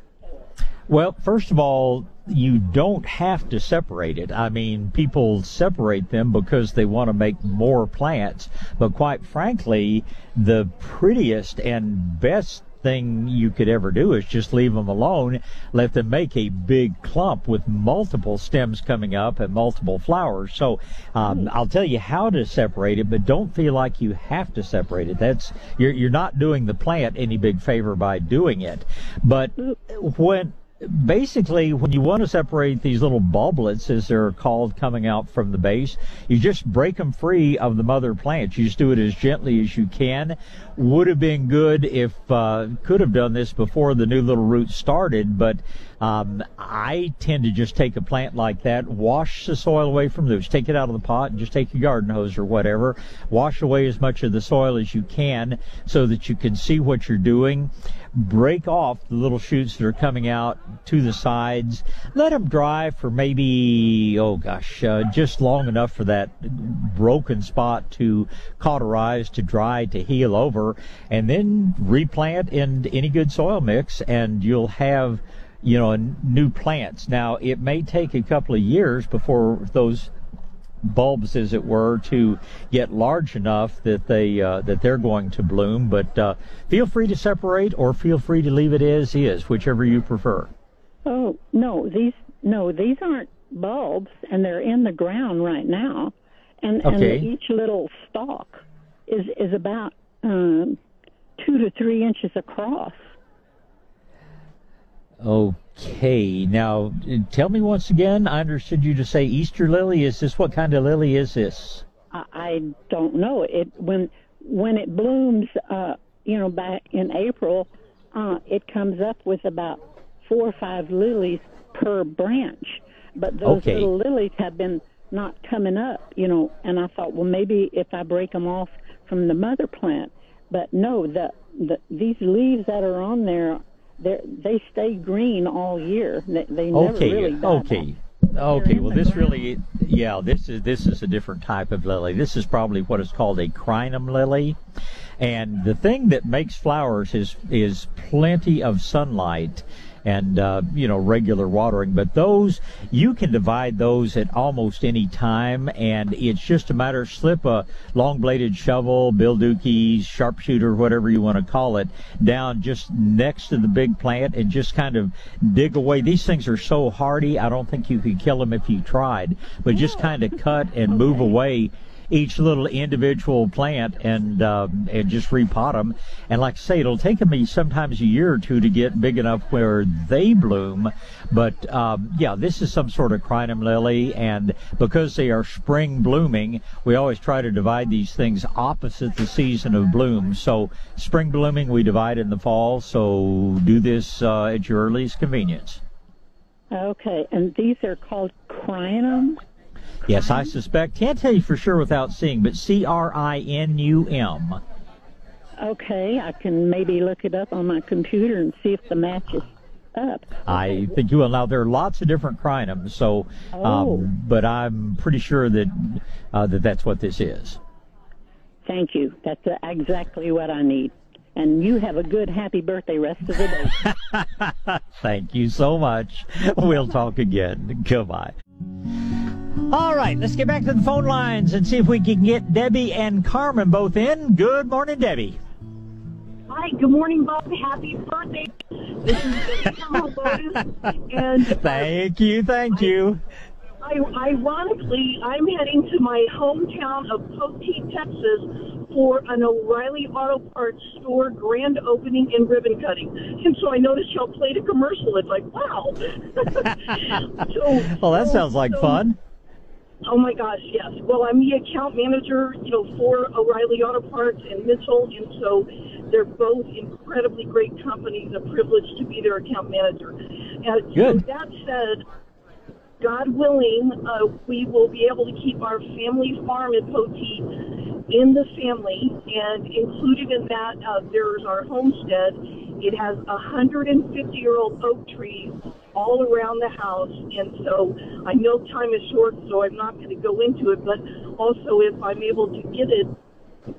Well, first of all, you don't have to separate it. I mean, people separate them because they want to make more plants. But quite frankly, the prettiest and best thing you could ever do is just leave them alone, let them make a big clump with multiple stems coming up and multiple flowers. So um, I'll tell you how to separate it, but don't feel like you have to separate it. That's you're you're not doing the plant any big favor by doing it. But when basically when you want to separate these little bulblets as they're called coming out from the base you just break them free of the mother plant you just do it as gently as you can. Would have been good if uh, could have done this before the new little roots started but um, I tend to just take a plant like that, wash the soil away from roots, take it out of the pot, and just take your garden hose or whatever, wash away as much of the soil as you can so that you can see what you're doing. Break off the little shoots that are coming out to the sides. Let them dry for maybe, oh gosh, uh, just long enough for that broken spot to cauterize, to dry, to heal over, and then replant in any good soil mix, and you'll have you know, new plants. Now, it may take a couple of years before those bulbs, as it were, to get large enough that they uh, that they're going to bloom. But uh, feel free to separate, or feel free to leave it as is, whichever you prefer. Oh no, these no, these aren't bulbs, and they're in the ground right now, and Okay. and each little stalk is is about um, two to three inches across. Okay, now tell me once again. I understood you to say Easter lily. Is this what kind of lily is this? I, I don't know it when when it blooms. Uh, you know, back in April, uh, it comes up with about four or five lilies per branch. But those Okay. little lilies have been not coming up. You know, and I thought, well, maybe if I break them off from the mother plant. But no, the, the these leaves that are on there, they stay green all year. They, they never okay, really die. okay, okay. Well, this really, yeah, this is this is a different type of lily. This is probably what is called a crinum lily, and the thing that makes flowers is is plenty of sunlight and uh, you know regular watering. But those you can divide those at almost any time, and it's just a matter of slip a long bladed shovel, Bill Dookie, sharpshooter, whatever you want to call it, down just next to the big plant and just kind of dig away. These things are so hardy, I don't think you could kill them if you tried, but just kind of cut and move away each little individual plant and um, and just repot them. And like I say, it'll take me sometimes a year or two to get big enough where they bloom. But um, yeah, this is some sort of crinum lily, and because they are spring blooming, we always try to divide these things opposite the season of bloom. So spring blooming we divide in the fall. So do this uh, at your earliest convenience. Okay, and these are called crinum. Yes, I suspect. Can't tell you for sure without seeing, but C R I N U M. Okay, I can maybe look it up on my computer and see if the match is up. I think you will. Now there are lots of different crinums, so, Oh. um, but I'm pretty sure that uh, that that's what this is. Thank you. That's uh, exactly what I need. And you have a good, happy birthday rest of the day. Thank you so much. We'll talk again. Goodbye. All right, let's get back to the phone lines and see if we can get Debbie and Carmen both in. Good morning, Debbie. Hi, good morning, Bob. Happy birthday. This is. And uh, Thank you, thank you. I, ironically, I'm heading to my hometown of Poteet, Texas for an O'Reilly Auto Parts store grand opening and ribbon cutting. And so I noticed y'all played a commercial. It's like, wow. so, Well, that sounds like so- fun. Oh my gosh, yes. Well, I'm the account manager, you know, for O'Reilly Auto Parts and Mitchell, and so they're both incredibly great companies. A privilege to be their account manager. And Good. So that said, God willing, uh, we will be able to keep our family farm in Poteet in the family, and included in that, uh, there's our homestead. It has 150 year old oak trees all around the house, and so I know time is short, so I'm not going to go into it, but also if I'm able to get it,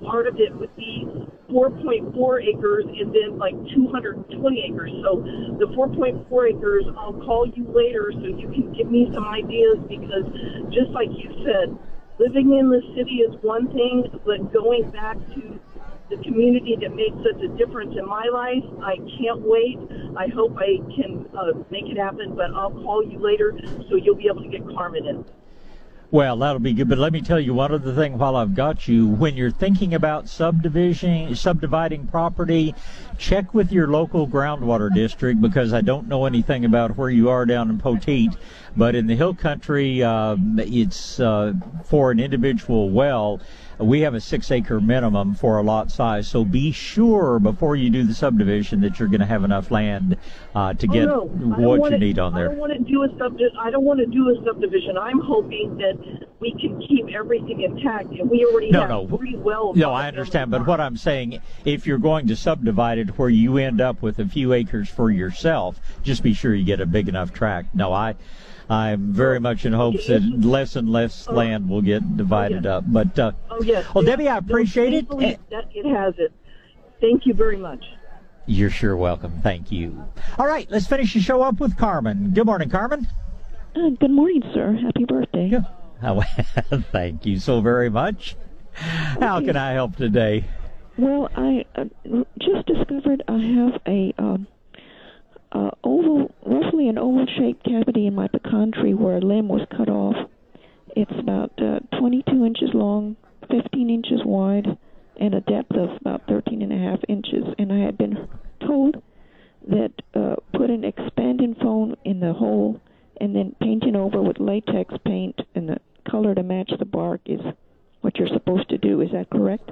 part of it would be 4.4 acres and then like 220 acres. So the 4.4 acres, I'll call you later so you can give me some ideas because just like you said, living in the city is one thing, but going back to the community that made such a difference in my life, I can't wait. I hope I can uh, make it happen, but I'll call you later so you'll be able to get Carmen in. Well, that'll be good. But let me tell you one other thing while I've got you. When you're thinking about subdivision, subdividing property, check with your local groundwater district because I don't know anything about where you are down in Poteet. But in the hill country, um, it's uh, for an individual well. We have a six acre minimum for a lot size. So be sure before you do the subdivision that you're going to have enough land uh, to get oh, no. What you need on there. I don't want to do a subdivision. I don't want to do a subdivision. I'm hoping that we can keep everything intact, and we already No, have no. three wells. No, I understand, but what I'm saying, if you're going to subdivide it where you end up with a few acres for yourself, just be sure you get a big enough tract. No, I, I'm very much in hopes that less and less land will get divided up. But uh, Oh yes. well, Debbie, I appreciate it. That it has it. Thank you very much. You're sure welcome. Thank you. All right, let's finish the show up with Carmen. Good morning, Carmen. Uh, good morning, sir. Happy birthday. How- Thank you so very much. How can I help today? Well, I uh, just discovered I have a um, uh, oval, roughly an oval-shaped cavity in my pecan tree where a limb was cut off. It's about uh, 22 inches long, 15 inches wide, and a depth of about 13 and a half inches. And I had been told that uh, put an expanding foam in the hole and then painting over with latex paint and the color to match the bark is what you're supposed to do. Is that correct?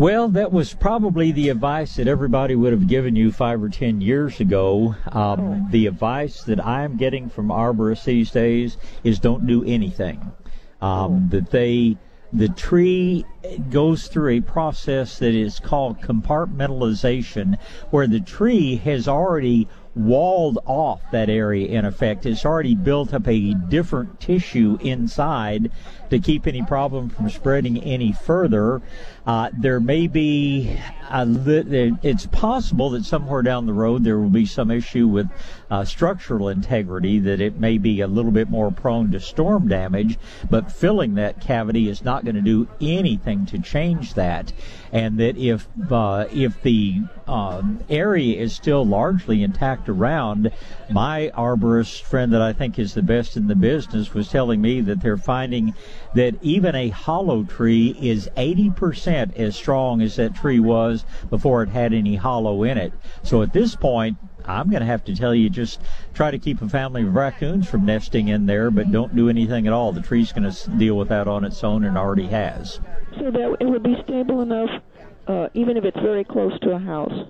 Well, that was probably the advice that everybody would have given you five or ten years ago. Um, The advice that I'm getting from arborists these days is don't do anything. Um, That they, the tree goes through a process that is called compartmentalization, where the tree has already walled off that area in effect. It's already built up a different tissue inside to keep any problem from spreading any further. Uh, there may be li- it's possible that somewhere down the road there will be some issue with uh, structural integrity that it may be a little bit more prone to storm damage, but filling that cavity is not going to do anything to change that. And that if uh, if the uh, area is still largely intact around. My arborist friend that I think is the best in the business was telling me that they're finding that even a hollow tree is 80% as strong as that tree was before it had any hollow in it. So at this point, I'm going to have to tell you just try to keep a family of raccoons from nesting in there, but don't do anything at all. The tree's going to deal with that on its own and already has. So that it would be stable enough, uh, even if it's very close to a house.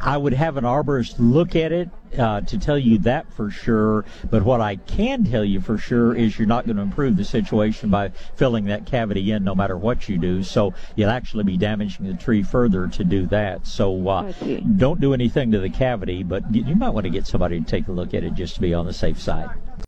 I would have an arborist look at it uh, to tell you that for sure. But what I can tell you for sure is you're not going to improve the situation by filling that cavity in, no matter what you do. So you'll actually be damaging the tree further to do that. So uh, don't do anything to the cavity, but you might want to get somebody to take a look at it just to be on the safe side.